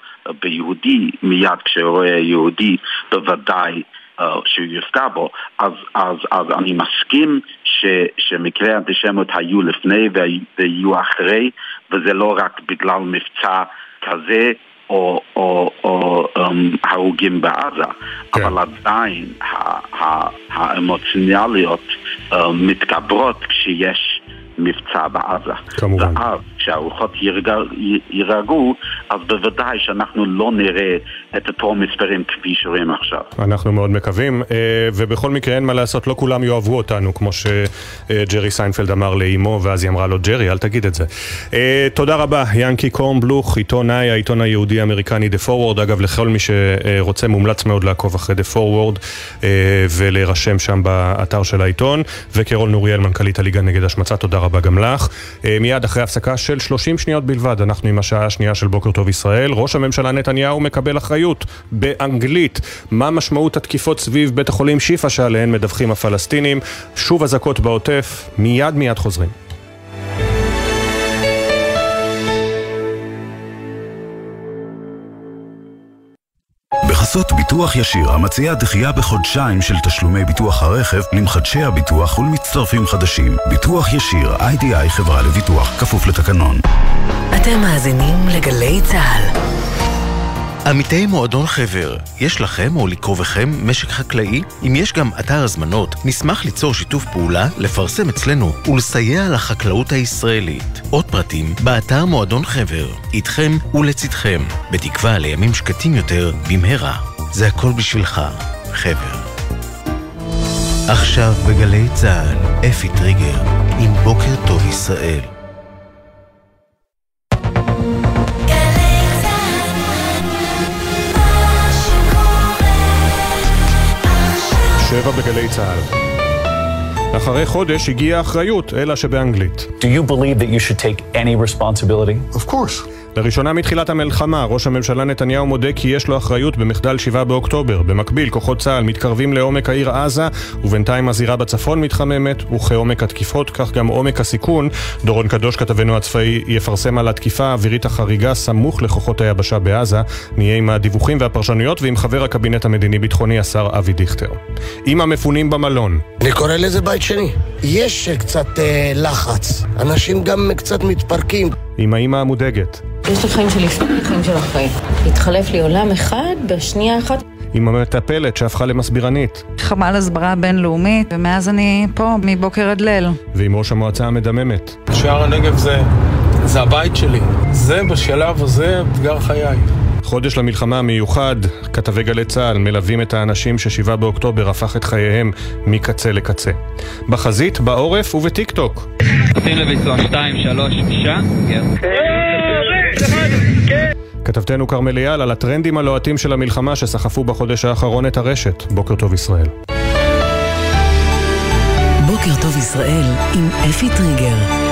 [SPEAKER 25] ביהודי מיד כשהוא רואה יהודי, בוודאי uh, שהוא יפגע בו. אז, אז, אז אני מסכים ש, שמקרי האנטישמיות היו לפני ויהיו אחרי, וזה לא רק בגלל מבצע כזה או, או, או um, הרוגים בעזה, כן. אבל עדיין האמוציונליות אה, מתגברות כשיש מבצע בעזה.
[SPEAKER 1] כמובן.
[SPEAKER 25] ואז שהרוחות יירגעו, אז בוודאי שאנחנו לא נראה את אותו מספרים כפי שרואים עכשיו.
[SPEAKER 1] אנחנו מאוד מקווים, ובכל מקרה אין מה לעשות, לא כולם יאהבו אותנו, כמו שג'רי סיינפלד אמר לאימו, ואז היא אמרה לו, ג'רי, אל תגיד את זה. תודה רבה, ינקי קורנבלוך, עיתונאי, העיתון היהודי-אמריקני The Forward, אגב, לכל מי שרוצה, מומלץ מאוד לעקוב אחרי The Forward ולהירשם שם באתר של העיתון, וקרול נוריאל, מנכ"לית הליגה נגד השמצה, תודה רבה גם לך. מיד אחרי הפסקה של 30 שניות בלבד, אנחנו עם השעה השנייה של בוקר טוב ישראל. ראש הממשלה נתניהו מקבל אחריות באנגלית. מה משמעות התקיפות סביב בית החולים שיפא שעליהן מדווחים הפלסטינים? שוב אזעקות בעוטף, מיד מיד חוזרים.
[SPEAKER 8] בחסות ביטוח ישיר, המציע דחייה בחודשיים של תשלומי ביטוח הרכב למחדשי הביטוח ולמצטרפים חדשים. ביטוח ישיר, איי-די-איי חברה לביטוח, כפוף לתקנון.
[SPEAKER 23] אתם מאזינים לגלי צה"ל. עמיתי מועדון חבר, יש לכם או לקרובכם משק חקלאי? אם יש גם אתר הזמנות, נשמח ליצור שיתוף פעולה, לפרסם אצלנו ולסייע לחקלאות הישראלית. עוד פרטים, באתר מועדון חבר. איתכם ולצדכם, בתקווה לימים שקטים יותר במהרה. זה הכל בשבילך, חבר. עכשיו בגלי צה"ל, אפי טריגר, עם בוקר טוב ישראל.
[SPEAKER 1] שבע בגלי צה"ל. אחרי חודש הגיעה האחריות, אלא שבאנגלית.
[SPEAKER 3] Do you believe that you should take any responsibility?
[SPEAKER 4] Of course.
[SPEAKER 1] לראשונה מתחילת המלחמה, ראש הממשלה נתניהו מודה כי יש לו אחריות במחדל 7 באוקטובר. במקביל, כוחות צה"ל מתקרבים לעומק העיר עזה, ובינתיים הזירה בצפון מתחממת, וכעומק התקיפות, כך גם עומק הסיכון. דורון קדוש, כתבנו הצבאי, יפרסם על התקיפה האווירית החריגה סמוך לכוחות היבשה בעזה. נהיה עם הדיווחים והפרשנויות ועם חבר הקבינט המדיני-ביטחוני, השר אבי דיכטר. עם המפונים במלון.
[SPEAKER 27] אני קורא לזה בית שני. יש קצת אה, לחץ. אנשים גם קצת מתפרקים.
[SPEAKER 1] עם האימא המודאגת.
[SPEAKER 28] יש לי חיים של לפני וחיים של אחרי. התחלף לי עולם אחד בשנייה אחת.
[SPEAKER 1] עם המטפלת שהפכה למסבירנית.
[SPEAKER 29] חמ"ל הסברה בינלאומית, ומאז אני פה מבוקר עד ליל.
[SPEAKER 1] ועם ראש המועצה המדממת.
[SPEAKER 30] שער הנגב זה, זה הבית שלי. זה בשלב הזה אתגר חיי.
[SPEAKER 1] חודש למלחמה המיוחד, כתבי גלי צה"ל מלווים את האנשים ששבעה באוקטובר הפך את חייהם מקצה לקצה. בחזית, בעורף ובטיק טוק.
[SPEAKER 31] נותנים לביצוע 2, 3, 6,
[SPEAKER 1] כתבתנו כרמל אייל על הטרנדים הלוהטים של המלחמה שסחפו בחודש האחרון את הרשת. בוקר טוב ישראל.
[SPEAKER 23] בוקר טוב ישראל עם אפי טריגר.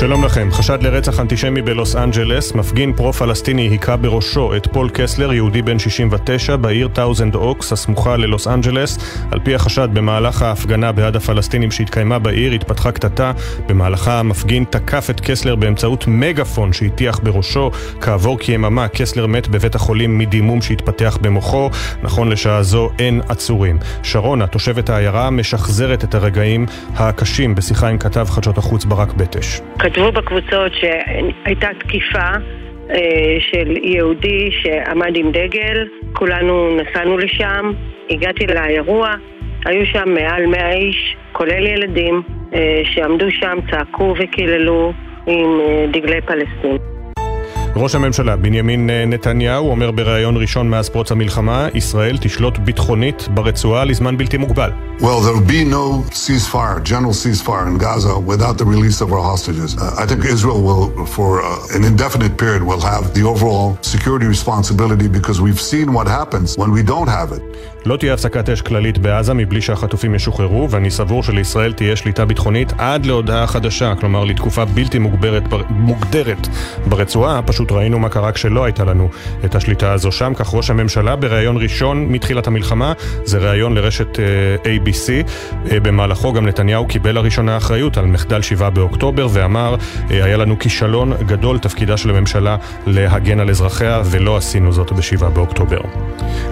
[SPEAKER 1] שלום לכם. חשד לרצח אנטישמי בלוס אנג'לס, מפגין פרו-פלסטיני היכה בראשו את פול קסלר, יהודי בן 69, בעיר Thousand Oaks, הסמוכה ללוס אנג'לס. על פי החשד, במהלך ההפגנה בעד הפלסטינים שהתקיימה בעיר, התפתחה קטטה. במהלכה המפגין תקף את קסלר באמצעות מגפון שהטיח בראשו. כעבור כיממה, קסלר מת בבית החולים מדימום שהתפתח במוחו. נכון לשעה זו אין עצורים. שרונה, תושבת העיירה, משחזרת את הרגעים הקשים בשיחה עם כתב חדשות החוץ ברק בטש.
[SPEAKER 32] כתבו בקבוצות שהייתה תקיפה אה, של יהודי שעמד עם דגל, כולנו נסענו לשם, הגעתי לאירוע, היו שם מעל 100 איש, כולל ילדים, אה, שעמדו שם, צעקו וקיללו עם אה, דגלי פלסטין.
[SPEAKER 1] ראש הממשלה בנימין נתניהו אומר בריאיון ראשון מאז פרוץ המלחמה, ישראל תשלוט ביטחונית ברצועה לזמן בלתי מוגבל.
[SPEAKER 4] Well, there will be no ceasefire, general ceasefire in Gaza without the release of our hostages. Uh, I think Israel will, for uh, an indefinite period, will have the overall security responsibility because we've seen what happens when we don't have it.
[SPEAKER 1] לא תהיה הפסקת אש כללית בעזה מבלי שהחטופים ישוחררו, ואני סבור שלישראל תהיה שליטה ביטחונית עד להודעה חדשה, כלומר לתקופה בלתי מוגברת, מוגדרת ברצועה. פשוט ראינו מה קרה כשלא הייתה לנו את השליטה הזו שם. כך ראש הממשלה בריאיון ראשון מתחילת המלחמה, זה ריאיון לרשת uh, ABC. Uh, במהלכו גם נתניהו קיבל לראשונה אחריות על מחדל 7 באוקטובר ואמר, uh, היה לנו כישלון גדול, תפקידה של הממשלה להגן על אזרחיה, ולא עשינו זאת ב-7 באוקטובר.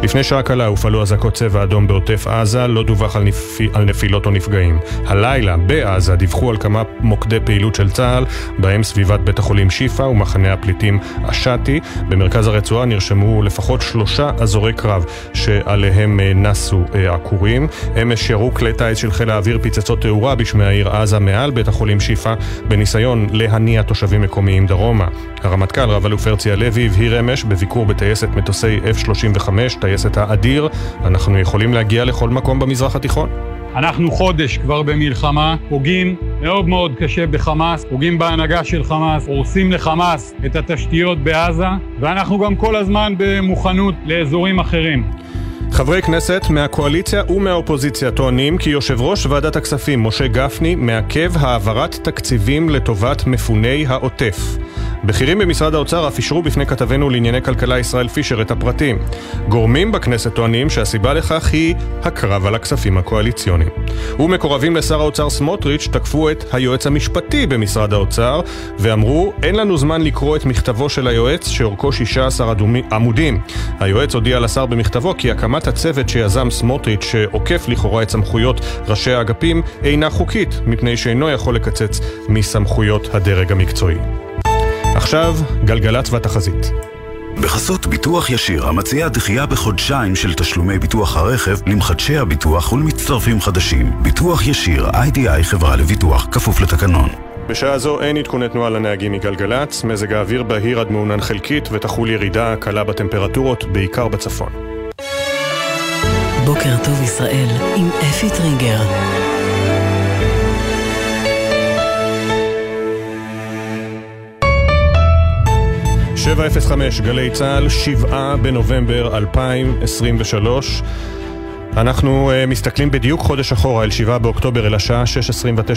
[SPEAKER 1] לפני שעה קלה הופעלו אזעקות צבע אדום בעוטף עזה, לא דווח על, נפ... על נפילות או נפגעים. הלילה בעזה דיווחו על כמה מוקדי פעילות של צה"ל, בהם סביבת בית החולים שיפא ומחנה הפליטים הכלואים אשתי. במרכז הרצועה נרשמו לפחות שלושה אזורי קרב שעליהם אה, נסו אה, עקורים. אמש ירו כלי טיס של חיל האוויר פצצות תאורה בשמי העיר עזה מעל בית החולים שיפא בניסיון להניע תושבים מקומיים דרומה. הרמטכ"ל רב אלוף הרצי הלוי הבהיר אמש בביקור בטייסת מטוסי F-35, טייסת האדיר, אנחנו יכולים להגיע לכל מקום במזרח התיכון.
[SPEAKER 33] אנחנו חודש כבר במלחמה, פוגעים מאוד מאוד קשה בחמאס, פוגעים בהנהגה של חמאס, הורסים לחמאס את התשתיות בעזה, ואנחנו גם כל הזמן במוכנות לאזורים אחרים.
[SPEAKER 1] חברי כנסת מהקואליציה ומהאופוזיציה טוענים כי יושב ראש ועדת הכספים משה גפני מעכב העברת תקציבים לטובת מפוני העוטף. בכירים במשרד האוצר אף אישרו בפני כתבנו לענייני כלכלה ישראל פישר את הפרטים. גורמים בכנסת טוענים שהסיבה לכך היא הקרב על הכספים הקואליציוניים. ומקורבים לשר האוצר סמוטריץ' תקפו את היועץ המשפטי במשרד האוצר ואמרו אין לנו זמן לקרוא את מכתבו של היועץ שאורכו 16 אדומי, עמודים. היועץ הודיע לשר במכתבו כי הקמת הצוות שיזם סמוטריץ' שעוקף לכאורה את סמכויות ראשי האגפים אינה חוקית מפני שאינו יכול לקצץ מסמכויות הדרג המקצועי. עכשיו, גלגלצ והתחזית.
[SPEAKER 8] בחסות ביטוח ישיר, המציע דחייה בחודשיים של תשלומי ביטוח הרכב למחדשי הביטוח ולמצטרפים חדשים. ביטוח ישיר, איי-די-איי חברה לביטוח, כפוף לתקנון.
[SPEAKER 1] בשעה זו אין עדכוני תנועה לנהגים מגלגלצ, מזג האוויר בהיר עד מעונן חלקית ותחול ירידה קלה בטמפרטורות, בעיקר בצפון.
[SPEAKER 2] בוקר טוב ישראל עם אפי טריגר.
[SPEAKER 1] שבע אפס חמש, גלי צה"ל, שבעה בנובמבר 2023. אנחנו uh, מסתכלים בדיוק חודש אחורה, אל שבעה באוקטובר, אל השעה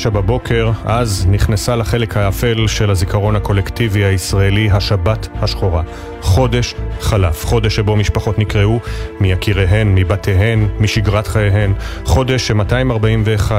[SPEAKER 1] 6.29 בבוקר. אז נכנסה לחלק האפל של הזיכרון הקולקטיבי הישראלי, השבת השחורה. חודש חלף, חודש שבו משפחות נקרעו מיקיריהן, מבתיהן, משגרת חייהן. חודש ש-241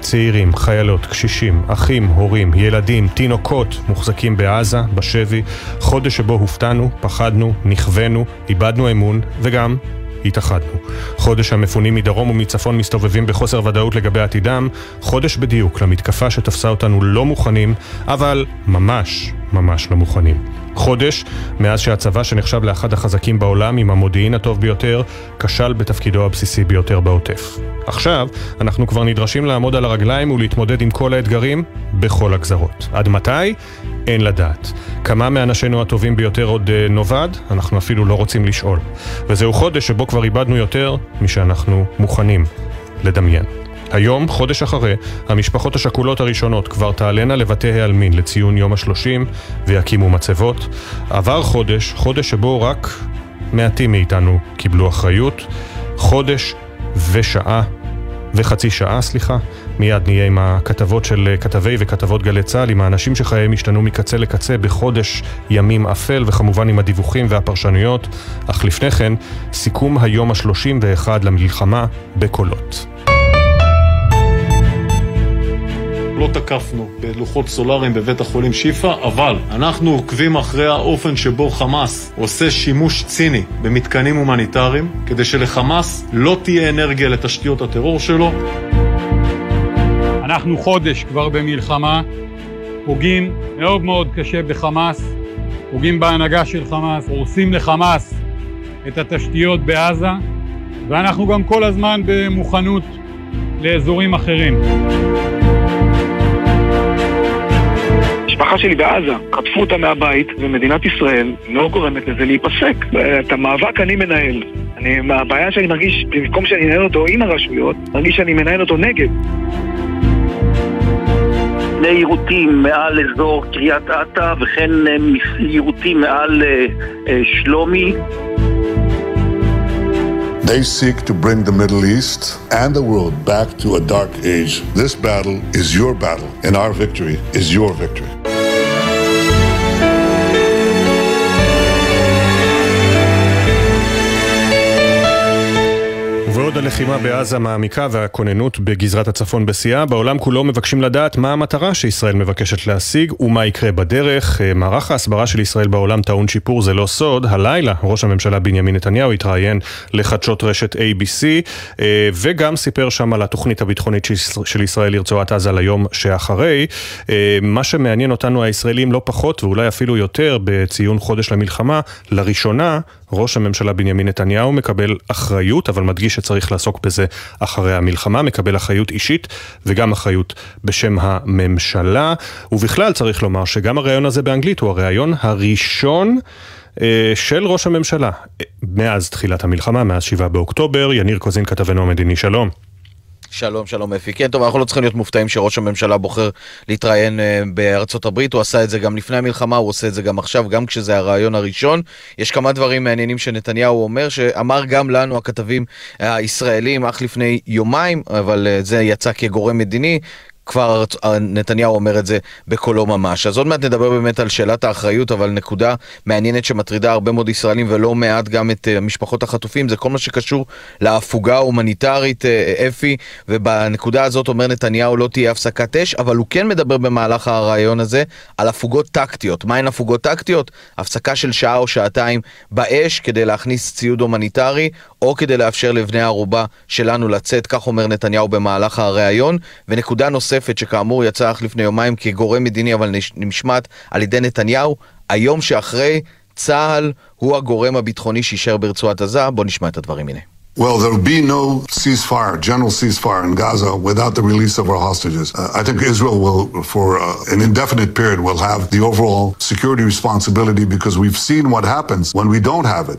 [SPEAKER 1] צעירים, חיילות, קשישים, אחים, הורים, ילדים, תינוקות מוחזקים בעזה, בשבי. חודש שבו הופתענו, פחדנו, נכווינו, איבדנו אמון וגם התאחדנו. חודש המפונים מדרום ומצפון מסתובבים בחוסר ודאות לגבי עתידם, חודש בדיוק למתקפה שתפסה אותנו לא מוכנים, אבל ממש ממש לא מוכנים. חודש מאז שהצבא שנחשב לאחד החזקים בעולם עם המודיעין הטוב ביותר, כשל בתפקידו הבסיסי ביותר בעוטף. עכשיו אנחנו כבר נדרשים לעמוד על הרגליים ולהתמודד עם כל האתגרים בכל הגזרות. עד מתי? אין לדעת. כמה מאנשינו הטובים ביותר עוד uh, נאבד? אנחנו אפילו לא רוצים לשאול. וזהו חודש שבו כבר איבדנו יותר משאנחנו מוכנים לדמיין. היום, חודש אחרי, המשפחות השכולות הראשונות כבר תעלנה לבתי העלמין לציון יום השלושים ויקימו מצבות. עבר חודש, חודש שבו רק מעטים מאיתנו קיבלו אחריות. חודש ושעה וחצי שעה, סליחה. מיד נהיה עם הכתבות של כתבי וכתבות גלי צה"ל, עם האנשים שחייהם השתנו מקצה לקצה בחודש ימים אפל, וכמובן עם הדיווחים והפרשנויות. אך לפני כן, סיכום היום השלושים ואחד למלחמה בקולות.
[SPEAKER 5] לא תקפנו בלוחות סולאריים בבית החולים שיפא, אבל אנחנו עוקבים אחרי האופן שבו חמאס עושה שימוש ציני במתקנים הומניטריים, כדי שלחמאס לא תהיה אנרגיה לתשתיות הטרור שלו.
[SPEAKER 33] אנחנו חודש כבר במלחמה, פוגעים מאוד מאוד קשה בחמאס, פוגעים בהנהגה של חמאס, הורסים לחמאס את התשתיות בעזה, ואנחנו גם כל הזמן במוכנות לאזורים אחרים.
[SPEAKER 34] המשפחה שלי בעזה, חטפו אותה מהבית, ומדינת ישראל לא גורמת לזה להיפסק. את המאבק אני מנהל. אני, הבעיה שאני מרגיש, במקום שאני אנהל אותו עם הרשויות, מרגיש שאני מנהל אותו נגד.
[SPEAKER 25] שני יירוטים מעל אזור קריית אתא וכן יירוטים מעל שלומי.
[SPEAKER 4] They seek to bring the Middle East and the world back to a dark age. This battle is your battle, and our victory is your victory.
[SPEAKER 1] הלחימה בעזה מעמיקה והכוננות בגזרת הצפון בשיאה, בעולם כולו מבקשים לדעת מה המטרה שישראל מבקשת להשיג ומה יקרה בדרך. אה, מערך ההסברה של ישראל בעולם טעון שיפור זה לא סוד. הלילה ראש הממשלה בנימין נתניהו התראיין לחדשות רשת ABC אה, וגם סיפר שם על התוכנית הביטחונית של ישראל לרצועת עזה ליום שאחרי. אה, מה שמעניין אותנו הישראלים לא פחות ואולי אפילו יותר בציון חודש למלחמה, לראשונה ראש הממשלה בנימין נתניהו מקבל אחריות, אבל מדגיש שצריך לעסוק בזה אחרי המלחמה, מקבל אחריות אישית וגם אחריות בשם הממשלה, ובכלל צריך לומר שגם הרעיון הזה באנגלית הוא הרעיון הראשון אה, של ראש הממשלה מאז תחילת המלחמה, מאז 7 באוקטובר. יניר קוזין כתבנו המדיני, שלום.
[SPEAKER 35] שלום, שלום אפי. כן, טוב, אנחנו לא צריכים להיות מופתעים שראש הממשלה בוחר להתראיין uh, בארצות הברית, הוא עשה את זה גם לפני המלחמה, הוא עושה את זה גם עכשיו, גם כשזה הרעיון הראשון. יש כמה דברים מעניינים שנתניהו אומר, שאמר גם לנו הכתבים הישראלים אך לפני יומיים, אבל uh, זה יצא כגורם מדיני. כבר נתניהו אומר את זה בקולו ממש. אז עוד מעט נדבר באמת על שאלת האחריות, אבל נקודה מעניינת שמטרידה הרבה מאוד ישראלים ולא מעט גם את אה, משפחות החטופים, זה כל מה שקשור להפוגה ההומניטרית, אה, אפי, ובנקודה הזאת אומר נתניהו לא תהיה הפסקת אש, אבל הוא כן מדבר במהלך הרעיון הזה על הפוגות טקטיות. מהן הפוגות טקטיות? הפסקה של שעה או שעתיים באש כדי להכניס ציוד הומניטרי, או כדי לאפשר לבני הערובה שלנו לצאת, כך אומר נתניהו במהלך הראיון. ונקודה נוספת שכאמור יצאה אך לפני יומיים כגורם מדיני אבל נשמט על ידי נתניהו, היום שאחרי צה"ל הוא הגורם הביטחוני שישאר ברצועת עזה. בואו נשמע את הדברים הנה.
[SPEAKER 4] Well, there will be no ceasefire, general ceasefire in Gaza without the release of our hostages. Uh, I think Israel will, for uh, an indefinite period, will have the overall security responsibility because we've seen what happens when we don't have it.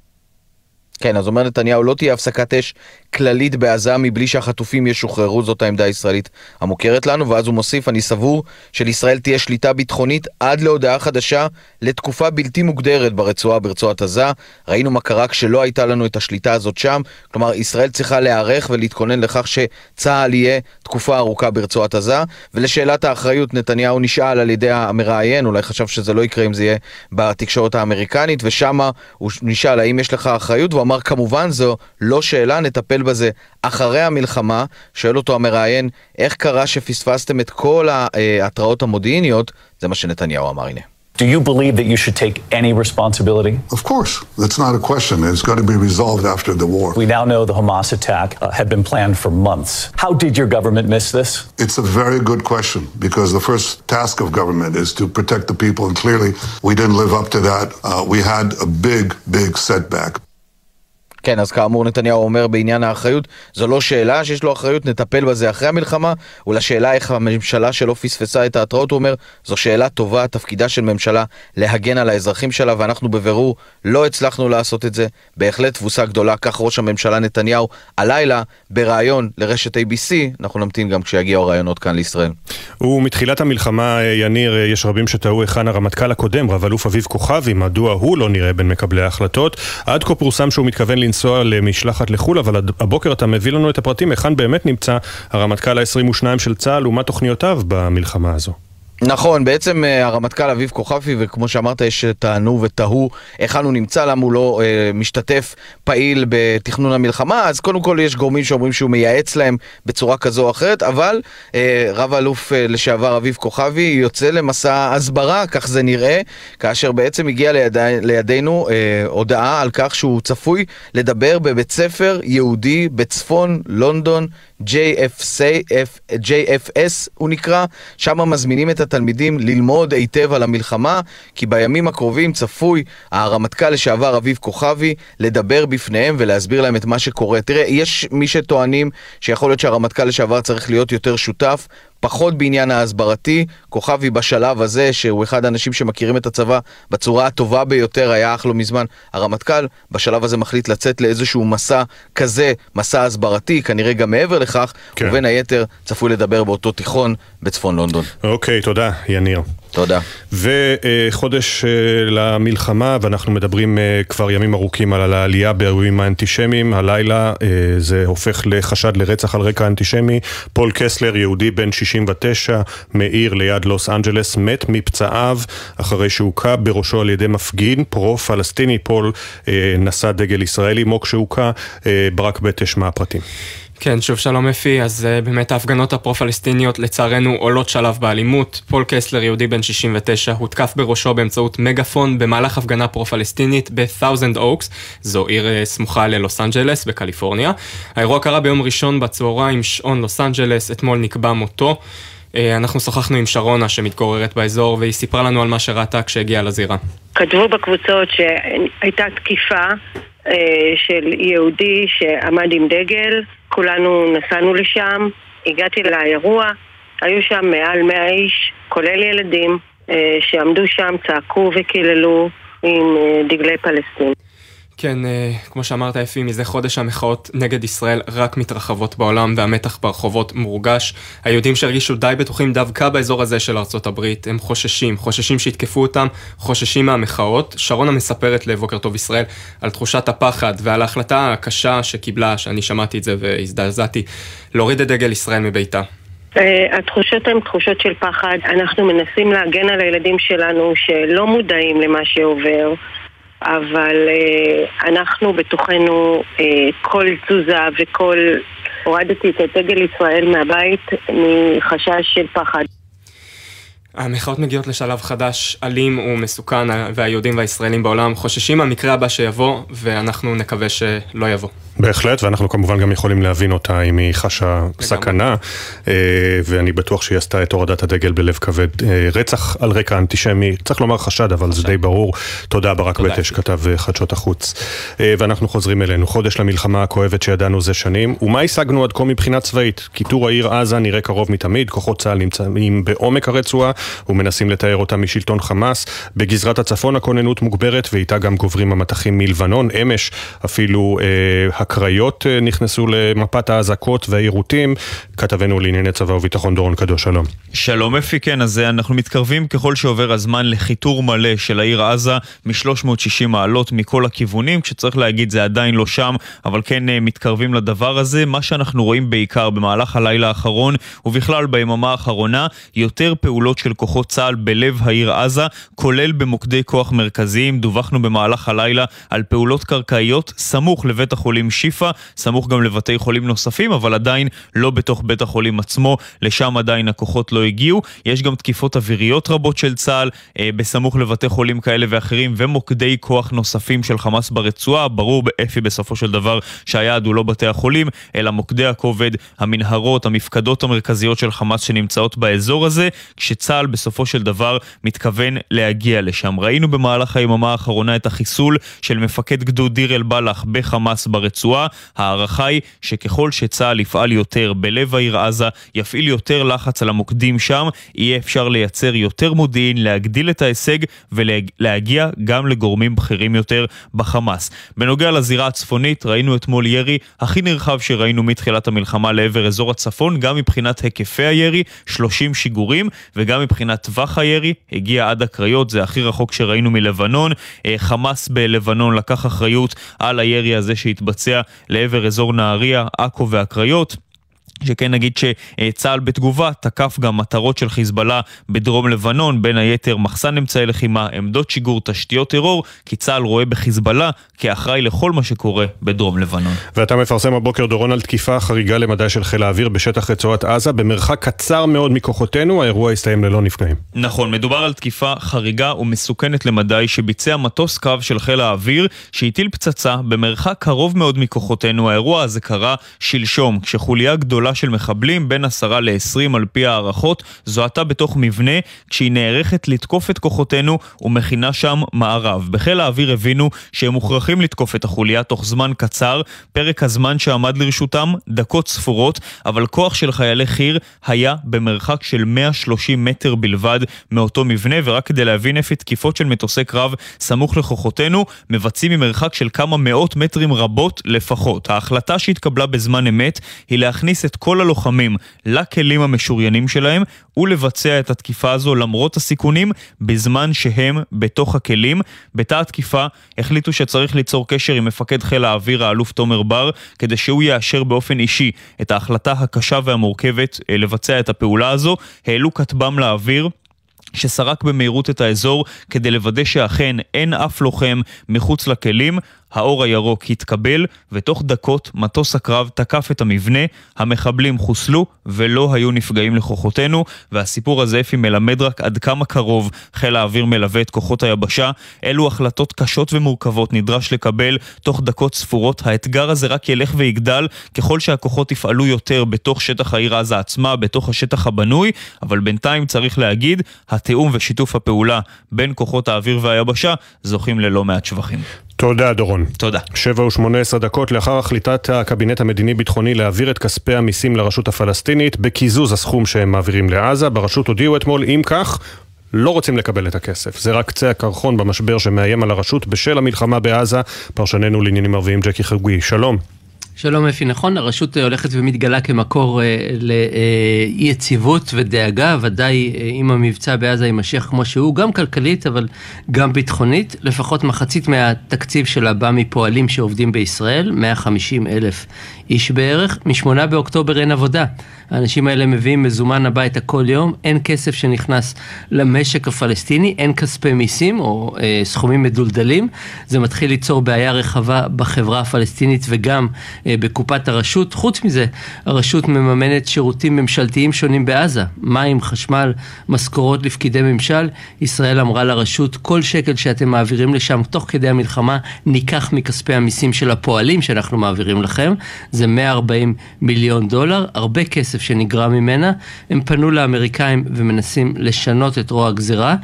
[SPEAKER 35] כן, אז אומר נתניהו, לא תהיה הפסקת אש כללית בעזה מבלי שהחטופים ישוחררו, זאת העמדה הישראלית המוכרת לנו, ואז הוא מוסיף, אני סבור שלישראל תהיה שליטה ביטחונית עד להודעה חדשה לתקופה בלתי מוגדרת ברצועה, ברצועת עזה. ראינו מה קרה כשלא הייתה לנו את השליטה הזאת שם, כלומר, ישראל צריכה להיערך ולהתכונן לכך שצה"ל יהיה תקופה ארוכה ברצועת עזה. ולשאלת האחריות, נתניהו נשאל על ידי המראיין, אולי חשב שזה לא יקרה אם זה יהיה בתקשורת האמריקנית, ושמה הוא נשאל האם יש לך אחריות, והוא אמר כמובן זו לא שאלה, נטפל בזה אחרי המלחמה. שואל אותו המראיין, איך קרה שפספסתם את כל ההתראות המודיעיניות? זה מה שנתניהו אמר, הנה.
[SPEAKER 3] Do you believe that you should take any responsibility?
[SPEAKER 4] Of course. That's not a question. It's going to be resolved after the war.
[SPEAKER 3] We now know the Hamas attack uh, had been planned for months. How did your government miss this?
[SPEAKER 4] It's a very good question because the first task of government is to protect the people, and clearly we didn't live up to that. Uh, we had a big, big setback.
[SPEAKER 35] כן, אז כאמור נתניהו אומר בעניין האחריות, זו לא שאלה שיש לו אחריות, נטפל בזה אחרי המלחמה, ולשאלה איך הממשלה שלו פספסה את ההתראות, הוא אומר, זו שאלה טובה, תפקידה של ממשלה להגן על האזרחים שלה, ואנחנו בבירור לא הצלחנו לעשות את זה. בהחלט תבוסה גדולה, כך ראש הממשלה נתניהו הלילה, בריאיון לרשת ABC, אנחנו נמתין גם כשיגיעו הרעיונות כאן לישראל.
[SPEAKER 1] ומתחילת המלחמה, יניר, יש רבים שטעו היכן הרמטכ"ל הקודם, רב אלוף אביב כוכבי, מדוע הוא לא נראה בין מקבלי ההחלטות. עד כה פורסם שהוא מתכוון לנסוע למשלחת לחו"ל, אבל הבוקר אתה מביא לנו את הפרטים היכן באמת נמצא הרמטכ"ל ה-22 של צה"ל ומה תוכניותיו במלחמה הזו.
[SPEAKER 35] נכון, בעצם אה, הרמטכ"ל אביב כוכבי, וכמו שאמרת, יש טענו ותהו היכן הוא נמצא, למה הוא לא אה, משתתף פעיל בתכנון המלחמה, אז קודם כל יש גורמים שאומרים שהוא מייעץ להם בצורה כזו או אחרת, אבל אה, רב אלוף אה, לשעבר אביב כוכבי יוצא למסע הסברה, כך זה נראה, כאשר בעצם הגיע לידי, לידינו אה, הודעה על כך שהוא צפוי לדבר בבית ספר יהודי בצפון לונדון, JFC, JFS הוא נקרא, שם מזמינים את התלמידים ללמוד היטב על המלחמה, כי בימים הקרובים צפוי הרמטכ"ל לשעבר אביב כוכבי לדבר בפניהם ולהסביר להם את מה שקורה. תראה, יש מי שטוענים שיכול להיות שהרמטכ"ל לשעבר צריך להיות יותר שותף, פחות בעניין ההסברתי. כוכבי בשלב הזה, שהוא אחד האנשים שמכירים את הצבא בצורה הטובה ביותר, היה אך לא מזמן הרמטכ"ל, בשלב הזה מחליט לצאת לאיזשהו מסע כזה, מסע הסברתי, כנראה גם מעבר לכך, כן. ובין היתר צפוי לדבר באותו תיכון בצפון לונדון.
[SPEAKER 1] אוקיי, תודה, יניר.
[SPEAKER 35] תודה.
[SPEAKER 1] וחודש אה, למלחמה, ואנחנו מדברים אה, כבר ימים ארוכים על העלייה באירועים האנטישמיים. הלילה אה, זה הופך לחשד לרצח על רקע אנטישמי. פול קסלר, יהודי בן 69, מעיר ליד לוס אנג'לס, מת מפצעיו אחרי שהוכה בראשו על ידי מפגין, פרו-פלסטיני. פול נשא דגל ישראלי עמו כשהוכה. ברק בטש, מה הפרטים?
[SPEAKER 11] כן, שוב שלום אפי, אז אה, באמת ההפגנות הפרו-פלסטיניות לצערנו עולות שלב באלימות. פול קסלר, יהודי בן 69, הותקף בראשו באמצעות מגפון במהלך הפגנה פרו-פלסטינית ב-Thousand Oaks, זו עיר uh, סמוכה ללוס אנג'לס בקליפורניה. האירוע קרה ביום ראשון בצהריים, שעון לוס אנג'לס, אתמול נקבע מותו. Uh, אנחנו שוחחנו עם שרונה שמתגוררת באזור והיא סיפרה לנו על מה שראתה כשהגיעה לזירה.
[SPEAKER 32] כתבו בקבוצות שהייתה תקיפה של יהודי שעמד עם דגל, כולנו נסענו לשם, הגעתי לאירוע, היו שם מעל מאה איש, כולל ילדים, אה, שעמדו שם, צעקו וקיללו עם אה, דגלי פלסטין.
[SPEAKER 11] כן, אה, כמו שאמרת אפי, מזה חודש המחאות נגד ישראל רק מתרחבות בעולם והמתח ברחובות מורגש. היהודים שהרגישו די בטוחים דווקא באזור הזה של ארצות הברית, הם חוששים, חוששים שיתקפו אותם, חוששים מהמחאות. שרונה מספרת לבוקר טוב ישראל על תחושת הפחד ועל ההחלטה הקשה שקיבלה, שאני שמעתי את זה והזדעזעתי, להוריד את דגל ישראל מביתה.
[SPEAKER 32] Uh, התחושות הן תחושות של פחד, אנחנו מנסים להגן על הילדים שלנו שלא מודעים למה שעובר. אבל uh, אנחנו בתוכנו, uh, כל תזוזה וכל... הורדתי את דגל ישראל מהבית מחשש של פחד.
[SPEAKER 11] המחאות מגיעות לשלב חדש, אלים ומסוכן, והיהודים והישראלים בעולם חוששים מהמקרה הבא שיבוא, ואנחנו נקווה שלא יבוא.
[SPEAKER 1] בהחלט, ואנחנו כמובן גם יכולים להבין אותה אם היא חשה סכנה, אה, ואני בטוח שהיא עשתה את הורדת הדגל בלב כבד. אה, רצח על רקע אנטישמי, צריך לומר חשד, אבל זה די ברור. תודה ברק בטש, כתב אה, חדשות החוץ. ואנחנו חוזרים אלינו, חודש למלחמה הכואבת שידענו זה שנים, ומה השגנו עד כה מבחינה צבאית? כיתור העיר עזה נראה קרוב מתמיד, כוחות צה"ל נמצאים בעומק הרצועה ומנסים לתאר אותה משלטון חמאס. בגזרת הצפון הכוננות מוגברת, ואיתה גם גוברים המטחים מלבנון. אמש אפילו הקריות אה, נכנסו למפת האזעקות והעירותים. כתבנו לענייני צבא וביטחון דורון קדוש, שלום.
[SPEAKER 10] שלום אפי, כן, אז אה, אנחנו מתקרבים ככל שעובר הזמן לחיתור מלא של העיר עזה מ-360 מעלות מכל הכיוונים, כשצריך להגיד זה עדיין לא שם, אבל כן אה, מתקרבים לדבר הזה. מה שאנחנו רואים בעיקר במהלך הלילה האחרון, ובכלל ביממה האחרונה, יותר פעולות של כוחות צה"ל בלב העיר עזה, כולל במוקדי כוח מרכזיים. דווחנו במהלך הלילה על פעולות קרקעיות סמוך לבית החולים שיפא, סמוך גם לבתי חולים נוספים, אבל עדיין לא בתוך בית החולים עצמו, לשם עדיין הכוחות לא הגיעו. יש גם תקיפות אוויריות רבות של צה"ל, אה, בסמוך לבתי חולים כאלה ואחרים, ומוקדי כוח נוספים של חמאס ברצועה. ברור באפי בסופו של דבר שהיעד הוא לא בתי החולים, אלא מוקדי הכובד, המנהרות, המפקדות המרכזיות של חמאס שנמצאות באזור הזה, כשצה"ל בסופו של דבר מתכוון להגיע לשם. ראינו במהלך היממה האחרונה את החיסול של מפקד גדוד דיר אל-בלח בחמאס ברצועה. הרצועה. ההערכה היא שככל שצה"ל יפעל יותר בלב העיר עזה, יפעיל יותר לחץ על המוקדים שם, יהיה אפשר לייצר יותר מודיעין, להגדיל את ההישג ולהגיע גם לגורמים בכירים יותר בחמאס. בנוגע לזירה הצפונית, ראינו אתמול ירי הכי נרחב שראינו מתחילת המלחמה לעבר אזור הצפון, גם מבחינת היקפי הירי, 30 שיגורים, וגם מבחינת טווח הירי, הגיע עד הקריות, זה הכי רחוק שראינו מלבנון. אה, חמאס בלבנון לקח אחריות על הירי הזה שהתבצע לעבר אזור נהריה, עכו והקריות. שכן נגיד שצה"ל בתגובה תקף גם מטרות של חיזבאללה בדרום לבנון, בין היתר מחסן אמצעי לחימה, עמדות שיגור, תשתיות טרור, כי צה"ל רואה בחיזבאללה כאחראי לכל מה שקורה בדרום לבנון.
[SPEAKER 1] ואתה מפרסם הבוקר דורון על תקיפה חריגה למדי של חיל האוויר בשטח רצועת עזה, במרחק קצר מאוד מכוחותינו, האירוע הסתיים ללא נפגעים.
[SPEAKER 10] נכון, מדובר על תקיפה חריגה ומסוכנת למדי שביצע מטוס קרב של חיל האוויר, שהטיל פצצה במרחק קרוב מאוד מכוחותינו. האירוע הזה קרה שלשום, כשחוליה גדולה גדולה של מחבלים, בין עשרה ל-20 על פי הערכות, זוהתה בתוך מבנה כשהיא נערכת לתקוף את כוחותינו ומכינה שם מערב. בחיל האוויר הבינו שהם מוכרחים לתקוף את החוליה תוך זמן קצר, פרק הזמן שעמד לרשותם דקות ספורות, אבל כוח של חיילי חי"ר היה במרחק של 130 מטר בלבד מאותו מבנה, ורק כדי להבין איפה תקיפות של מטוסי קרב סמוך לכוחותינו, מבצעים ממרחק של כמה מאות מטרים רבות לפחות. ההחלטה שהתקבלה בזמן אמת היא להכניס את כל הלוחמים לכלים המשוריינים שלהם ולבצע את התקיפה הזו למרות הסיכונים בזמן שהם בתוך הכלים. בתא התקיפה החליטו שצריך ליצור קשר עם מפקד חיל האוויר האלוף תומר בר כדי שהוא יאשר באופן אישי את ההחלטה הקשה והמורכבת אה, לבצע את הפעולה הזו. העלו כטב"ם לאוויר שסרק במהירות את האזור כדי לוודא שאכן אין אף לוחם מחוץ לכלים. האור הירוק התקבל, ותוך דקות מטוס הקרב תקף את המבנה, המחבלים חוסלו ולא היו נפגעים לכוחותינו, והסיפור הזה אפי מלמד רק עד כמה קרוב חיל האוויר מלווה את כוחות היבשה. אלו החלטות קשות ומורכבות נדרש לקבל תוך דקות ספורות. האתגר הזה רק ילך ויגדל ככל שהכוחות יפעלו יותר בתוך שטח העיר עזה עצמה, בתוך השטח הבנוי, אבל בינתיים צריך להגיד, התיאום ושיתוף הפעולה בין כוחות האוויר והיבשה זוכים ללא מעט שבחים.
[SPEAKER 1] תודה, דורון.
[SPEAKER 10] תודה.
[SPEAKER 1] שבע ושמונה עשרה דקות לאחר החליטת הקבינט המדיני-ביטחוני להעביר את כספי המיסים לרשות הפלסטינית בקיזוז הסכום שהם מעבירים לעזה, ברשות הודיעו אתמול, אם כך, לא רוצים לקבל את הכסף. זה רק קצה הקרחון במשבר שמאיים על הרשות בשל המלחמה בעזה. פרשננו לעניינים ערביים ג'קי חגוי, שלום.
[SPEAKER 36] שלום אפי, נכון, הרשות הולכת ומתגלה כמקור אה, לאי יציבות ודאגה, ודאי אה, אם המבצע בעזה יימשך כמו שהוא, גם כלכלית אבל גם ביטחונית, לפחות מחצית מהתקציב שלה בא מפועלים שעובדים בישראל, 150 אלף איש בערך, משמונה באוקטובר אין עבודה. האנשים האלה מביאים מזומן הביתה כל יום, אין כסף שנכנס למשק הפלסטיני, אין כספי מיסים או אה, סכומים מדולדלים. זה מתחיל ליצור בעיה רחבה בחברה הפלסטינית וגם אה, בקופת הרשות. חוץ מזה, הרשות מממנת שירותים ממשלתיים שונים בעזה, מים, חשמל, משכורות לפקידי ממשל. ישראל אמרה לרשות, כל שקל שאתם מעבירים לשם תוך כדי המלחמה, ניקח מכספי המיסים של הפועלים שאנחנו מעבירים לכם. זה 140 מיליון דולר, הרבה כסף שנגרע ממנה. הם פנו לאמריקאים ומנסים לשנות את רוע הגזירה.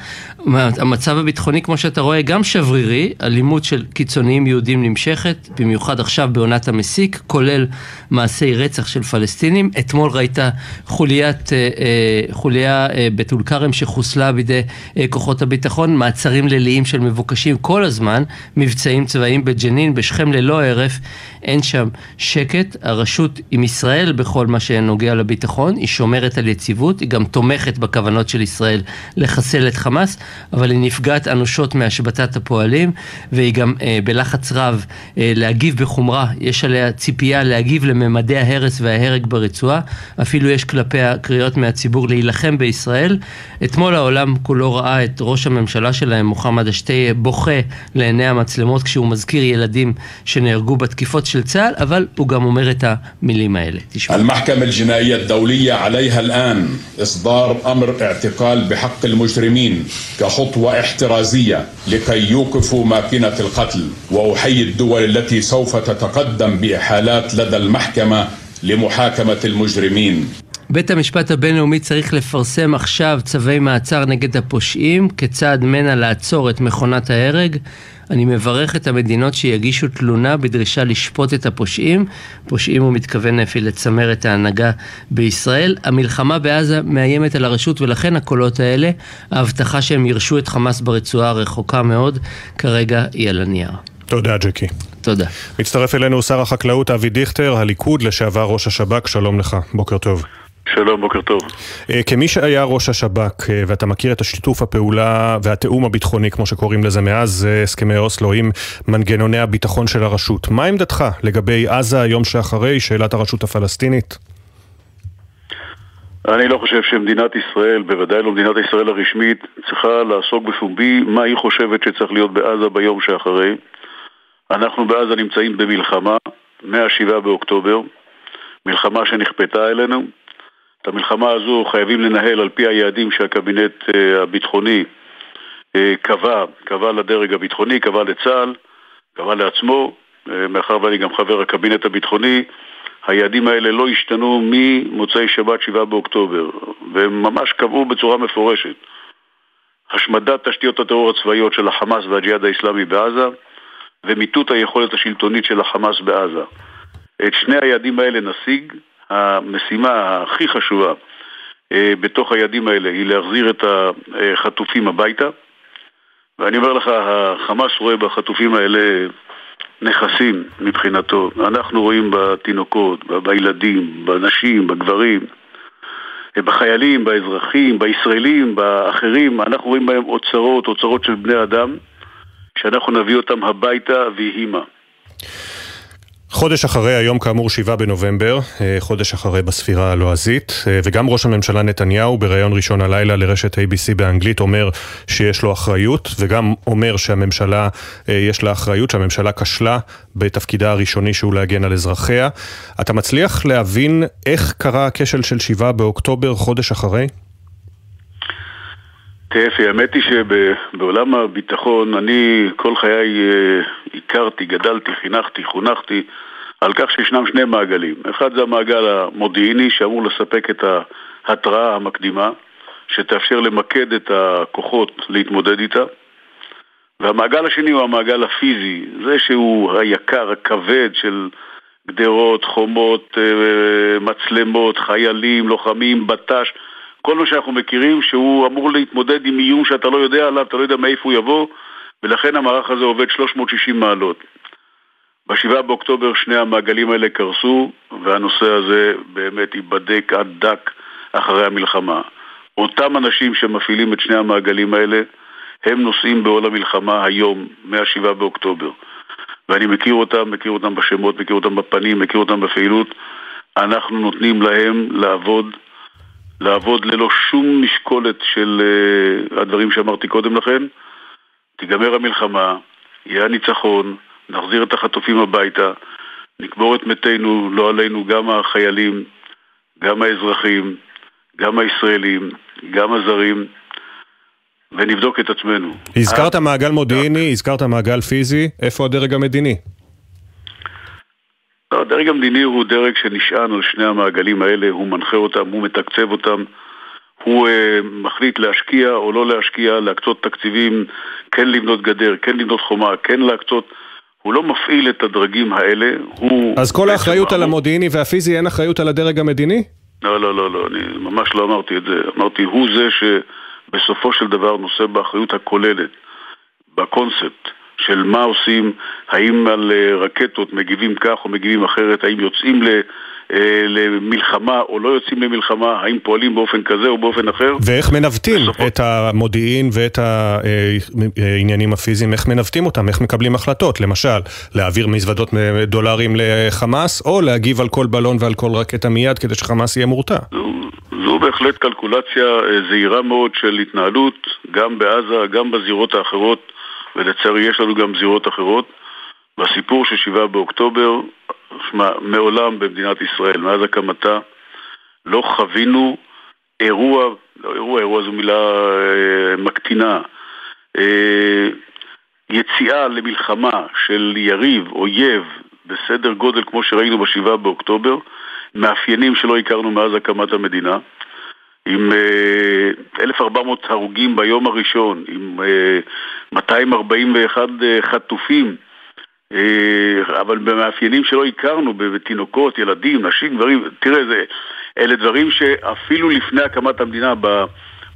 [SPEAKER 36] המצב הביטחוני, כמו שאתה רואה, גם שברירי, אלימות של קיצוניים יהודים נמשכת, במיוחד עכשיו בעונת המסיק, כולל מעשי רצח של פלסטינים. אתמול ראית חוליית, אה, אה, חוליה אה, בטול כרם שחוסלה בידי כוחות הביטחון, מעצרים ליליים של מבוקשים כל הזמן, מבצעים צבאיים בג'נין, בשכם ללא הרף, אין שם שקט. הרשות עם ישראל בכל מה שנוגע לביטחון, היא שומרת על יציבות, היא גם תומכת בכוונות של ישראל לחסל את חמאס, אבל היא נפגעת אנושות מהשבתת הפועלים, והיא גם אה, בלחץ רב אה, להגיב בחומרה, יש עליה ציפייה להגיב לממדי ההרס וההרג ברצועה, אפילו יש כלפיה קריאות מהציבור להילחם בישראל. אתמול העולם כולו ראה את ראש הממשלה שלהם, מוחמד אשתי, בוכה לעיני המצלמות כשהוא מזכיר ילדים שנהרגו בתקיפות של צה"ל, אבל הוא גם אומר את המילים האלה. תשמע.
[SPEAKER 37] المحكمة الجنائية الدولية عليها الآن إصدار أمر اعتقال بحق المجرمين كخطوة احترازية لكي يوقفوا ماكينة القتل وأحيي الدول التي سوف تتقدم بإحالات لدى المحكمة لمحاكمة المجرمين
[SPEAKER 36] בית המשפט הבינלאומי צריך לפרסם עכשיו צווי מעצר נגד הפושעים כצעד מנה לעצור את מכונת ההרג. אני מברך את המדינות שיגישו תלונה בדרישה לשפוט את הפושעים. פושעים הוא מתכוון אפי לצמר את ההנהגה בישראל. המלחמה בעזה מאיימת על הרשות ולכן הקולות האלה, ההבטחה שהם ירשו את חמאס ברצועה רחוקה מאוד, כרגע היא על הנייר.
[SPEAKER 1] תודה, ג'קי.
[SPEAKER 36] תודה.
[SPEAKER 1] מצטרף אלינו שר החקלאות אבי דיכטר, הליכוד לשעבר ראש השב"כ, שלום לך, בוקר טוב.
[SPEAKER 38] שלום, בוקר טוב.
[SPEAKER 1] אה, כמי שהיה ראש השב"כ, אה, ואתה מכיר את השיתוף הפעולה והתיאום הביטחוני, כמו שקוראים לזה מאז אה, הסכמי אוסלו, עם מנגנוני הביטחון של הרשות, מה עמדתך לגבי עזה היום שאחרי, שאלת הרשות הפלסטינית?
[SPEAKER 38] אני לא חושב שמדינת ישראל, בוודאי לא מדינת ישראל הרשמית, צריכה לעסוק בפומבי מה היא חושבת שצריך להיות בעזה ביום שאחרי. אנחנו בעזה נמצאים במלחמה מ-7 באוקטובר, מלחמה שנכפתה אלינו. את המלחמה הזו חייבים לנהל על פי היעדים שהקבינט uh, הביטחוני uh, קבע, קבע לדרג הביטחוני, קבע לצה"ל, קבע לעצמו, uh, מאחר ואני גם חבר הקבינט הביטחוני, היעדים האלה לא השתנו ממוצאי שבת 7 באוקטובר, והם ממש קבעו בצורה מפורשת השמדת תשתיות הטרור הצבאיות של החמאס והג'יהאד האיסלאמי בעזה ומיטוט היכולת השלטונית של החמאס בעזה. את שני היעדים האלה נשיג המשימה הכי חשובה אה, בתוך היעדים האלה היא להחזיר את החטופים הביתה ואני אומר לך, החמאס רואה בחטופים האלה נכסים מבחינתו. אנחנו רואים בתינוקות, בילדים, בנשים, בגברים, בחיילים, באזרחים, בישראלים, באחרים, אנחנו רואים בהם אוצרות, אוצרות של בני אדם, שאנחנו נביא אותם הביתה ויהי מה.
[SPEAKER 1] חודש אחרי היום כאמור 7 בנובמבר, אה, חודש אחרי בספירה הלועזית, אה, וגם ראש הממשלה נתניהו בריאיון ראשון הלילה לרשת ABC באנגלית אומר שיש לו אחריות, וגם אומר שהממשלה, אה, יש לה אחריות, שהממשלה כשלה בתפקידה הראשוני שהוא להגן על אזרחיה. אתה מצליח להבין איך קרה הכשל של 7 באוקטובר חודש אחרי?
[SPEAKER 38] תפי, האמת היא שבעולם הביטחון אני כל חיי הכרתי, גדלתי, חינכתי, חונכתי על כך שישנם שני מעגלים. אחד זה המעגל המודיעיני שאמור לספק את ההתראה המקדימה, שתאפשר למקד את הכוחות להתמודד איתה. והמעגל השני הוא המעגל הפיזי, זה שהוא היקר, הכבד של גדרות, חומות, אה, מצלמות, חיילים, לוחמים, בט"ש, כל מה שאנחנו מכירים שהוא אמור להתמודד עם איום שאתה לא יודע עליו, אתה לא יודע מאיפה הוא יבוא, ולכן המערך הזה עובד 360 מעלות. ב-7 באוקטובר שני המעגלים האלה קרסו, והנושא הזה באמת ייבדק עד דק אחרי המלחמה. אותם אנשים שמפעילים את שני המעגלים האלה, הם נושאים בעול המלחמה היום, מ-7 באוקטובר. ואני מכיר אותם, מכיר אותם בשמות, מכיר אותם בפנים, מכיר אותם בפעילות. אנחנו נותנים להם לעבוד, לעבוד ללא שום משקולת של uh, הדברים שאמרתי קודם לכן. תיגמר המלחמה, יהיה הניצחון, נחזיר את החטופים הביתה, נקבור את מתינו, לא עלינו, גם החיילים, גם האזרחים, גם הישראלים, גם הזרים, ונבדוק את עצמנו.
[SPEAKER 1] הזכרת מעגל מודיעיני, הזכרת מעגל פיזי, איפה הדרג המדיני?
[SPEAKER 38] לא, הדרג המדיני הוא דרג שנשען על שני המעגלים האלה, הוא מנחה אותם, הוא מתקצב אותם, הוא uh, מחליט להשקיע או לא להשקיע, להקצות תקציבים, כן לבנות גדר, כן לבנות חומה, כן להקצות הוא לא מפעיל את הדרגים האלה, הוא...
[SPEAKER 1] אז כל האחריות על המודיעיני והפיזי, אין אחריות על הדרג המדיני?
[SPEAKER 38] לא, לא, לא, לא, אני ממש לא אמרתי את זה. אמרתי, הוא זה שבסופו של דבר נושא באחריות הכוללת, בקונספט של מה עושים, האם על אה, רקטות מגיבים כך או מגיבים אחרת, האם יוצאים ל... אה, למלחמה או לא יוצאים למלחמה, האם פועלים באופן כזה או באופן אחר.
[SPEAKER 1] ואיך מנווטים בסופו... את המודיעין ואת העניינים הפיזיים, איך מנווטים אותם, איך מקבלים החלטות, למשל, להעביר מזוודות דולרים לחמאס, או להגיב על כל בלון ועל כל רקטה מיד כדי שחמאס יהיה מורתע.
[SPEAKER 38] זו, זו בהחלט קלקולציה אה, זהירה מאוד של התנהלות, גם בעזה, גם בזירות האחרות, ולצערי יש לנו גם זירות אחרות. בסיפור של 7 באוקטובר, שמע, מעולם במדינת ישראל, מאז הקמתה, לא חווינו אירוע, לא אירוע, אירוע זו מילה אה, מקטינה, אה, יציאה למלחמה של יריב, אויב, בסדר גודל כמו שראינו ב-7 באוקטובר, מאפיינים שלא הכרנו מאז הקמת המדינה, עם אה, 1,400 הרוגים ביום הראשון, עם אה, 241 אה, חטופים אה, אבל במאפיינים שלא הכרנו, בתינוקות, ילדים, נשים, גברים, תראה, זה, אלה דברים שאפילו לפני הקמת המדינה,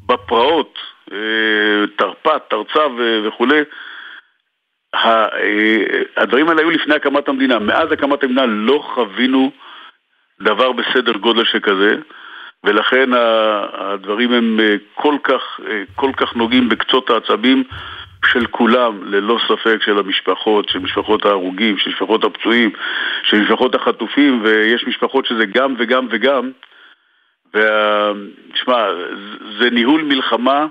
[SPEAKER 38] בפרעות, אה, תרפ"ט, תרצ"א וכולי, אה, הדברים האלה היו לפני הקמת המדינה. מאז הקמת המדינה לא חווינו דבר בסדר גודל שכזה, ולכן הדברים הם כל כך, כל כך נוגעים בקצות העצבים. של כולם, ללא ספק, של המשפחות, של משפחות ההרוגים, של משפחות הפצועים, של משפחות החטופים, ויש משפחות שזה גם וגם וגם. ותשמע, זה ניהול מלחמה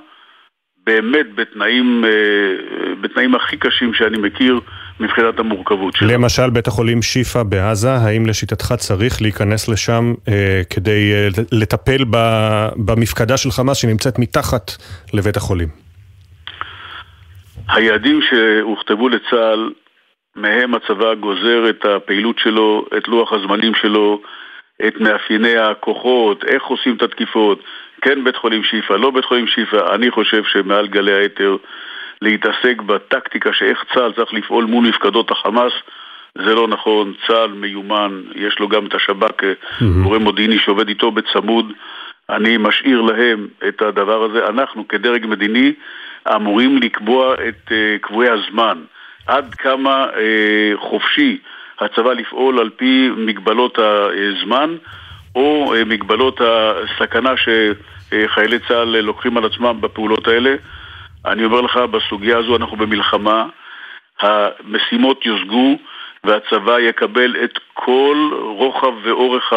[SPEAKER 38] באמת בתנאים, אה, בתנאים הכי קשים שאני מכיר מבחינת המורכבות שלו.
[SPEAKER 1] למשל, בית החולים שיפא בעזה, האם לשיטתך צריך להיכנס לשם אה, כדי אה, לטפל במפקדה של חמאס שנמצאת מתחת לבית החולים?
[SPEAKER 38] היעדים שהוכתבו לצה"ל, מהם הצבא גוזר את הפעילות שלו, את לוח הזמנים שלו, את מאפייני הכוחות, איך עושים את התקיפות, כן בית חולים שיפא, לא בית חולים שיפא, אני חושב שמעל גלי היתר להתעסק בטקטיקה שאיך צה"ל צריך לפעול מול מפקדות החמאס זה לא נכון, צה"ל מיומן, יש לו גם את השב"כ, mm-hmm. גורם מודיעיני שעובד איתו בצמוד, אני משאיר להם את הדבר הזה. אנחנו כדרג מדיני אמורים לקבוע את uh, קבועי הזמן. עד כמה אה, חופשי הצבא לפעול על פי מגבלות הזמן או אה, מגבלות הסכנה שחיילי צה"ל לוקחים על עצמם בפעולות האלה. אני אומר לך, בסוגיה הזו אנחנו במלחמה, המשימות יושגו והצבא יקבל את כל רוחב ואורך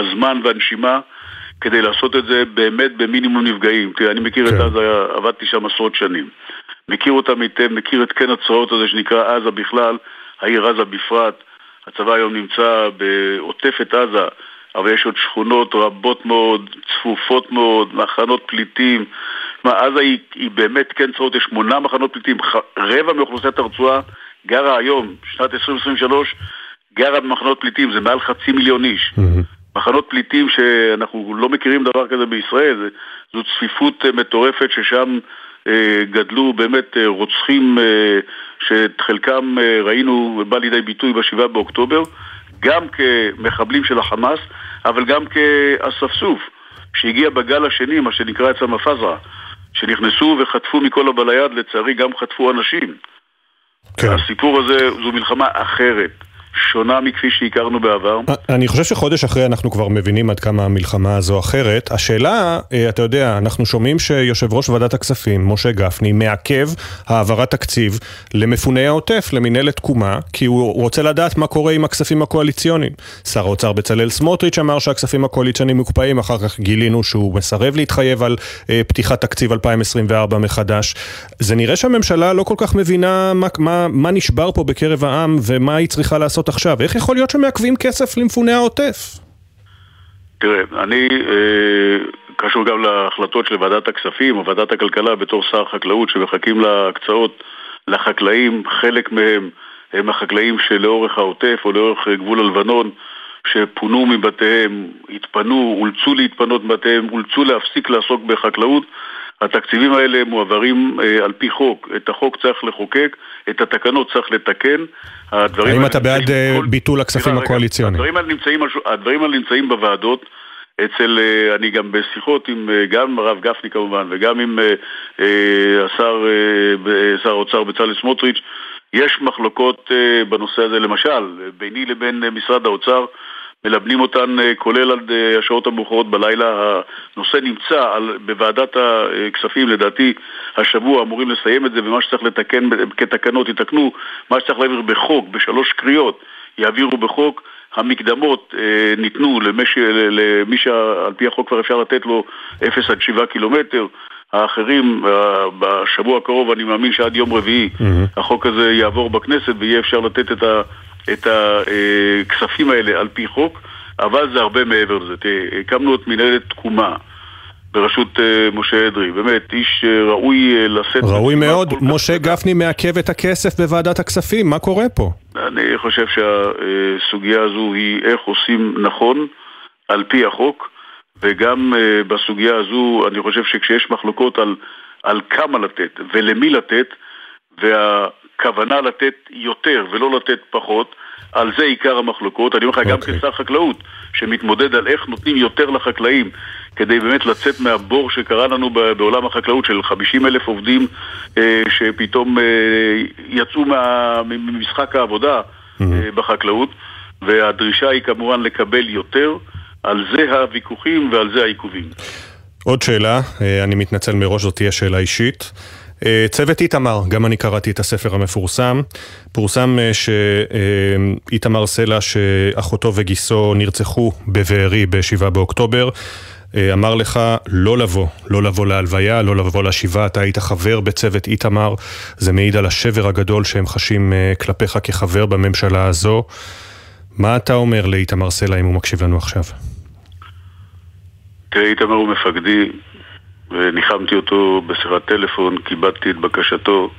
[SPEAKER 38] הזמן והנשימה כדי לעשות את זה באמת במינימום נפגעים. תראה, אני מכיר כן. את עזה, עבדתי שם עשרות שנים. מכיר אותם היטב, מכיר את קן הצרעות הזה שנקרא עזה בכלל, העיר עזה בפרט. הצבא היום נמצא בעוטפת עזה, אבל יש עוד שכונות רבות מאוד, צפופות מאוד, מחנות פליטים. מה, עזה היא, היא באמת קן צרעות, יש שמונה מחנות פליטים, רבע מאוכלוסיית הרצועה גרה היום, שנת 2023, גרה במחנות פליטים, זה מעל חצי מיליון איש. מחנות פליטים שאנחנו לא מכירים דבר כזה בישראל, זו צפיפות אה, מטורפת ששם אה, גדלו באמת אה, רוצחים אה, שאת חלקם אה, ראינו בא לידי ביטוי ב-7 באוקטובר, גם כמחבלים של החמאס, אבל גם כאספסוף שהגיע בגל השני, מה שנקרא אצלם הפאזרה, שנכנסו וחטפו מכל הבא ליד, לצערי גם חטפו אנשים. כן. הסיפור הזה זו מלחמה אחרת. שונה מכפי שהכרנו בעבר.
[SPEAKER 1] אני חושב שחודש אחרי אנחנו כבר מבינים עד כמה המלחמה הזו אחרת. השאלה, אה, אתה יודע, אנחנו שומעים שיושב ראש ועדת הכספים, משה גפני, מעכב העברת תקציב למפוני העוטף, למינהלת תקומה, כי הוא רוצה לדעת מה קורה עם הכספים הקואליציוניים. שר האוצר בצלאל סמוטריץ' אמר שהכספים הקואליציוניים מוקפאים, אחר כך גילינו שהוא מסרב להתחייב על אה, פתיחת תקציב 2024 מחדש. זה נראה שהממשלה לא כל כך מבינה מה, מה, מה נשבר פה בקרב העם ומה היא צריכה לעשות עכשיו? איך יכול להיות שמעכבים כסף למפוני העוטף?
[SPEAKER 38] תראה, אני אה, קשור גם להחלטות של ועדת הכספים או ועדת הכלכלה בתור שר חקלאות שמחכים להקצאות לחקלאים, חלק מהם הם החקלאים שלאורך העוטף או לאורך גבול הלבנון שפונו מבתיהם, התפנו, אולצו להתפנות מבתיהם, אולצו להפסיק לעסוק בחקלאות התקציבים האלה מועברים אה, על פי חוק. את החוק צריך לחוקק, את התקנות צריך לתקן.
[SPEAKER 1] האם אתה בעד אה, כל... ביטול הכספים הקואליציוניים?
[SPEAKER 38] הדברים הדברים האלה נמצאים בוועדות. אצל, אה, אני גם בשיחות עם, אה, גם הרב גפני כמובן, וגם עם אה, אה, השר, אה, שר האוצר בצלאל סמוטריץ', יש מחלוקות אה, בנושא הזה. למשל, ביני לבין אה, משרד האוצר, מלבנים אותן אה, כולל עד אה, השעות המאוחרות בלילה. הנושא נמצא על, בוועדת הכספים, לדעתי השבוע אמורים לסיים את זה, ומה שצריך לתקן כתקנות יתקנו, מה שצריך להעביר בחוק, בשלוש קריאות, יעבירו בחוק. המקדמות אה, ניתנו למי, ש, למי שעל פי החוק כבר אפשר לתת לו 0 עד 7 קילומטר. האחרים, אה, בשבוע הקרוב אני מאמין שעד יום רביעי mm-hmm. החוק הזה יעבור בכנסת ויהיה אפשר לתת את ה... את הכספים האלה על פי חוק, אבל זה הרבה מעבר לזה. הקמנו את מנהלת תקומה. בראשות אה, משה אדרי, באמת, איש אה, ראוי אה, לשאת...
[SPEAKER 1] ראוי מאוד. משה גפני מעכב את הכסף בוועדת הכספים, מה קורה פה?
[SPEAKER 38] אני חושב שהסוגיה הזו היא איך עושים נכון על פי החוק, וגם בסוגיה הזו אני חושב שכשיש מחלוקות על, על כמה לתת ולמי לתת, וה... כוונה לתת יותר ולא לתת פחות, על זה עיקר המחלוקות. אני אומר לך, okay. גם אוקיי. כשר חקלאות, שמתמודד על איך נותנים יותר לחקלאים, כדי באמת לצאת מהבור שקרה לנו בעולם החקלאות של 50 אלף עובדים אה, שפתאום אה, יצאו מה, ממשחק העבודה mm-hmm. אה, בחקלאות, והדרישה היא כמובן לקבל יותר. על זה הוויכוחים ועל זה העיכובים.
[SPEAKER 1] עוד שאלה, אה, אני מתנצל מראש, זאת תהיה שאלה אישית. אה, צוות איתמר, גם אני קראתי את הספר המפורסם. פורסם אה, שאיתמר סלע, שאחותו וגיסו נרצחו בבארי ב-7 באוקטובר. אה, אמר לך לא לבוא, לא לבוא להלוויה, לא לבוא לשבעה, אתה היית חבר בצוות איתמר, זה מעיד על השבר הגדול שהם חשים כלפיך כחבר בממשלה הזו. מה אתה אומר לאיתמר סלע אם הוא מקשיב לנו עכשיו?
[SPEAKER 38] תראה, איתמר הוא מפקדי, וניחמתי אותו בשיחת טלפון, כיבדתי את בקשתו.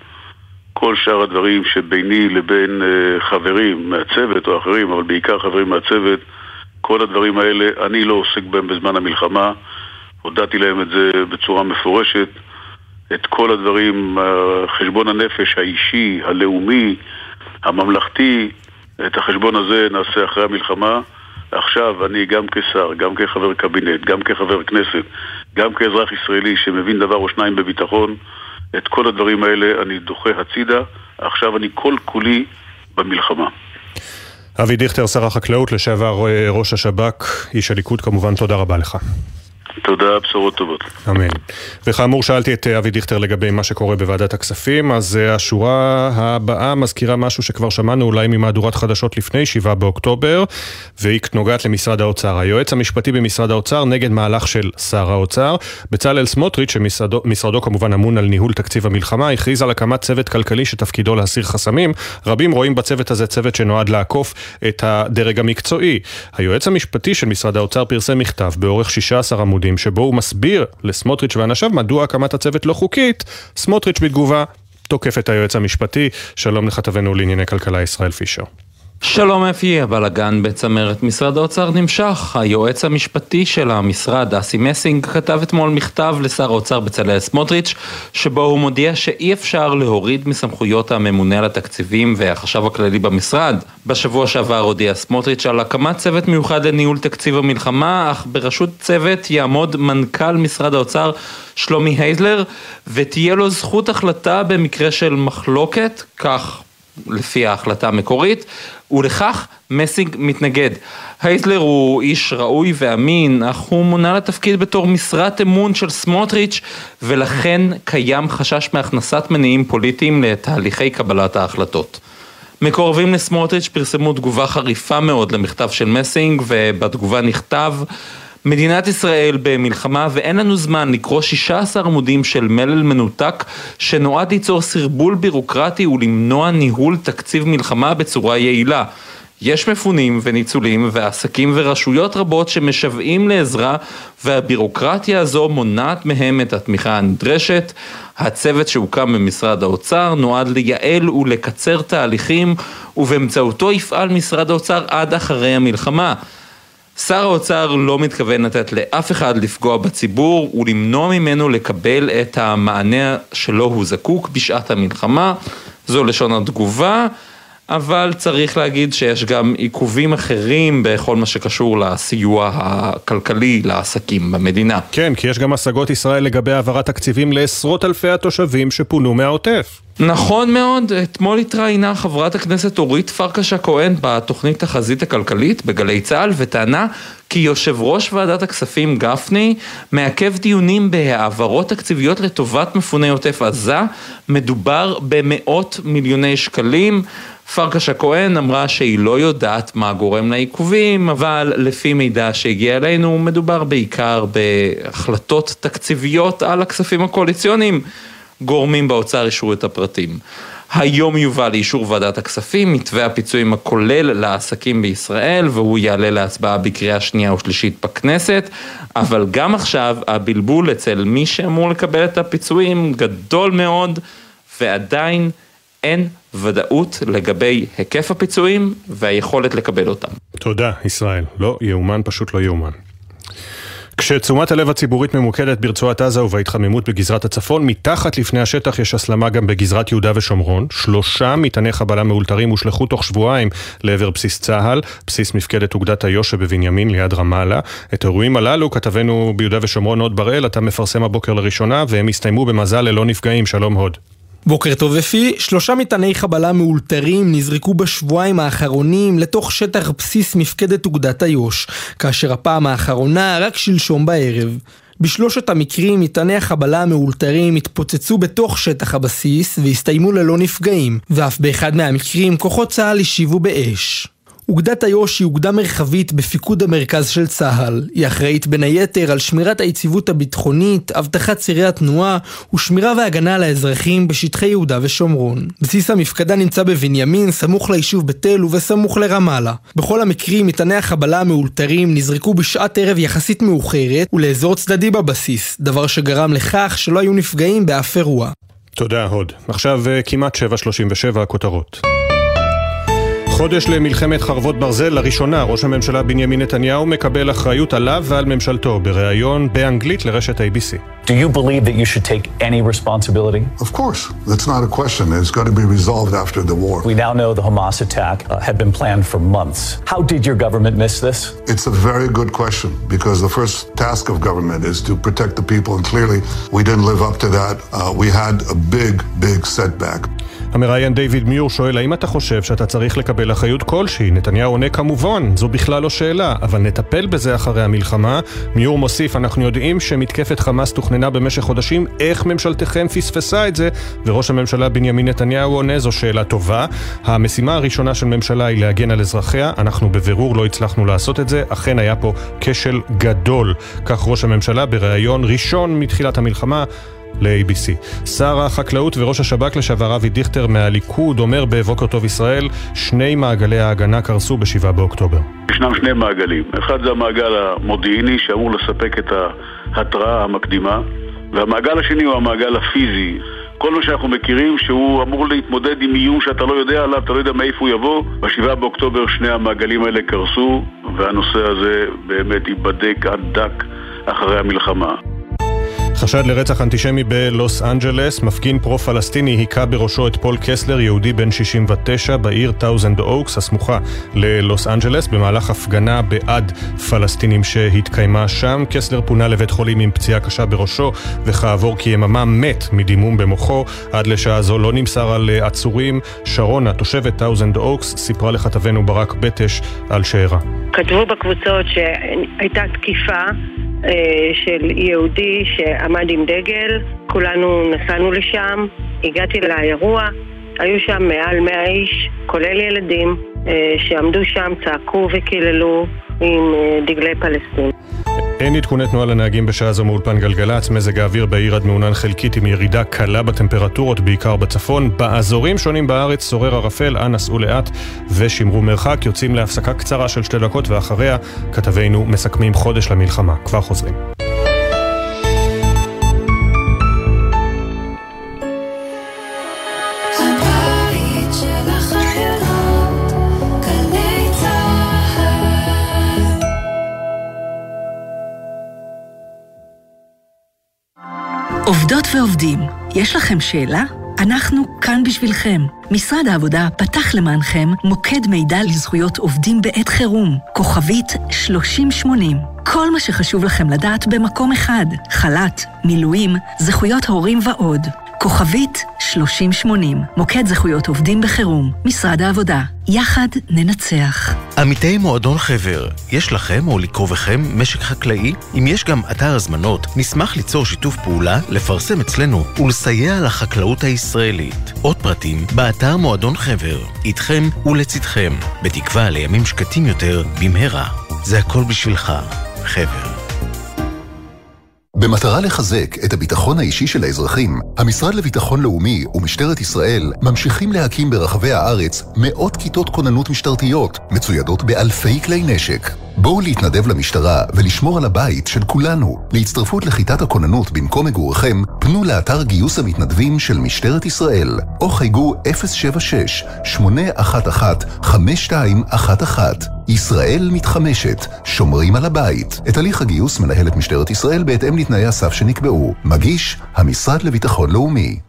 [SPEAKER 38] כל שאר הדברים שביני לבין uh, חברים מהצוות או אחרים, אבל בעיקר חברים מהצוות, כל הדברים האלה, אני לא עוסק בהם בזמן המלחמה. הודעתי להם את זה בצורה מפורשת. את כל הדברים, חשבון הנפש האישי, הלאומי, הממלכתי, את החשבון הזה נעשה אחרי המלחמה. עכשיו אני גם כשר, גם כחבר קבינט, גם כחבר כנסת, גם כאזרח ישראלי שמבין דבר או שניים בביטחון, את כל הדברים האלה אני דוחה הצידה, עכשיו אני כל כולי במלחמה.
[SPEAKER 1] אבי דיכטר, שר החקלאות, לשעבר אה, ראש השב"כ, איש הליכוד כמובן, תודה רבה לך.
[SPEAKER 38] תודה, בשורות טובות.
[SPEAKER 1] אמן. וכאמור, שאלתי את אה, אבי דיכטר לגבי מה שקורה בוועדת הכספים, אז אה, השורה הבאה מזכירה משהו שכבר שמענו אולי ממהדורת חדשות לפני 7 באוקטובר, והיא נוגעת למשרד האוצר. היועץ המשפטי במשרד האוצר נגד מהלך של שר האוצר. בצלאל סמוטריץ', שמשרדו כמובן אמון על ניהול תקציב המלחמה, הכריז על הקמת צוות כלכלי שתפקידו להסיר חסמים. רבים רואים בצוות הזה צוות שנועד לעקוף את הדרג המקצועי. היועץ המשפטי של משרד האוצר פרסם מכתב באורך 16 עמודים. עמודים שבו הוא מסביר לסמוטריץ' ואנשיו מדוע הקמת הצוות לא חוקית, סמוטריץ' בתגובה תוקף את היועץ המשפטי. שלום לכתבנו לענייני כלכלה ישראל פישר.
[SPEAKER 10] שלום אפי, הבלאגן בצמרת משרד האוצר נמשך. היועץ המשפטי של המשרד, אסי מסינג, כתב אתמול מכתב לשר האוצר בצלאל סמוטריץ', שבו הוא מודיע שאי אפשר להוריד מסמכויות הממונה על התקציבים והחשב הכללי במשרד. בשבוע שעבר הודיע סמוטריץ' על הקמת צוות מיוחד לניהול תקציב המלחמה, אך בראשות צוות יעמוד מנכ"ל משרד האוצר שלומי הייזלר, ותהיה לו זכות החלטה במקרה של מחלוקת, כך לפי ההחלטה המקורית, ולכך מסינג מתנגד. הייטלר הוא איש ראוי ואמין, אך הוא מונה לתפקיד בתור משרת אמון של סמוטריץ', ולכן קיים חשש מהכנסת מניעים פוליטיים לתהליכי קבלת ההחלטות. מקורבים לסמוטריץ' פרסמו תגובה חריפה מאוד למכתב של מסינג, ובתגובה נכתב מדינת ישראל במלחמה ואין לנו זמן לקרוא 16 עמודים של מלל מנותק שנועד ליצור סרבול בירוקרטי ולמנוע ניהול תקציב מלחמה בצורה יעילה. יש מפונים וניצולים ועסקים ורשויות רבות שמשוועים לעזרה והבירוקרטיה הזו מונעת מהם את התמיכה הנדרשת. הצוות שהוקם במשרד האוצר נועד לייעל ולקצר תהליכים ובאמצעותו יפעל משרד האוצר עד אחרי המלחמה. שר האוצר לא מתכוון לתת לאף אחד לפגוע בציבור ולמנוע ממנו לקבל את המענה שלו הוא זקוק בשעת המלחמה, זו לשון התגובה. אבל צריך להגיד שיש גם עיכובים אחרים בכל מה שקשור לסיוע הכלכלי לעסקים במדינה.
[SPEAKER 1] כן, כי יש גם השגות ישראל לגבי העברת תקציבים לעשרות אלפי התושבים שפונו מהעוטף.
[SPEAKER 10] נכון מאוד, אתמול התראיינה חברת הכנסת אורית פרקש הכהן בתוכנית תחזית הכלכלית בגלי צה"ל וטענה כי יושב ראש ועדת הכספים גפני מעכב דיונים בהעברות תקציביות לטובת מפוני עוטף עזה, מדובר במאות מיליוני שקלים. פרקש הכהן אמרה שהיא לא יודעת מה גורם לעיכובים, אבל לפי מידע שהגיע אלינו מדובר בעיקר בהחלטות תקציביות על הכספים הקואליציוניים. גורמים באוצר אישרו את הפרטים. היום יובא לאישור ועדת הכספים מתווה הפיצויים הכולל לעסקים בישראל והוא יעלה להצבעה בקריאה שנייה ושלישית בכנסת אבל גם עכשיו הבלבול אצל מי שאמור לקבל את הפיצויים גדול מאוד ועדיין אין ודאות לגבי היקף הפיצויים והיכולת לקבל אותם.
[SPEAKER 1] תודה, ישראל. לא יאומן, פשוט לא יאומן. כשתשומת הלב הציבורית ממוקדת ברצועת עזה ובהתחממות בגזרת הצפון, מתחת לפני השטח יש הסלמה גם בגזרת יהודה ושומרון. שלושה מטעני חבלה מאולתרים הושלכו תוך שבועיים לעבר בסיס צה"ל, בסיס מפקדת אוגדת איו"ש שבבנימין ליד רמאללה. את האירועים הללו כתבנו ביהודה ושומרון הוד בראל, אתה מפרסם הבוקר לראשונה, והם הסתיימו במזל ללא נפגעים. שלום הוד.
[SPEAKER 39] בוקר טוב אפי, שלושה מטעני חבלה מאולתרים נזרקו בשבועיים האחרונים לתוך שטח בסיס מפקדת אוגדת איו"ש, כאשר הפעם האחרונה רק שלשום בערב. בשלושת המקרים מטעני החבלה המאולתרים התפוצצו בתוך שטח הבסיס והסתיימו ללא נפגעים, ואף באחד מהמקרים כוחות צה"ל השיבו באש. אוגדת איו"ש היא אוגדה מרחבית בפיקוד המרכז של צה"ל. היא אחראית בין היתר על שמירת היציבות הביטחונית, אבטחת צירי התנועה ושמירה והגנה על האזרחים בשטחי יהודה ושומרון. בסיס המפקדה נמצא בבנימין, סמוך ליישוב בית אל ובסמוך לרמאללה. בכל המקרים מטעני החבלה המאולתרים נזרקו בשעת ערב יחסית מאוחרת ולאזור צדדי בבסיס, דבר שגרם לכך שלא היו נפגעים באף אירוע.
[SPEAKER 1] תודה, הוד. עכשיו אה, כמעט 7.37 הכותרות. חודש למלחמת חרבות ברזל, לראשונה ראש הממשלה בנימין נתניהו מקבל אחריות עליו ועל ממשלתו בריאיון באנגלית לרשת ABC.
[SPEAKER 3] Do you believe that you should take any responsibility?
[SPEAKER 4] Of course, that's not a question. It's got to be resolved after the war.
[SPEAKER 3] We now know the Hamas attack uh, had been planned for months. How did your government miss this?
[SPEAKER 4] It's a very good question because the first task of government is to protect the people, and clearly we didn't live up to that. Uh, we had a big, big setback.
[SPEAKER 1] המראיין דיוויד מיור שואל האם אתה חושב שאתה צריך לקבל אחריות כלשהי? נתניהו עונה כמובן, זו בכלל לא שאלה, אבל נטפל בזה אחרי המלחמה. מיור מוסיף, אנחנו יודעים שמתקפת חמאס תוכננה במשך חודשים, איך ממשלתכם פספסה את זה? וראש הממשלה בנימין נתניהו עונה, זו שאלה טובה. המשימה הראשונה של ממשלה היא להגן על אזרחיה, אנחנו בבירור לא הצלחנו לעשות את זה, אכן היה פה כשל גדול. כך ראש הממשלה בריאיון ראשון מתחילת המלחמה. ל-ABC. שר החקלאות וראש השב"כ לשעבר אבי דיכטר מהליכוד אומר בבוקר טוב ישראל, שני מעגלי ההגנה קרסו ב-7 באוקטובר.
[SPEAKER 38] ישנם שני מעגלים. אחד זה המעגל המודיעיני שאמור לספק את ההתראה המקדימה, והמעגל השני הוא המעגל הפיזי. כל מה שאנחנו מכירים שהוא אמור להתמודד עם איום שאתה לא יודע עליו, אתה לא יודע מאיפה הוא יבוא. ב-7 באוקטובר שני המעגלים האלה קרסו, והנושא הזה באמת ייבדק עד דק אחרי המלחמה.
[SPEAKER 1] חשד לרצח אנטישמי בלוס אנג'לס, מפגין פרו-פלסטיני היכה בראשו את פול קסלר, יהודי בן 69, בעיר טאוזנד אוקס, הסמוכה ללוס אנג'לס, במהלך הפגנה בעד פלסטינים שהתקיימה שם. קסלר פונה לבית חולים עם פציעה קשה בראשו, וכעבור כיממה מת מדימום במוחו. עד לשעה זו לא נמסר על עצורים. שרונה, תושבת טאוזנד אוקס, סיפרה לכתבנו ברק בטש על שאירע.
[SPEAKER 32] כתבו בקבוצות שהייתה תקיפה של יהודי שעמד עם דגל, כולנו נסענו לשם, הגעתי לאירוע, היו שם מעל 100 איש, כולל ילדים, שעמדו שם, צעקו וקיללו עם דגלי פלסטין.
[SPEAKER 1] אין עדכוני תנועה לנהגים בשעה זו מאולפן גלגלצ, מזג האוויר בעיר עד מעונן חלקית עם ירידה קלה בטמפרטורות, בעיקר בצפון. באזורים שונים בארץ שורר ערפל, אנא סעו לאט ושמרו מרחק. יוצאים להפסקה קצרה של שתי דקות ואחריה כתבינו מסכמים חודש למלחמה. כבר חוזרים.
[SPEAKER 2] עובדות ועובדים, יש לכם שאלה? אנחנו כאן בשבילכם. משרד העבודה פתח למענכם מוקד מידע לזכויות עובדים בעת חירום, כוכבית 3080. כל מה שחשוב לכם לדעת במקום אחד, חל"ת, מילואים, זכויות הורים ועוד. כוכבית 3080, מוקד זכויות עובדים בחירום, משרד העבודה. יחד ננצח.
[SPEAKER 23] עמיתי מועדון חבר, יש לכם או לקרובכם משק חקלאי? אם יש גם אתר הזמנות, נשמח ליצור שיתוף פעולה, לפרסם אצלנו ולסייע לחקלאות הישראלית. עוד פרטים, באתר מועדון חבר. איתכם ולצדכם, בתקווה לימים שקטים יותר במהרה. זה הכל בשבילך, חבר.
[SPEAKER 40] במטרה לחזק את הביטחון האישי של האזרחים, המשרד לביטחון לאומי ומשטרת ישראל ממשיכים להקים ברחבי הארץ מאות כיתות כוננות משטרתיות, מצוידות באלפי כלי נשק. בואו להתנדב למשטרה ולשמור על הבית של כולנו. להצטרפות לכיתת הכוננות במקום מגוריכם, פנו לאתר גיוס המתנדבים של משטרת ישראל, או חייגו 076-811-5211. ישראל מתחמשת, שומרים על הבית. את הליך הגיוס מנהלת משטרת ישראל בהתאם לתנאי הסף שנקבעו. מגיש, המשרד לביטחון לאומי.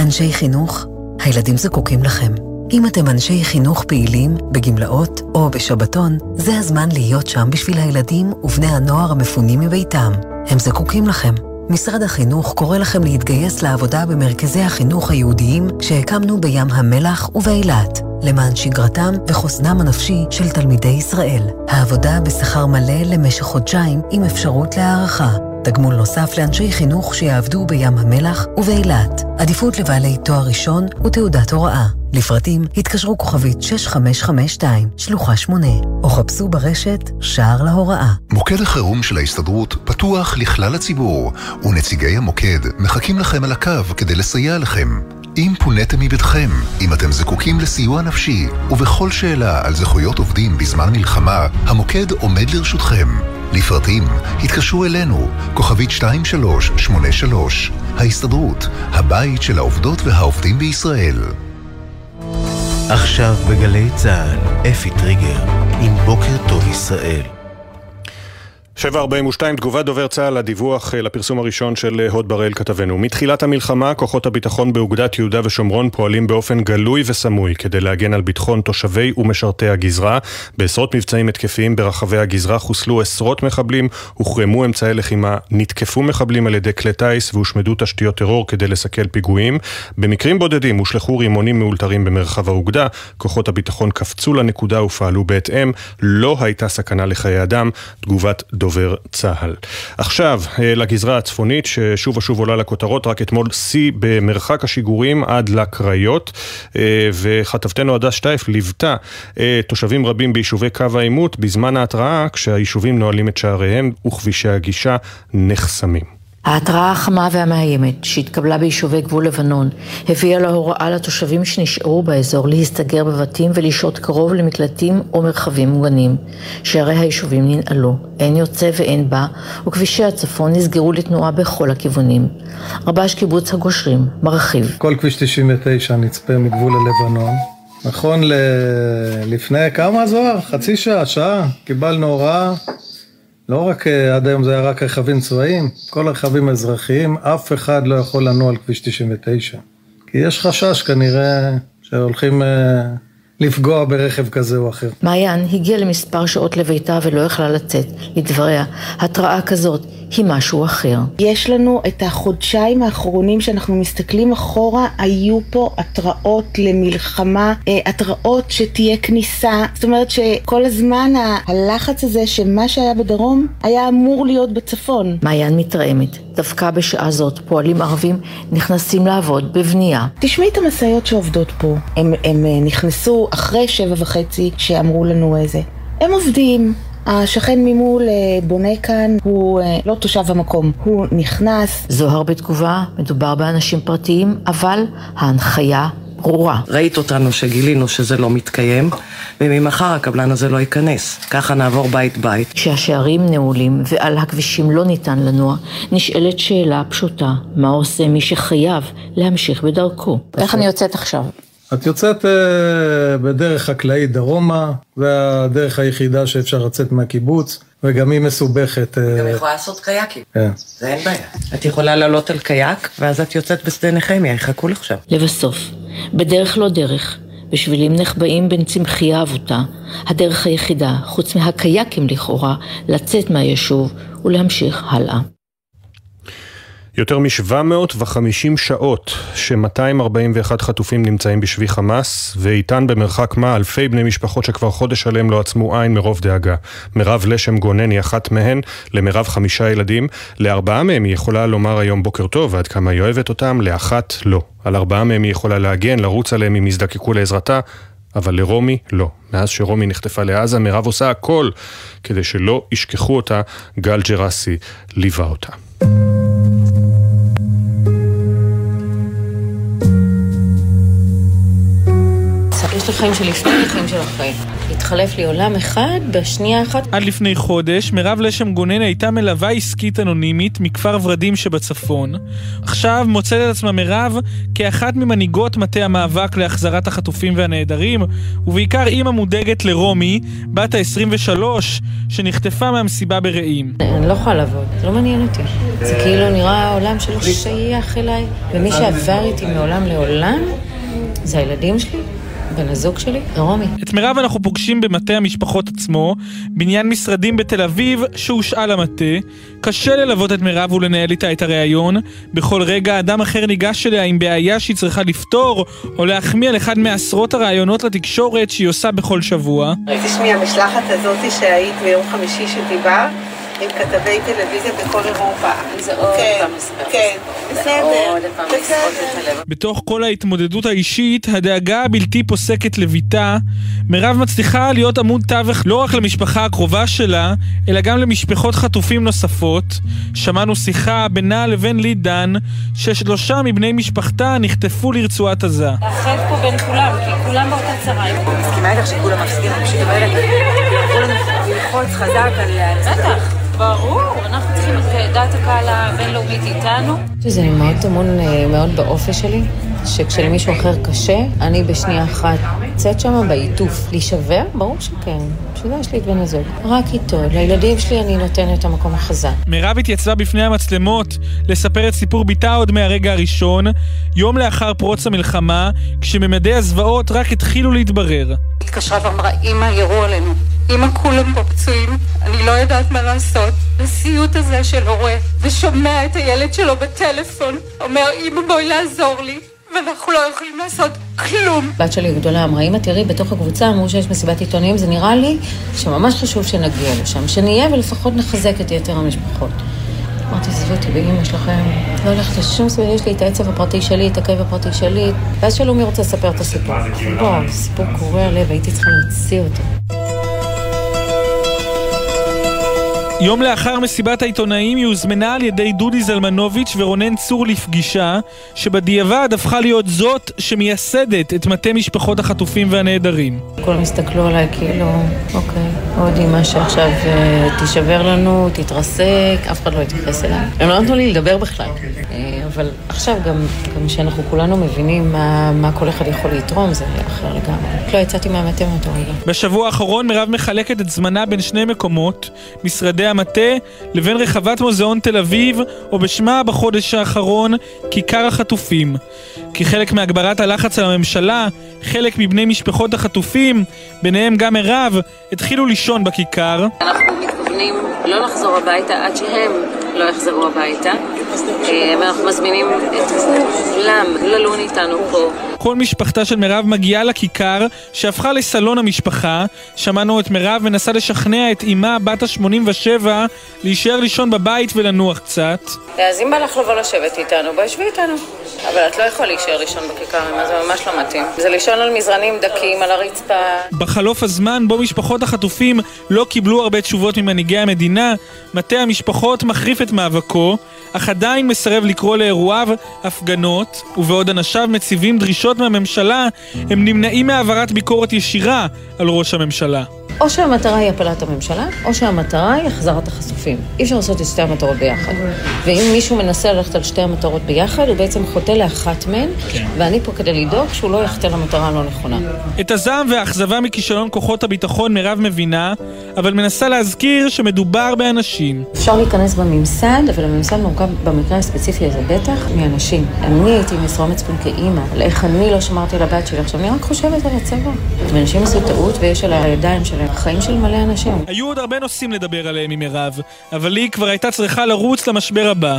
[SPEAKER 9] אנשי חינוך, הילדים זקוקים לכם. אם אתם אנשי חינוך פעילים, בגמלאות או בשבתון, זה הזמן להיות שם בשביל הילדים ובני הנוער המפונים מביתם. הם זקוקים לכם. משרד החינוך קורא לכם להתגייס לעבודה במרכזי החינוך היהודיים שהקמנו בים המלח ובאילת, למען שגרתם וחוסנם הנפשי של תלמידי ישראל. העבודה בשכר מלא למשך חודשיים עם אפשרות להערכה. תגמול נוסף לאנשי חינוך שיעבדו בים המלח ובאילת. עדיפות לבעלי תואר ראשון ותעודת הוראה. לפרטים התקשרו כוכבית 6552, שלוחה 8, או חפשו ברשת שער להוראה.
[SPEAKER 40] מוקד החירום של ההסתדרות פתוח לכלל הציבור, ונציגי המוקד מחכים לכם על הקו כדי לסייע לכם. אם פוניתם מביתכם, אם אתם זקוקים לסיוע נפשי, ובכל שאלה על זכויות עובדים בזמן מלחמה, המוקד עומד לרשותכם. לפרטים, התקשרו אלינו, כוכבית 2383, ההסתדרות, הבית של העובדות והעובדים בישראל.
[SPEAKER 23] עכשיו בגלי צה"ל, אפי טריגר, עם בוקר טוב ישראל.
[SPEAKER 1] 742, תגובת דובר צה"ל לדיווח אה, לפרסום הראשון של אה, הוד בראל כתבנו. מתחילת המלחמה, כוחות הביטחון באוגדת יהודה ושומרון פועלים באופן גלוי וסמוי כדי להגן על ביטחון תושבי ומשרתי הגזרה. בעשרות מבצעים התקפיים ברחבי הגזרה חוסלו עשרות מחבלים, הוחרמו אמצעי לחימה, נתקפו מחבלים על ידי כלי טיס והושמדו תשתיות טרור כדי לסכל פיגועים. במקרים בודדים הושלכו רימונים מאולתרים במרחב האוגדה, כוחות הביטחון קפצו לנקודה ופעלו בהתאם, לא הייתה סכנה לחיי אדם. תגובת דובר דובר צה"ל. עכשיו, אה, לגזרה הצפונית, ששוב ושוב עולה לכותרות, רק אתמול שיא במרחק השיגורים עד לקריות, אה, וכתבתנו הדס שטייף ליוותה אה, תושבים רבים ביישובי קו העימות בזמן ההתראה, כשהיישובים נועלים את שעריהם וכבישי הגישה נחסמים.
[SPEAKER 41] ההתראה החמה והמאיימת שהתקבלה ביישובי גבול לבנון הביאה להוראה לתושבים שנשארו באזור להסתגר בבתים ולשהות קרוב למקלטים או מרחבים מוגנים. שערי היישובים ננעלו, אין יוצא ואין בא, וכבישי הצפון נסגרו לתנועה בכל הכיוונים. רבש קיבוץ הגושרים מרחיב.
[SPEAKER 42] כל כביש 99 נצפה מגבול ללבנון. נכון ל... לפני כמה זוהר? חצי שעה, שעה, קיבלנו הוראה לא רק אה, עד היום זה היה רק רכבים צבאיים, כל הרכבים האזרחיים, אף אחד לא יכול לנוע על כביש 99. כי יש חשש כנראה שהולכים אה, לפגוע ברכב כזה או אחר.
[SPEAKER 41] מעיין הגיעה למספר שעות לביתה ולא יכלה לצאת. לדבריה, התראה כזאת היא משהו אחר.
[SPEAKER 43] יש לנו את החודשיים האחרונים שאנחנו מסתכלים אחורה, היו פה התראות למלחמה, אה, התראות שתהיה כניסה, זאת אומרת שכל הזמן הלחץ הזה שמה שהיה בדרום היה אמור להיות בצפון.
[SPEAKER 41] מעיין מתרעמת, דווקא בשעה זאת פועלים ערבים נכנסים לעבוד בבנייה.
[SPEAKER 43] תשמעי את המשאיות שעובדות פה, הם, הם אה, נכנסו אחרי שבע וחצי שאמרו לנו איזה. הם עובדים, השכן ממול אה, בונה כאן, הוא אה, לא תושב המקום, הוא נכנס.
[SPEAKER 41] זוהר בתגובה, מדובר באנשים פרטיים, אבל ההנחיה ברורה.
[SPEAKER 44] ראית אותנו שגילינו שזה לא מתקיים, וממחר הקבלן הזה לא ייכנס. ככה נעבור בית-בית.
[SPEAKER 41] כשהשערים נעולים ועל הכבישים לא ניתן לנוע, נשאלת שאלה פשוטה, מה עושה מי שחייב להמשיך בדרכו? איך אני יוצאת עכשיו?
[SPEAKER 42] את יוצאת uh, בדרך חקלאית דרומה, זה הדרך היחידה שאפשר לצאת מהקיבוץ, וגם היא מסובכת.
[SPEAKER 44] אה, גם. יכולה לעשות קייקים.
[SPEAKER 42] כן.
[SPEAKER 44] זה אין בעיה. את יכולה לעלות על קייק, ואז את יוצאת בשדה נחמיה, יחכו לך שם.
[SPEAKER 41] לבסוף, בדרך לא דרך, בשבילים נחבאים בין צמחייה אבותה, הדרך היחידה, חוץ מהקייקים לכאורה, לצאת מהיישוב ולהמשיך הלאה.
[SPEAKER 1] יותר מ-750 שעות ש-241 חטופים נמצאים בשבי חמאס, ואיתן במרחק מה אלפי בני משפחות שכבר חודש שלם לא עצמו עין מרוב דאגה. מירב לשם גונן היא אחת מהן, למירב חמישה ילדים, לארבעה מהם היא יכולה לומר היום בוקר טוב ועד כמה היא אוהבת אותם, לאחת לא. על ארבעה מהם היא יכולה להגן, לרוץ עליהם אם יזדקקו לעזרתה, אבל לרומי לא. מאז שרומי נחטפה לעזה, מירב עושה הכל כדי שלא ישכחו אותה, גל ג'רסי ליווה אותה.
[SPEAKER 41] יש לי חיים שלפני וחיים של אחרי. התחלף לי עולם אחד בשנייה אחת.
[SPEAKER 45] עד לפני חודש, מירב לשם גונן הייתה מלווה עסקית אנונימית מכפר ורדים שבצפון. עכשיו מוצאת את עצמה מירב כאחת ממנהיגות מטה המאבק להחזרת החטופים והנעדרים, ובעיקר אימא מודאגת לרומי, בת ה-23, שנחטפה מהמסיבה ברעים.
[SPEAKER 41] אני לא יכולה לעבוד, זה לא מעניין אותי. זה כאילו נראה עולם שלא שייך אליי, ומי שעבר איתי מעולם לעולם זה הילדים שלי. בן הזוג שלי, רומי.
[SPEAKER 45] את מירב אנחנו פוגשים במטה המשפחות עצמו, בניין משרדים בתל אביב שהושאל למטה. קשה ללוות את מירב ולנהל איתה את הריאיון. בכל רגע אדם אחר ניגש אליה עם בעיה שהיא צריכה לפתור, או להחמיא על אחד מעשרות הראיונות לתקשורת שהיא עושה בכל שבוע.
[SPEAKER 43] תשמעי, המשלחת הזאת שהיית ביום חמישי שדיברת, עם כתבי טלוויזיה בכל אירופה. זה עוד כן, פעם מספר. כן, בסדר, בסדר.
[SPEAKER 45] בתוך כל ההתמודדות האישית, הדאגה הבלתי פוסקת לביתה, מירב מצליחה להיות עמוד תווך לא רק למשפחה הקרובה שלה, אלא גם למשפחות חטופים נוספות. שמענו שיחה בינה לבין לי דן, ששלושה מבני משפחתה נחטפו לרצועת עזה.
[SPEAKER 43] לאחד פה בין כולם, כי כולם באותה צרה. מסכימה איתך שכולם מפסידים, אני פשוט אומרת, ללחוץ חזק על... בטח.
[SPEAKER 46] ברור, אנחנו צריכים את דעת הקהל הבינלאומית איתנו.
[SPEAKER 41] שזה מאוד טמון אה, מאוד באופי שלי, שכשלמישהו אחר קשה, אני בשנייה אחת יוצאת שם בעיטוף. להישבר? ברור שכן. בשביל זה יש לי את בן הזוג. רק איתו. לילדים שלי אני נותנת את המקום החזק.
[SPEAKER 45] מירב התייצבה בפני המצלמות לספר את סיפור ביתה עוד מהרגע הראשון, יום לאחר פרוץ המלחמה, כשממדי הזוועות רק התחילו להתברר.
[SPEAKER 46] התקשרה ואמרה, אמא, ירו עלינו. אמא, כולם פה פצועים, אני לא יודעת מה לעשות. הסיוט הזה של הורה, ושומע את הילד שלו בטלפון, אומר, אמא, בואי לעזור לי. ואנחנו לא יכולים לעשות כלום.
[SPEAKER 41] בת שלי הגדולה אמרה, אמא תראי, בתוך הקבוצה אמרו שיש מסיבת עיתונאים, זה נראה לי שממש חשוב שנגיע לשם, שנהיה ולפחות נחזק את יתר המשפחות. אמרתי, עזבי אותי באמא שלכם, לא הולכת לשום סיבה, יש לי את העצב הפרטי שלי, את הכאב הפרטי שלי, ואז שלומי רוצה לספר את הסיפור. בוא, סיפור קורע לב, הייתי צריכה להוציא אותו.
[SPEAKER 45] יום לאחר מסיבת העיתונאים היא הוזמנה על ידי דודי זלמנוביץ' ורונן צור לפגישה, שבדיעבד הפכה להיות זאת שמייסדת את מטה משפחות החטופים והנעדרים.
[SPEAKER 41] כולם הסתכלו עליי כאילו, אוקיי, עוד אימא שעכשיו אה, תישבר לנו, תתרסק, אף אחד לא יתייחס אליי. הם לא נתנו לי לדבר בכלל. אה, אבל עכשיו גם, גם שאנחנו כולנו מבינים מה, מה כל אחד יכול לתרום, זה אחר לגמרי. לא יצאתי מהמטה מאותו רגע.
[SPEAKER 45] בשבוע האחרון מירב מחלקת את זמנה בין שני מקומות, משרדי המטה לבין רחבת מוזיאון תל אביב, או בשמה בחודש האחרון, כיכר החטופים. כחלק מהגברת הלחץ על הממשלה, חלק מבני משפחות החטופים, ביניהם גם מירב, התחילו לישון בכיכר.
[SPEAKER 46] אנחנו מתכוונים לא לחזור הביתה עד שהם לא יחזרו הביתה. אה, ואנחנו מזמינים את כולם ללון איתנו פה.
[SPEAKER 45] כל משפחתה של מירב מגיעה לכיכר שהפכה לסלון המשפחה. שמענו את מירב מנסה לשכנע את אמה בת ה-87 להישאר לישון בבית ולנוח קצת.
[SPEAKER 46] אז אם בא לך לבוא לשבת איתנו, בואי שבי איתנו. אבל את לא יכולה להישאר לישון בכיכר, זה ממש לא מתאים. זה לישון על מזרנים דקים, על הרצפה.
[SPEAKER 45] בחלוף הזמן בו משפחות החטופים לא קיבלו הרבה תשובות ממנהיגי המדינה, מטה המשפחות מחריף את מאבקו, אך עדיין מסרב לקרוא לאירועיו הפגנות, ובעוד אנשיו מציבים דרישות מהממשלה, הם נמנעים מהעברת ביקורת ישירה על ראש הממשלה.
[SPEAKER 41] או שהמטרה היא הפלת הממשלה, או שהמטרה היא החזרת החשופים. אי אפשר לעשות את שתי המטרות ביחד. ואם מישהו מנסה ללכת על שתי המטרות ביחד, הוא בעצם חוטא לאחת מהן, כן. ואני פה כדי לדאוג שהוא לא יחטא למטרה הלא נכונה.
[SPEAKER 45] את הזעם והאכזבה מכישלון כוחות הביטחון מירב מבינה, אבל מנסה להזכיר שמדובר באנשים.
[SPEAKER 41] אפשר להיכנס בממסד, אבל הממסד מורכב במקרה הספציפי הזה בטח מאנשים. אני הייתי מסרוע מצפון כאימא, על איך אני לא שמרתי על הבת שלי. עכשיו, אני רק חושבת על הצבא. ואנשים עשו טעות ויש על הידיים שלהם חיים של מלא אנשים.
[SPEAKER 45] היו עוד הרבה נושאים לדבר עליהם עם מירב, אבל היא כבר הייתה צריכה לרוץ למשבר הבא.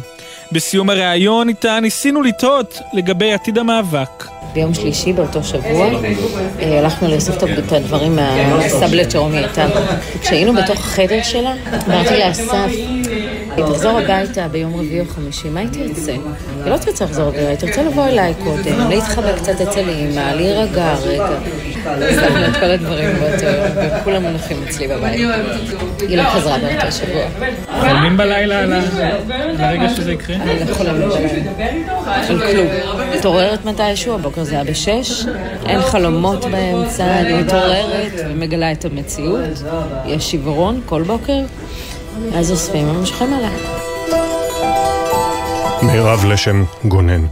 [SPEAKER 45] בסיום הריאיון איתה ניסינו לטעות לגבי עתיד המאבק.
[SPEAKER 41] ביום שלישי באותו שבוע אה, הלכנו לאסוף את הדברים מהסבלט שרומי הייתה. כשהיינו בתוך החדר שלה, אמרתי לאסף, תחזור הביתה ביום רביעי או חמישי, מה היא תרצה? היא לא תרצה לחזור הביתה, היא תרצה לבוא אליי קודם, להתחבא קצת אצל אימא, להירגע רגע. אספנו את כל הדברים באותו יום, וכולם מונחים אצלי בבית. היא לא חזרה באותו שבוע.
[SPEAKER 45] חולמים בלילה על הרגע שזה יקרה?
[SPEAKER 41] אני לא חולמת בלילה. על כלום. מתעוררת מתישהו, הבוקר זה היה בשש, אין חלומות באמצע, אני מתעוררת ומגלה את המציאות. יש שברון כל בוקר. אז אוספים וממשיכים עליה.
[SPEAKER 1] מירב לשם גונן.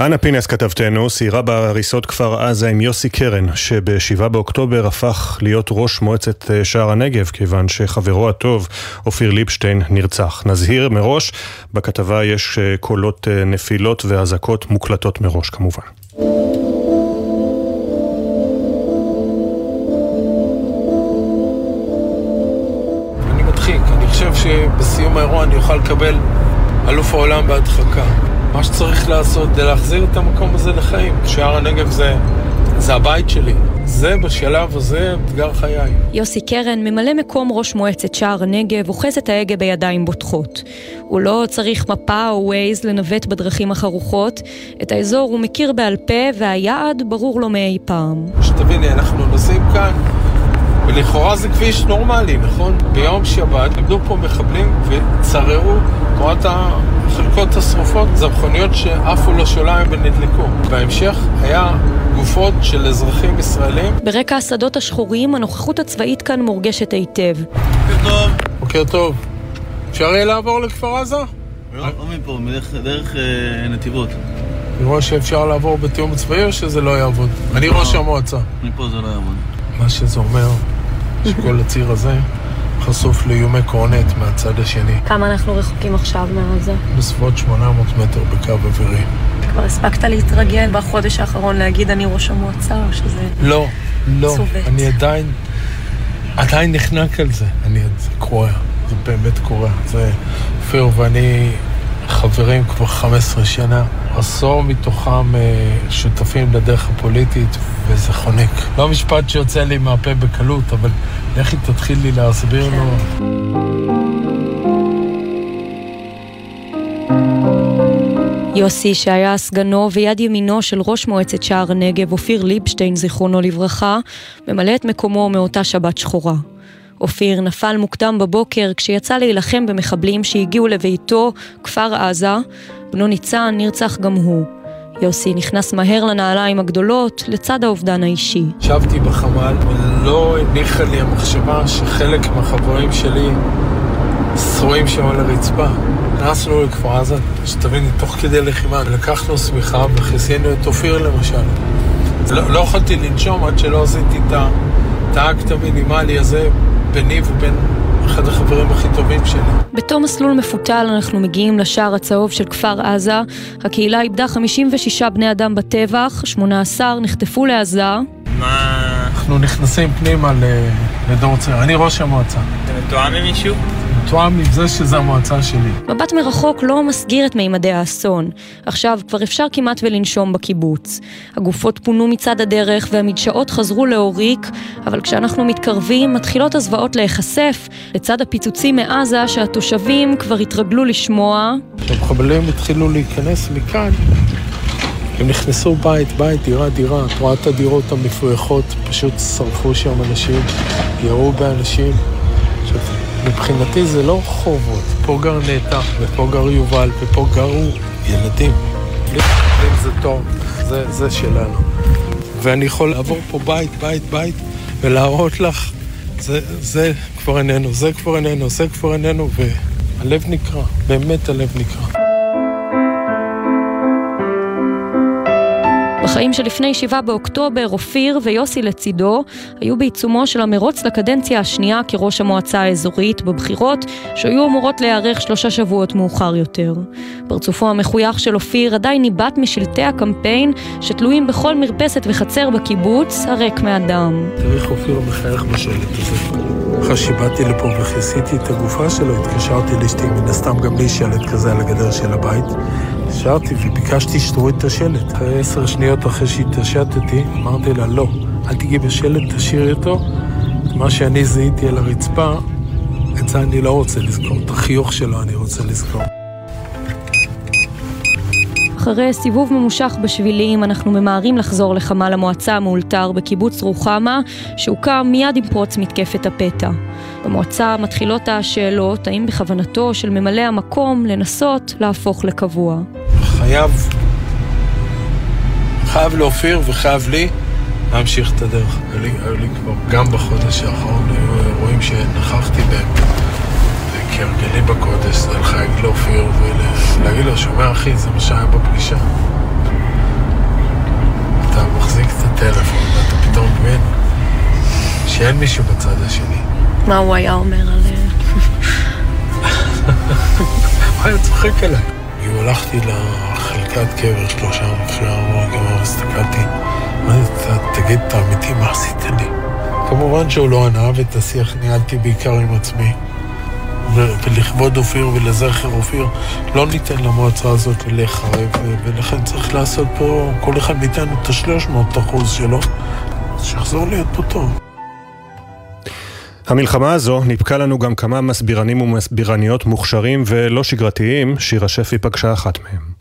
[SPEAKER 1] אנה פינס כתבתנו סיירה בהריסות כפר עזה עם יוסי קרן, שב-7 באוקטובר הפך להיות ראש מועצת אה, שער הנגב, כיוון שחברו הטוב, אופיר ליבשטיין, נרצח. נזהיר מראש, בכתבה יש אה, קולות אה, נפילות ואזעקות מוקלטות מראש כמובן.
[SPEAKER 47] שבסיום האירוע אני אוכל לקבל אלוף העולם בהדחקה. מה שצריך לעשות זה להחזיר את המקום הזה לחיים. שער הנגב זה, זה הבית שלי. זה בשלב הזה אתגר חיי.
[SPEAKER 48] יוסי קרן, ממלא מקום ראש מועצת שער הנגב, אוחז את ההגה בידיים בוטחות. הוא לא צריך מפה או ווייז לנווט בדרכים החרוכות. את האזור הוא מכיר בעל פה, והיעד ברור לו מאי פעם.
[SPEAKER 47] שתביני, אנחנו נוסעים כאן ולכאורה זה כביש נורמלי, נכון? ביום שבת עמדו פה מחבלים וצררו, תנועת החלקות השרופות, זה מכוניות שעפו לשוליים ונדלקו. בהמשך היה גופות של אזרחים ישראלים.
[SPEAKER 48] ברקע השדות השחורים, הנוכחות הצבאית כאן מורגשת היטב.
[SPEAKER 47] בוקר טוב. בוקר טוב. אפשר יהיה לעבור לכפר עזה?
[SPEAKER 49] לא, לא מפה, דרך אה, נתיבות.
[SPEAKER 47] אני רואה שאפשר לעבור בתיאום צבאי או שזה לא יעבוד? אני ראש
[SPEAKER 49] לא.
[SPEAKER 47] המועצה.
[SPEAKER 49] מפה זה לא יעבוד.
[SPEAKER 47] מה שזה אומר, שכל הציר הזה חשוף לאיומי קורנט מהצד השני.
[SPEAKER 48] כמה אנחנו רחוקים עכשיו מעזה?
[SPEAKER 47] בסביבות 800 מטר בקו אווירי.
[SPEAKER 48] כבר הספקת להתרגל בחודש האחרון להגיד אני ראש המועצה, או שזה...
[SPEAKER 47] לא, לא.
[SPEAKER 48] צובט.
[SPEAKER 47] אני עדיין, עדיין נחנק על זה. אני, זה קורה, זה באמת קורה. זה, אופיר ואני חברים כבר 15 שנה. עשור מתוכם אה, שותפים לדרך הפוליטית, וזה חונק. לא משפט שיוצא לי מהפה בקלות, אבל לכי לי להסביר לו.
[SPEAKER 48] יוסי, שהיה סגנו ויד ימינו של ראש מועצת שער הנגב, אופיר ליבשטיין, זיכרונו לברכה, ממלא את מקומו מאותה שבת שחורה. אופיר נפל מוקדם בבוקר כשיצא להילחם במחבלים שהגיעו לביתו, כפר עזה. בנו ניצן נרצח גם הוא. יוסי נכנס מהר לנעליים הגדולות, לצד האובדן האישי.
[SPEAKER 47] ישבתי בחמ"ל ולא הניחה לי המחשבה שחלק מהחברים שלי שרועים שם על הרצפה. נכנסנו לכפר עזה, שתביני, תוך כדי לחימה, לקחנו שמיכה וכיסינו את אופיר למשל. לא, לא יכולתי לנשום עד שלא עשיתי את ה- את האקט המינימלי הזה ביני ובין אחד החברים הכי טובים שלי.
[SPEAKER 48] בתום מסלול מפותל אנחנו מגיעים לשער הצהוב של כפר עזה. הקהילה איבדה 56 בני אדם בטבח, 18 נחטפו לעזה.
[SPEAKER 47] אנחנו נכנסים פנימה לדור צעיר. אני ראש המועצה.
[SPEAKER 50] זה מתואם עם מישהו?
[SPEAKER 47] מתואם עם זה שזה המועצה שלי.
[SPEAKER 48] מבט מרחוק לא מסגיר את מימדי האסון. עכשיו כבר אפשר כמעט ולנשום בקיבוץ. הגופות פונו מצד הדרך והמדשאות חזרו להוריק, אבל כשאנחנו מתקרבים מתחילות הזוועות להיחשף לצד הפיצוצים מעזה שהתושבים כבר התרגלו לשמוע.
[SPEAKER 47] כשהמחבלים התחילו להיכנס מכאן, הם נכנסו בית, בית, דירה, דירה. את רואה את הדירות המפויחות, פשוט שרפו שם אנשים, ירו באנשים. עכשיו, מבחינתי זה לא חובות. פה גר נטע, ופה גר יובל, ופה גרו ילדים. מחבלים זה טוב, זה, זה שלנו. ואני יכול לעבור פה בית, בית, בית, ולהראות לך, זה, זה כבר איננו, זה כבר איננו, זה כבר איננו, והלב נקרע, באמת הלב נקרע.
[SPEAKER 48] בחיים שלפני 7 באוקטובר, אופיר ויוסי לצידו היו בעיצומו של המרוץ לקדנציה השנייה כראש המועצה האזורית בבחירות, שהיו אמורות להיערך שלושה שבועות מאוחר יותר. פרצופו המחוייך של אופיר עדיין ניבט משלטי הקמפיין שתלויים בכל מרפסת וחצר בקיבוץ, הריק מאדם.
[SPEAKER 47] תראי איך אופיר מחייך בשלט הזה. אחרי שבאתי לפה וכיסיתי את הגופה שלו, התקשרתי לאשתי, מן הסתם גם לי שלט כזה על הגדר של הבית. התקשרתי וביקשתי שתוריד את השלט. אחרי עשר שניות אחרי שהתעשתתי, אמרתי לה, לא, אל תגיעי בשלט, תשאירי אותו. את מה שאני זיהיתי על הרצפה, את זה אני לא רוצה לזכור. את החיוך שלו אני רוצה לזכור.
[SPEAKER 48] אחרי סיבוב ממושך בשבילים, אנחנו ממהרים לחזור לחמ"ל המועצה המאולתר בקיבוץ רוחמה, שהוקם מיד עם פרוץ מתקפת הפתע. במועצה מתחילות השאלות האם בכוונתו של ממלא המקום לנסות להפוך לקבוע.
[SPEAKER 47] חייב, חייב לאופיר וחייב לי להמשיך את הדרך. היו לי, כבר, גם בחודש האחרון, היו אירועים שנכחתי בהם. וכהרגלי בקודש, זה לחייג לאופיר ולהגיד לו, שומע אחי, זה מה שהיה בפגישה. אתה מחזיק את הטלפון ואתה פתאום מבין שאין מישהו בצד השני.
[SPEAKER 48] מה הוא היה אומר על...
[SPEAKER 47] הוא היה צוחק עליי. כאילו הלכתי לחלקת קבר שלושה לפני המרגמה והסתכלתי, אמרתי, תגיד את האמיתי, מה עשית לי? כמובן שהוא לא ענה ואת השיח ניהלתי בעיקר עם עצמי. ולכבוד אופיר ולזכר אופיר, לא ניתן למועצה הזאת להיחרב, ולכן צריך לעשות פה, כל אחד מאיתנו את השלוש מאות אחוז שלו, אז שיחזור להיות פה טוב.
[SPEAKER 1] המלחמה הזו ניפקה לנו גם כמה מסבירנים ומסבירניות מוכשרים ולא שגרתיים, שירה שפי פגשה אחת מהם.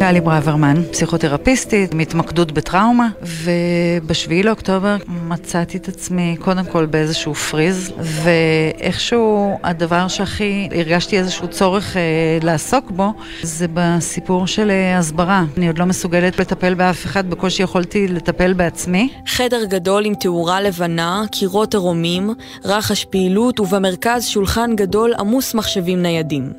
[SPEAKER 51] גלי ברוורמן, פסיכותרפיסטית, מהתמקדות בטראומה, ובשביעי לאוקטובר
[SPEAKER 50] מצאתי את עצמי קודם כל באיזשהו פריז, ואיכשהו הדבר שהכי הרגשתי איזשהו צורך אה, לעסוק בו, זה בסיפור של אה, הסברה. אני עוד לא מסוגלת לטפל באף אחד, בקושי יכולתי לטפל בעצמי.
[SPEAKER 52] חדר גדול עם תאורה לבנה, קירות עירומים, רחש פעילות ובמרכז שולחן גדול עמוס מחשבים ניידים.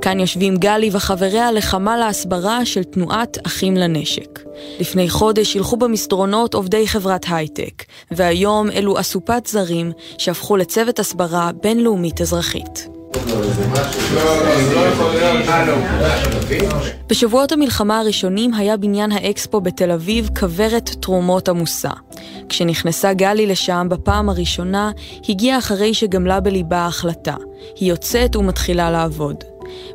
[SPEAKER 52] כאן יושבים גלי וחבריה לחמ"ל ההסברה של תנועת אחים לנשק. לפני חודש הלכו במסדרונות עובדי חברת הייטק, והיום אלו אסופת זרים שהפכו לצוות הסברה בינלאומית אזרחית. בשבועות המלחמה הראשונים היה בניין האקספו בתל אביב כוורת תרומות עמוסה. כשנכנסה גלי לשם בפעם הראשונה, הגיעה אחרי שגמלה בליבה ההחלטה. היא יוצאת ומתחילה לעבוד.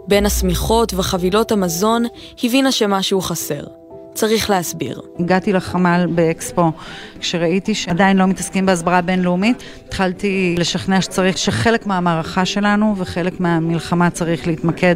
[SPEAKER 52] בין השמיכות וחבילות המזון, הבינה שמשהו חסר. צריך להסביר.
[SPEAKER 50] הגעתי לחמ"ל באקספו, כשראיתי שעדיין לא מתעסקים בהסברה בינלאומית, התחלתי לשכנע שצריך, שחלק מהמערכה שלנו וחלק מהמלחמה צריך להתמקד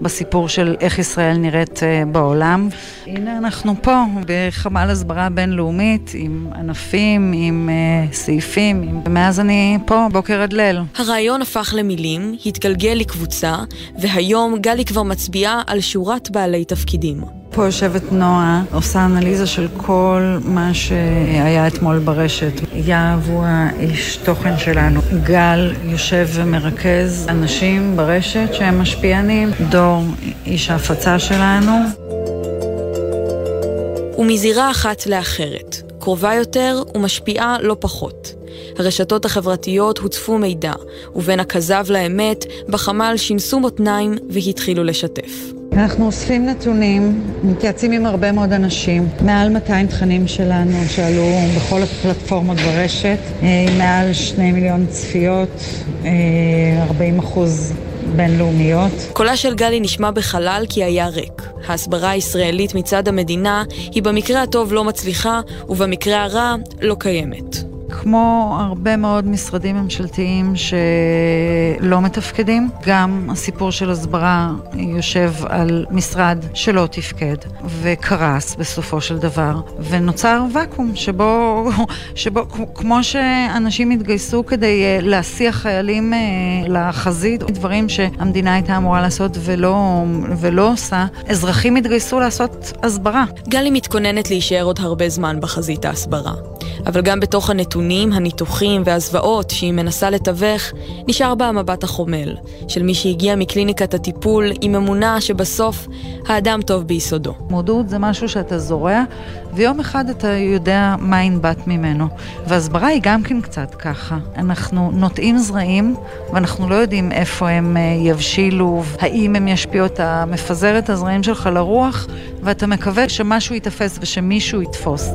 [SPEAKER 50] בסיפור של איך ישראל נראית אה, בעולם. הנה אנחנו פה, בחמ"ל הסברה בינלאומית, עם ענפים, עם uh, סעיפים, עם... ומאז אני פה בוקר עד ליל.
[SPEAKER 52] הרעיון הפך למילים, התגלגל לקבוצה, והיום גלי כבר מצביעה על שורת בעלי תפקידים.
[SPEAKER 50] פה יושבת נועה, עושה אנליזה של כל מה שהיה אתמול ברשת. יהב הוא האיש תוכן שלנו. גל יושב ומרכז אנשים ברשת שהם משפיענים. דור, איש ההפצה שלנו.
[SPEAKER 52] ומזירה אחת לאחרת, קרובה יותר ומשפיעה לא פחות. הרשתות החברתיות הוצפו מידע, ובין הכזב לאמת, בחמ"ל שינסו מותניים והתחילו לשתף.
[SPEAKER 50] אנחנו אוספים נתונים, מתייעצים עם הרבה מאוד אנשים, מעל 200 תכנים שלנו שעלו בכל הפלטפורמות ברשת, אה, מעל 2 מיליון צפיות, 40 אה, אחוז בינלאומיות.
[SPEAKER 52] קולה של גלי נשמע בחלל כי היה ריק. ההסברה הישראלית מצד המדינה היא במקרה הטוב לא מצליחה, ובמקרה הרע לא קיימת.
[SPEAKER 50] כמו הרבה מאוד משרדים ממשלתיים שלא מתפקדים, גם הסיפור של הסברה יושב על משרד שלא תפקד וקרס בסופו של דבר, ונוצר ואקום שבו, שבו כמו שאנשים התגייסו כדי אה, להסיע חיילים אה, לחזית, דברים שהמדינה הייתה אמורה לעשות ולא, ולא עושה, אזרחים התגייסו לעשות הסברה.
[SPEAKER 52] גלי מתכוננת להישאר עוד הרבה זמן בחזית ההסברה. אבל גם בתוך הנתונים, הניתוחים והזוועות שהיא מנסה לתווך, נשאר בה המבט החומל, של מי שהגיע מקליניקת הטיפול עם אמונה שבסוף האדם טוב ביסודו.
[SPEAKER 50] מודעות זה משהו שאתה זורע, ויום אחד אתה יודע מה ינבט ממנו. והסברה היא גם כן קצת ככה. אנחנו נוטעים זרעים, ואנחנו לא יודעים איפה הם אה, יבשילו, האם הם ישפיעו, אתה מפזר את הזרעים שלך לרוח, ואתה מקווה שמשהו ייתפס ושמישהו יתפוס.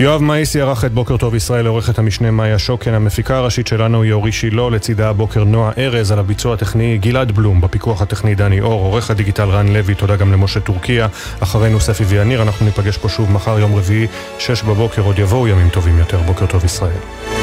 [SPEAKER 1] יואב מאיסי ערך את בוקר טוב ישראל לעורכת המשנה מאיה שוקן, המפיקה הראשית שלנו היא אורי שילה, לצידה הבוקר נועה ארז, על הביצוע הטכני גלעד בלום, בפיקוח הטכני דני אור, עורך הדיגיטל רן לוי, תודה גם למשה טורקיה, אחרינו ספי ויאניר, אנחנו ניפגש פה שוב מחר יום רביעי, שש בבוקר, עוד יבואו ימים טובים יותר, בוקר טוב ישראל.